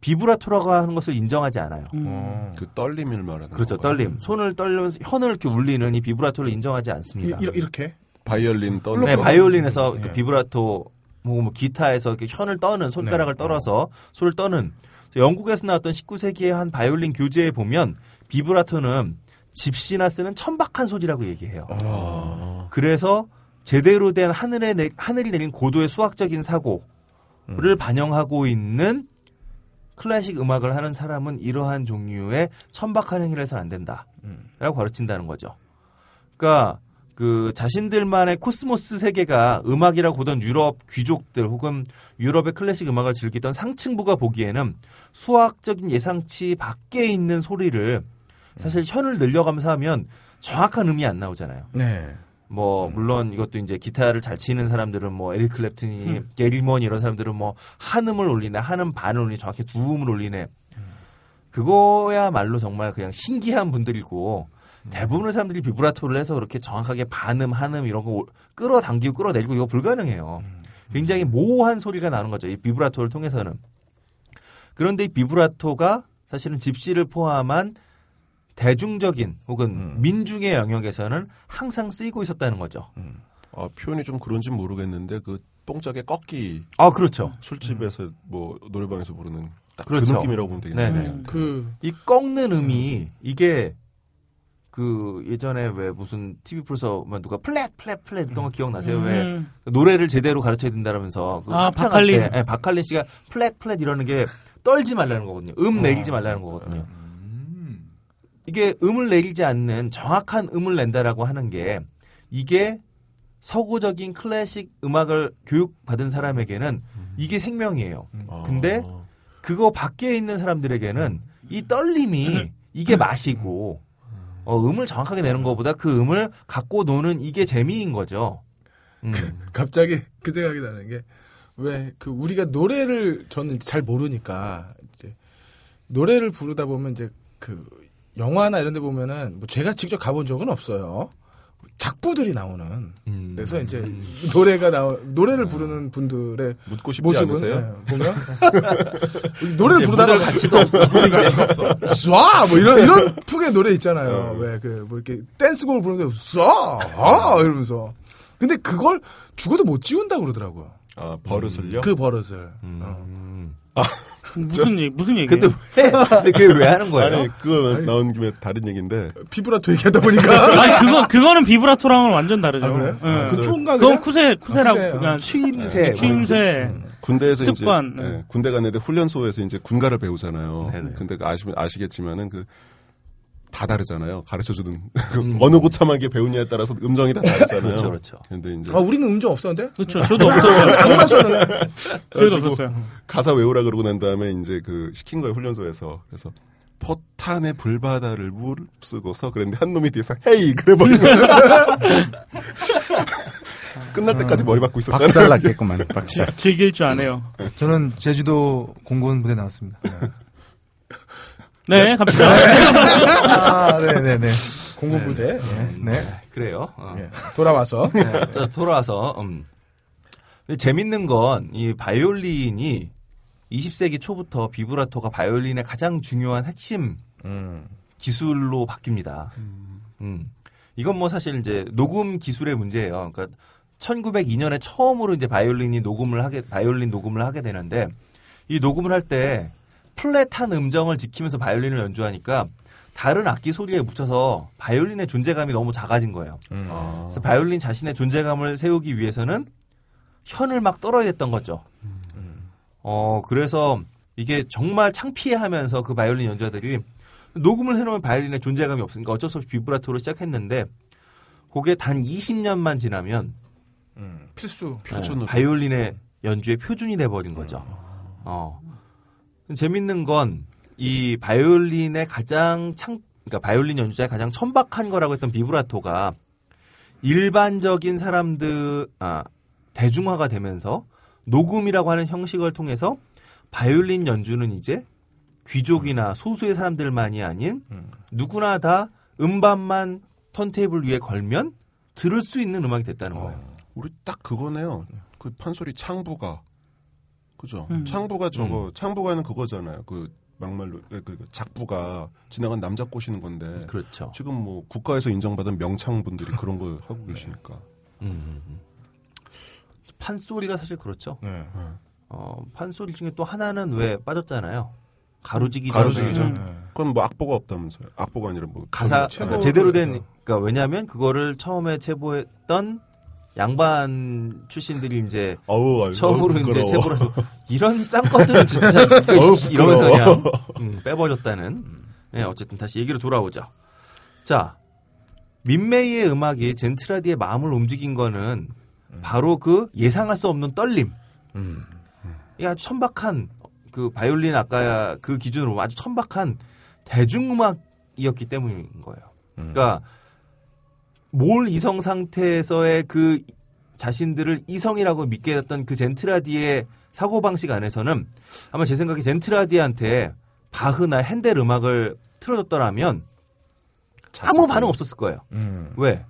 비브라토라고 하는 것을 인정하지 않아요. 어. 그 떨림을 말하는 그렇죠. 건가요? 떨림. 손을 떨면서 현을 이렇게 울리는 이 비브라토를 인정하지 않습니다. 이, 이렇게 바이올린 떨림. 네, 바이올린에서 그 네. 비브라토 뭐, 뭐 기타에서 이렇게 현을 떠는 손가락을 네. 떨어서 손을 떠는 영국에서 나왔던 19세기의 한 바이올린 교재에 보면 비브라토는 집시나 쓰는 천박한 소리라고 얘기해요. 어. 그래서 제대로 된 하늘에 내, 하늘이 내린 고도의 수학적인 사고를 반영하고 있는 클래식 음악을 하는 사람은 이러한 종류의 천박한 행위를 해서는 안 된다라고 음. 가르친다는 거죠. 그러니까 그 자신들만의 코스모스 세계가 음악이라고 보던 유럽 귀족들 혹은 유럽의 클래식 음악을 즐기던 상층부가 보기에는 수학적인 예상치 밖에 있는 소리를 사실 현을 늘려가면서 하면 정확한 음이 안 나오잖아요. 네. 뭐 물론 이것도 이제 기타를 잘 치는 사람들은 뭐 에릭 클랩튼이 게릴먼 이런 사람들은 뭐 한 음을 올리네 한 음 반을 올리네 정확히 두 음을 올리네. 그거야말로 정말 그냥 신기한 분들이고 대부분의 사람들이 비브라토를 해서 그렇게 정확하게 반음 한음 이런 거 끌어당기고 끌어내리고 이거 불가능해요. 굉장히 모호한 소리가 나는 거죠 이 비브라토를 통해서는. 그런데 이 비브라토가 사실은 집시를 포함한 대중적인 혹은 음. 민중의 영역에서는 항상 쓰이고 있었다는 거죠. 아, 표현이 좀 그런지 모르겠는데 그 뽕짝의 꺾기 아 그렇죠. 술집에서 뭐 노래방에서 부르는 딱 그 그렇죠. 느낌이라고 보면 되겠네요. 네네. 그이 꺾는 음이 이게 그 예전에 왜 무슨 TV 프로에서 누가 플랫 플랫 플랫 이런 거 기억나세요? 왜 음. 노래를 제대로 가르쳐야 된다면서 그 아, 박칼린. 때, 네, 박칼린 씨가 플랫 플랫 이러는 게 떨지 말라는 거거든요. 음 내리지 말라는 거거든요. 이게 음을 내리지 않는 정확한 음을 낸다라고 하는 게 이게 서구적인 클래식 음악을 교육받은 사람에게는 이게 생명이에요. 아. 근데 그거 밖에 있는 사람들에게는 이 떨림이 이게 맛이고 어, 음을 정확하게 내는 것보다 그 음을 갖고 노는 이게 재미인 거죠. 음. 갑자기 그 생각이 나는 게 왜 그 우리가 노래를 저는 잘 모르니까 이제 노래를 부르다 보면 이제 그 영화나 이런 데 보면은 뭐 제가 직접 가본 적은 없어요. 작부들이 나오는 음. 그래서 이제 노래가 나오 노래를 부르는 분들의 묻고 싶지 모습은 않으세요? 네, 보면 노래를 부르다가 가치도 없어. 가치가 없어. 쏴! 뭐 이런 이런 풍의 노래 있잖아요. 어. 왜그 뭐 이렇게 댄스곡을 부르는데 쏴! 아! 이러면서 근데 그걸 죽어도 못 지운다 고 그러더라고요. 아, 버릇을요? 그 버릇을. 어. 음. 무슨 얘기 무슨 얘기? 근데 왜? 그게 왜 하는 거예요? 아니, 그거 나온 김에 다른 얘기인데 비브라토 얘기하다 보니까 아니 그거 그거는 비브라토랑은 완전 다르죠. 아, 그래요? 예. 그 쫀가 그건? 쿠세 쿠세라고 쿠세. 그냥 취임새. 취임새. 군대에서 습관, 이제 네. 예, 군대 갔는데 훈련소에서 이제 군가를 배우잖아요. 네네. 근데 그 아시면 아시겠지만은 그 다 다르잖아요. 가르쳐 주는 어느 고참하게 배우냐에 따라서 음정이 다 다르잖아요. 그렇죠, 그렇죠. 근데 이제 아 우리는 음정 없었는데? 그렇죠. 저도 없었어요. 썼는데. 저도 없었어요. 가사 외우라 그러고 난 다음에 이제 그 시킨 거예요 훈련소에서 그래서 포탄의 불바다를 무릅쓰고서 그랬는데 한 놈이 뒤에서 헤이 그래버린 거예요. 끝날 때까지 머리 박고 있었잖아요. 박살 났겠구만. 박살. 즐길 줄 아네요. 저는 제주도 공군 부대 나왔습니다. 네, 갑시다. 아, 네네네. 공군부대 네. 그래요. 어. 예. 돌아와서 네, 자, 돌아와서 음. 재밌는 건 이 바이올린이 20세기 초부터 비브라토가 바이올린의 가장 중요한 핵심 음. 기술로 바뀝니다. 음. 이건 뭐 사실 이제 녹음 기술의 문제예요. 그러니까 1902년에 처음으로 이제 바이올린이 녹음을 하게 바이올린 녹음을 하게 되는데 이 녹음을 할 때 플랫한 음정을 지키면서 바이올린을 연주하니까 다른 악기 소리에 묻혀서 바이올린의 존재감이 너무 작아진 거예요. 아. 그래서 바이올린 자신의 존재감을 세우기 위해서는 현을 막 떨어야 됐던 거죠. 어, 그래서 이게 정말 창피해하면서 그 바이올린 연주자들이 녹음을 해놓으면 바이올린의 존재감이 없으니까 어쩔 수 없이 비브라토로 시작했는데 그게 단 20년만 지나면 음, 필수. 표준으로. 어, 바이올린의 연주의 표준이 돼버린 거죠. 어. 재밌는 건 이 바이올린의 가장 창, 그러니까 바이올린 연주자의 가장 천박한 거라고 했던 비브라토가 일반적인 사람들, 아, 대중화가 되면서 녹음이라고 하는 형식을 통해서 바이올린 연주는 이제 귀족이나 소수의 사람들만이 아닌 누구나 다 음반만 턴테이블 위에 걸면 들을 수 있는 음악이 됐다는 거예요. 우리 딱 그거네요. 그 판소리 창부가 그죠? 음. 창부가 저거 창부가는 그거잖아요. 그 막말로 그, 그 작부가 지나간 남자 꼬시는 건데 그렇죠. 지금 뭐 국가에서 인정받은 명창분들이 그런 거 하고 계시니까 음, 음. 판소리가 사실 그렇죠. 네. 어, 판소리 중에 또 하나는 왜 빠졌잖아요. 가로지기 가로지기 전에 전. 음. 그건 뭐 악보가 없다면서요. 악보가 아니라 뭐 가사 그러니까 제대로 된. 그러니까 왜냐하면 그거를 처음에 체보했던 양반 출신들이 이제 어우, 처음으로 어우, 이제 하고 이런 쌍꺼들은 진짜 어우, 이러면서. 그냥 음, 빼버렸다는. 네, 어쨌든 다시 얘기로 돌아오죠. 자, 민메이의 음악이 젠트라디의 마음을 움직인 거는 바로 그 예상할 수 없는 떨림. 음. 이 아주 천박한 그 바이올린 아까 그 기준으로 아주 천박한 대중음악이었기 때문인 거예요. 그러니까 몰 이성 상태에서의 그 자신들을 이성이라고 믿게 됐던 그 젠트라디의 사고 방식 안에서는 아마 제 생각에 젠트라디한테 바흐나 핸델 음악을 틀어줬더라면 아무 반응 없었을 거예요. 음. 왜?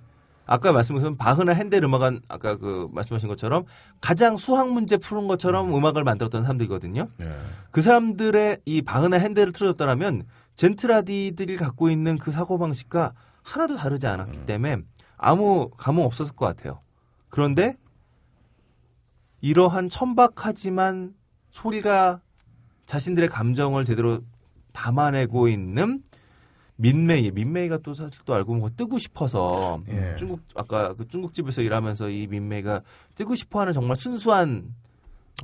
아까 말씀하신 바흐나 핸델 음악은 아까 그 말씀하신 것처럼 가장 수학 문제 푸는 것처럼 음 악을 만들었던 사람들이거든요. 네. 그 사람들의 이 바흐나 핸델을 틀어줬더라면 젠트라디들이 갖고 있는 그 사고 방식과 하나도 다르지 않았기 때문에 아무 감흥 없었을 것 같아요. 그런데 이러한 천박하지만 소리가 자신들의 감정을 제대로 담아내고 있는 민메이, 민메이가 또 사실 또 알고 보면 뜨고 싶어서 예. 중국 아까 그 중국집에서 일하면서 이 민메이가 뜨고 싶어하는 정말 순수한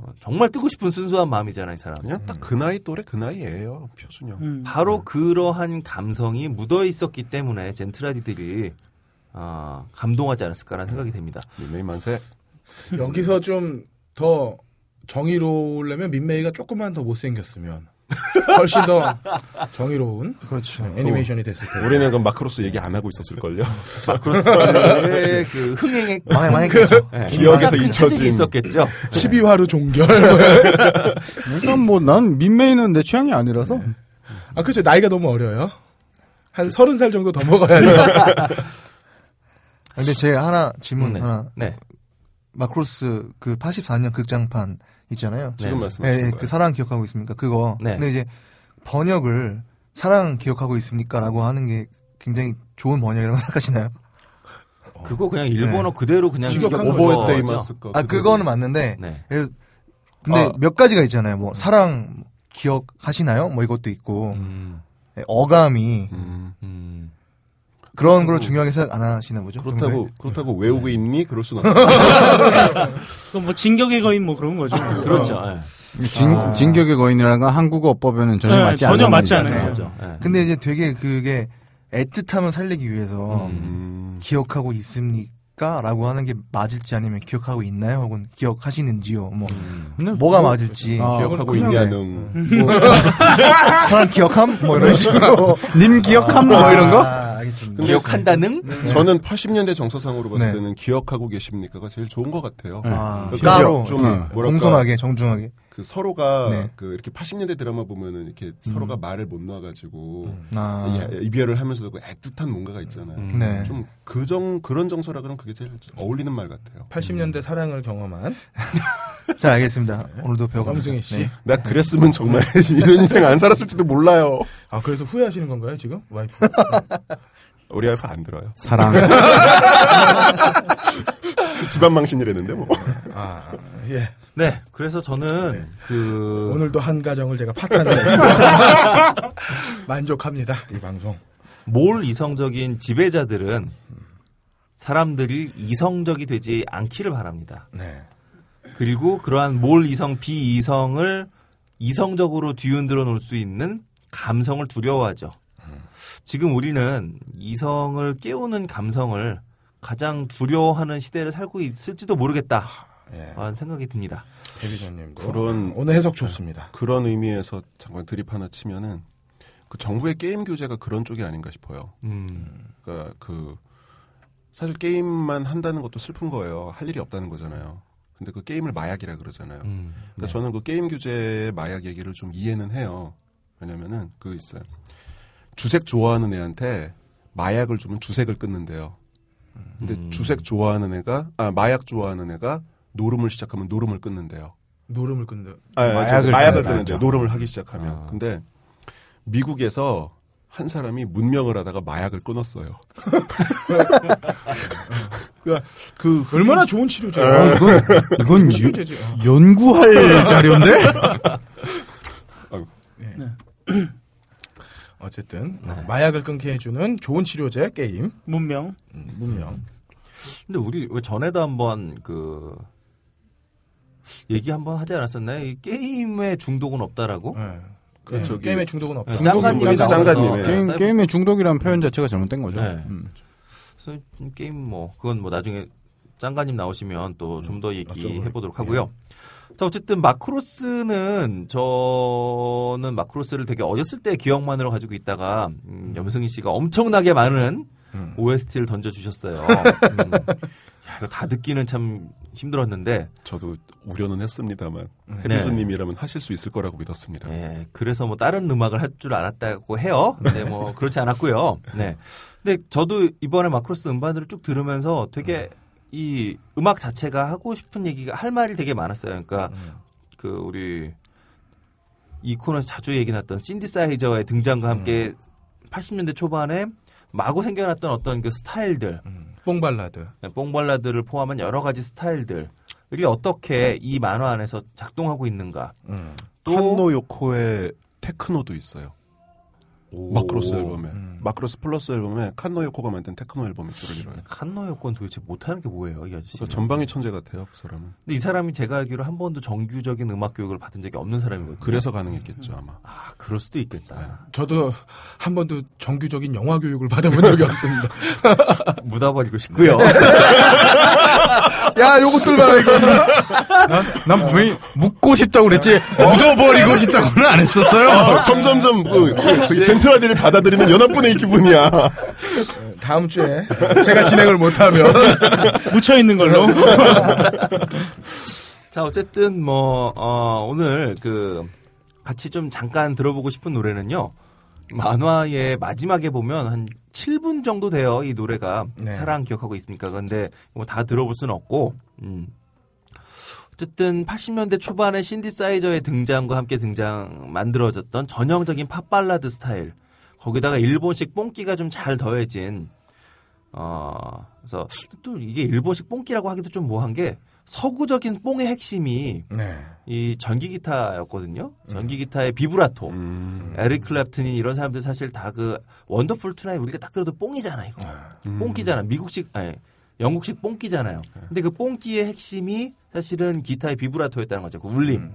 어, 정말 뜨고 싶은 순수한 마음이잖아요, 이 사람. 그냥 딱 그 나이 또래 그 나이예요. 표준형. 음. 바로 그러한 감성이 묻어 있었기 때문에 젠트라디들이 아, 감동하지 않았을까라는 생각이 됩니다. 민메이 만세. 여기서 좀 더 정의로우려면 민메이가 조금만 더 못생겼으면 훨씬 더 정의로운 그렇죠. 애니메이션이 됐을 텐데. 우리는 그 마크로스 얘기 안 하고 있었을걸요. 마크로스의 그 흥행의 망해 망했겠죠. 네, 기억에서 큰 잊혀진. 차질이 있었겠죠. 12화로 종결. 일단 뭐난 민메이는 내 취향이 아니라서 아, 그쵸. 나이가 너무 어려요. 한 서른 살 정도 더 먹어야죠. 근데 제가 하나 질문 네. 하나 네. 마크로스 그 84년 극장판 있잖아요. 지금 네. 말씀하신 예, 예, 거예요. 그 사랑 기억하고 있습니까? 그거. 네. 근데 이제 번역을 사랑 기억하고 있습니까라고 하는 게 굉장히 좋은 번역이라고 생각하시나요? 그거 그냥 일본어 그대로 그냥. 때 이마스 거. 아 그거는 맞는데 네. 근데 아. 몇 가지가 있잖아요. 뭐 사랑 기억하시나요? 뭐 이것도 있고 음, 예, 어감이 음. 음. 그런 걸 중요하게 생각 안 하시나 보죠? 그렇다고 그렇다고 외우고 네. 있니? 그럴 수는 없어. 그건 뭐 진격의 거인 뭐 그런 거죠. 그렇죠. 예. 진, 진격의 거인이라는 건 한국어 법에는 전혀 네, 맞지 전혀 않는 맞지. 않아요. 예. 근데 이제 되게 그게 애틋함을 살리기 위해서 음. 기억하고 있습니까? 라고 하는 게 맞을지 아니면 기억하고 있나요? 혹은 기억하시는지요? 뭐 근데 뭐가 뭐- 맞을지 아, 기억하고 있냐는 뭐 사람 기억함? 뭐 이런 식으로 님 기억함 뭐 이런 거? 아, 알겠습니다. 기억한다는 저는 80년대 정서상으로 봤을 네. 때는 기억하고 계십니까가 제일 좋은 것 같아요. 아, 그 따로 좀 어. 뭐랄까 공손하게 정중하게 그 서로가 네. 그 이렇게 80년대 드라마 보면은 이렇게 서로가 말을 못 놔가지고 아, 이- 이별을 하면서도 그 애틋한 뭔가가 있잖아요. 음. 네. 좀 그정 그런 정서라 그러면 그게 제일 어울리는 말 같아요. 80년대 사랑을 경험한 자 알겠습니다. 오늘도 배워갑니다. 씨. 네. 나 그랬으면 정말 이런 인생 안 살았을지도 몰라요. 아, 그래서 후회하시는 건가요, 지금? 와이프. 우리 와이프 안 들어요. 사랑. 집안 망신이랬는데 뭐. 아, 예. 네, 그래서 저는 그 오늘도 한 가정을 제가 파탄을 만족합니다. 이 방송. 몰 이성적인 지배자들은 사람들이 이성적이 되지 않기를 바랍니다. 네. 그리고 그러한 몰 이성 비이성을 이성적으로 뒤흔들어 놓을 수 있는 감성을 두려워하죠. 지금 우리는 이성을 깨우는 감성을 가장 두려워하는 시대를 살고 있을지도 모르겠다. 예. 라는 생각이 듭니다. 대리조님도 그런- 오늘 해석 좋습니다. 그런 의미에서 잠깐 드립 하나 치면은 그 정부의 게임 규제가 그런 쪽이 아닌가 싶어요. 음, 그러니까 그 사실 게임만 한다는 것도 슬픈 거예요. 할 일이 없다는 거잖아요. 근데 그 게임을 마약이라 그러잖아요. 음. 그러니까 저는 그 게임 규제의 마약 얘기를 좀 이해는 해요. 왜냐면은 그 있어요. 주색 좋아하는 애한테 마약을 주면 주색을 끊는데요. 근데 음. 주색 좋아하는 애가 아 마약 좋아하는 애가 노름을 시작하면 노름을 끊는데요. 노름을 끊는. 아, 마약을 마약을, 끊는데요. 하죠. 노름을 하기 시작하면. 아. 근데 미국에서 한 사람이 문명을 하다가 마약을 끊었어요. 그러니까 그 얼마나 좋은 치료죠. 어, 이건, 이건 유- 치료제지. 어. 연구할 자료인데? 어쨌든 어, 마약을 끊게 해주는 좋은 치료제 게임 문명. 음, 문명. 근데 우리 왜 전에도 한번 그 얘기 한번 하지 않았었나요? 이 게임에 중독은 없다라고? 예. 그 예, 저기- 게임의 중독은 없다. 네, 짱가- 나와서 짱가님의 게임, 게임의 중독이라는 표현 자체가 잘못된 거죠. 네. 음. 그래서 게임 뭐 그건 뭐 나중에 짱가님 나오시면 또 좀더 어쩌고 얘기해 보도록 하고요. 자 어쨌든 마크로스는 저는 마크로스를 되게 어렸을 때 기억만으로 가지고 있다가 음, 염승희 씨가 엄청나게 많은 음. OST를 던져주셨어요. 음. 야, 이거 다 듣기는 참 힘들었는데 저도 우려는 했습니다만 네. 해리조님이라면 하실 수 있을 거라고 믿었습니다. 예, 그래서 뭐 다른 음악을 할 줄 알았다고 해요. 근데 뭐 그렇지 않았고요. 네. 근데 저도 이번에 마크로스 음반들을 쭉 들으면서 되게 이 음악 자체가 하고 싶은 얘기가 할 말이 되게 많았어요. 그러니까 그 우리 이 코너에서 자주 얘기 났던 신디사이저의 등장과 함께 80년대 초반에 마구 생겨났던 어떤 그 스타일들, 음, 뽕발라드. 뽕발라드를 포함한 여러 가지 스타일들이 어떻게 이 만화 안에서 작동하고 있는가. 음. 또 칸노 요코의 테크노도 있어요. 오. 마크로스 앨범에 음. 마크로스 플러스 앨범에 칸노 요코가 만든 테크노 앨범이 줄을 이뤄요. 칸노 요코 도대체 못하는 게 뭐예요, 이 아저씨? 그러니까 전방위 천재 같아요, 그 사람은. 근데 이 사람이 제가 알기로 한 번도 정규적인 음악 교육을 받은 적이 없는 사람이거든요. 그래서 가능했겠죠 아마. 아, 그럴 수도 있겠다. 저도 한 번도 정규적인 영화 교육을 받아본 적이 없습니다. 묻어버리고 싶고요. 야, 요것들 봐, 이거. 난, 난 분명히 묻고 싶다고 그랬지, 묻어버리고 싶다고는 안 했었어요. 아, 점점점 그, 그 저기 젠틀하디를 받아들이는 연합군의 기분이야. 다음 주에 제가 진행을 못하면. 묻혀 있는 걸로. 자, 어쨌든 뭐, 어, 오늘 그, 같이 좀 잠깐 들어보고 싶은 노래는요. 만화의 마지막에 보면 한 7분 정도 돼요, 이 노래가. 네. 사랑 기억하고 있습니까? 근데 뭐 다 들어볼 수는 없고, 음. 어쨌든 80년대 초반에 신디사이저의 등장과 함께 등장, 만들어졌던 전형적인 팝 발라드 스타일. 거기다가 일본식 뽕기가 좀 잘 더해진, 어, 그래서 또 이게 일본식 뽕기라고 하기도 좀 뭐한 게 서구적인 뽕의 핵심이 네. 이 전기 기타였거든요. 전기 기타의 비브라토. 음, 에릭 클랩튼이 이런 사람들 사실 다 그 Wonderful Tonight 우리가 딱 들어도 뽕이잖아 이거. 뽕기잖아. 미국식 아니 영국식 뽕기잖아요. 근데 그 뽕기의 핵심이 사실은 기타의 비브라토였다는 거죠. 그 울림.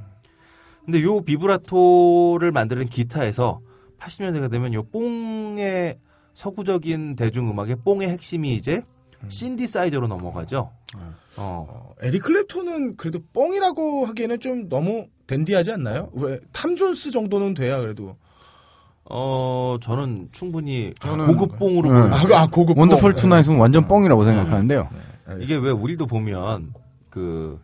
근데 요 비브라토를 만드는 기타에서 80년대가 되면 요 뽕의 서구적인 대중음악의 뽕의 핵심이 이제 신디사이저로 넘어가죠. 어. 어, 에릭 클랩톤은 그래도 뽕이라고 하기에는 좀 너무 댄디하지 않나요? 왜 탐존스 정도는 돼야 그래도. 어, 저는 충분히 저는- 고급 뽕으로 네. 아, 그- 아 고급 Wonderful 뽕. Tonight은 완전 뽕이라고 생각하는데요. 이게 왜 우리도 보면 그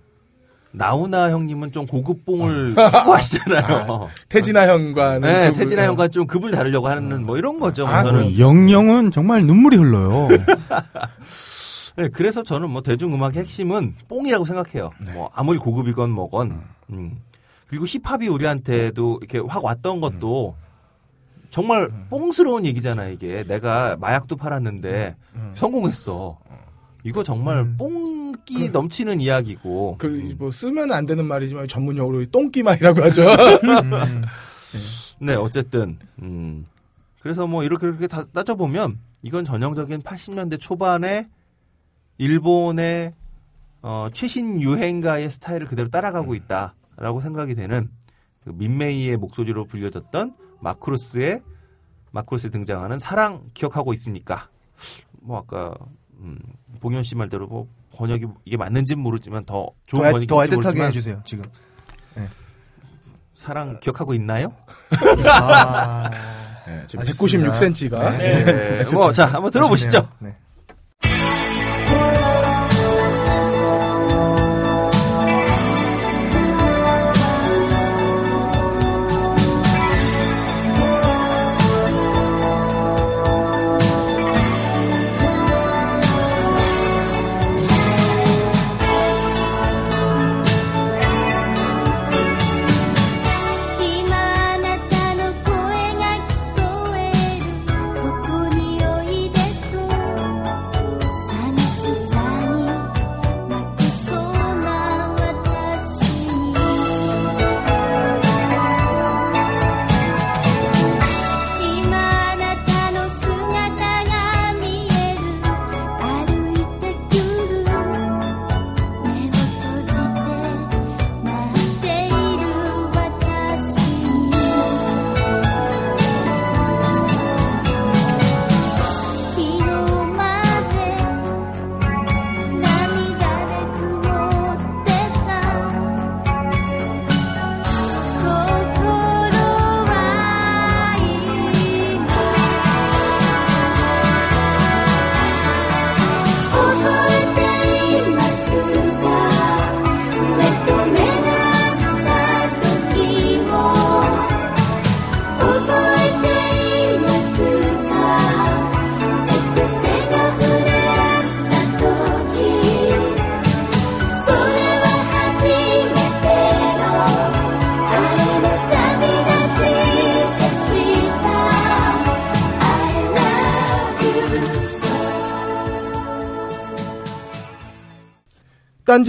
나훈아 형님은 좀 고급 뽕을 추구하시잖아요. 태진아 형과는 네, 그- 태진아 형과 좀 급을 다르려고 하는 뭐 이런 거죠. 아, 저는 영영은 정말 눈물이 흘러요. 네, 그래서 저는 뭐 대중음악의 핵심은 뽕이라고 생각해요. 뭐 아무리 고급이건 뭐건. 음. 그리고 힙합이 우리한테도 이렇게 확 왔던 것도 정말 뽕스러운 얘기잖아 이게. 내가 마약도 팔았는데 음. 성공했어. 이거 정말 음. 뽕기 넘치는 이야기고. 그, 뭐, 쓰면 안 되는 말이지만 전문용어로 똥기만이라고 하죠. 음. 네, 어쨌든 음. 그래서 뭐 이렇게 이렇게 다 따져보면 이건 전형적인 80년대 초반에 일본의 어, 최신 유행가의 스타일을 그대로 따라가고 있다라고 생각이 되는 그 민메이의 목소리로 불려졌던 마크로스의 마크로스에 등장하는 사랑 기억하고 있습니까? 뭐 아까 음, 봉현 씨 말대로 뭐 번역이 이게 맞는지는 모르지만 더 좋은 더, 번역이 더 모르지만 해주세요 지금. 사랑 기억하고 있나요? 아, 네, 지금 아쉽습니다. 196cm가. 네. 뭐, 자, 한번 들어보시죠.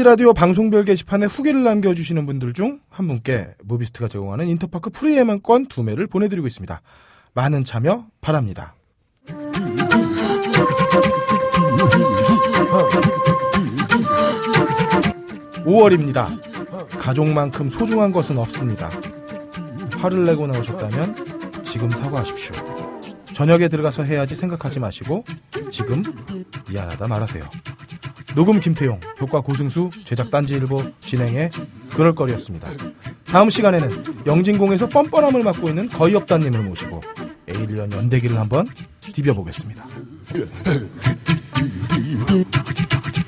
딴지 라디오 방송별 게시판에 후기를 남겨주시는 분들 중 한 분께 무비스트가 제공하는 인터파크 프리예매권 두 매를 보내드리고 있습니다. 많은 참여 바랍니다. 5월입니다. 가족만큼 소중한 것은 없습니다. 화를 내고 나오셨다면 지금 사과하십시오. 저녁에 들어가서 해야지 생각하지 마시고 지금 미안하다 말하세요. 녹음 김태용, 효과 고승수, 제작 딴지일보, 진행의 그럴거리였습니다. 다음 시간에는 영진공에서 뻔뻔함을 맡고 있는 거의 없다님을 모시고 에일리언 연대기를 한번 디벼보겠습니다.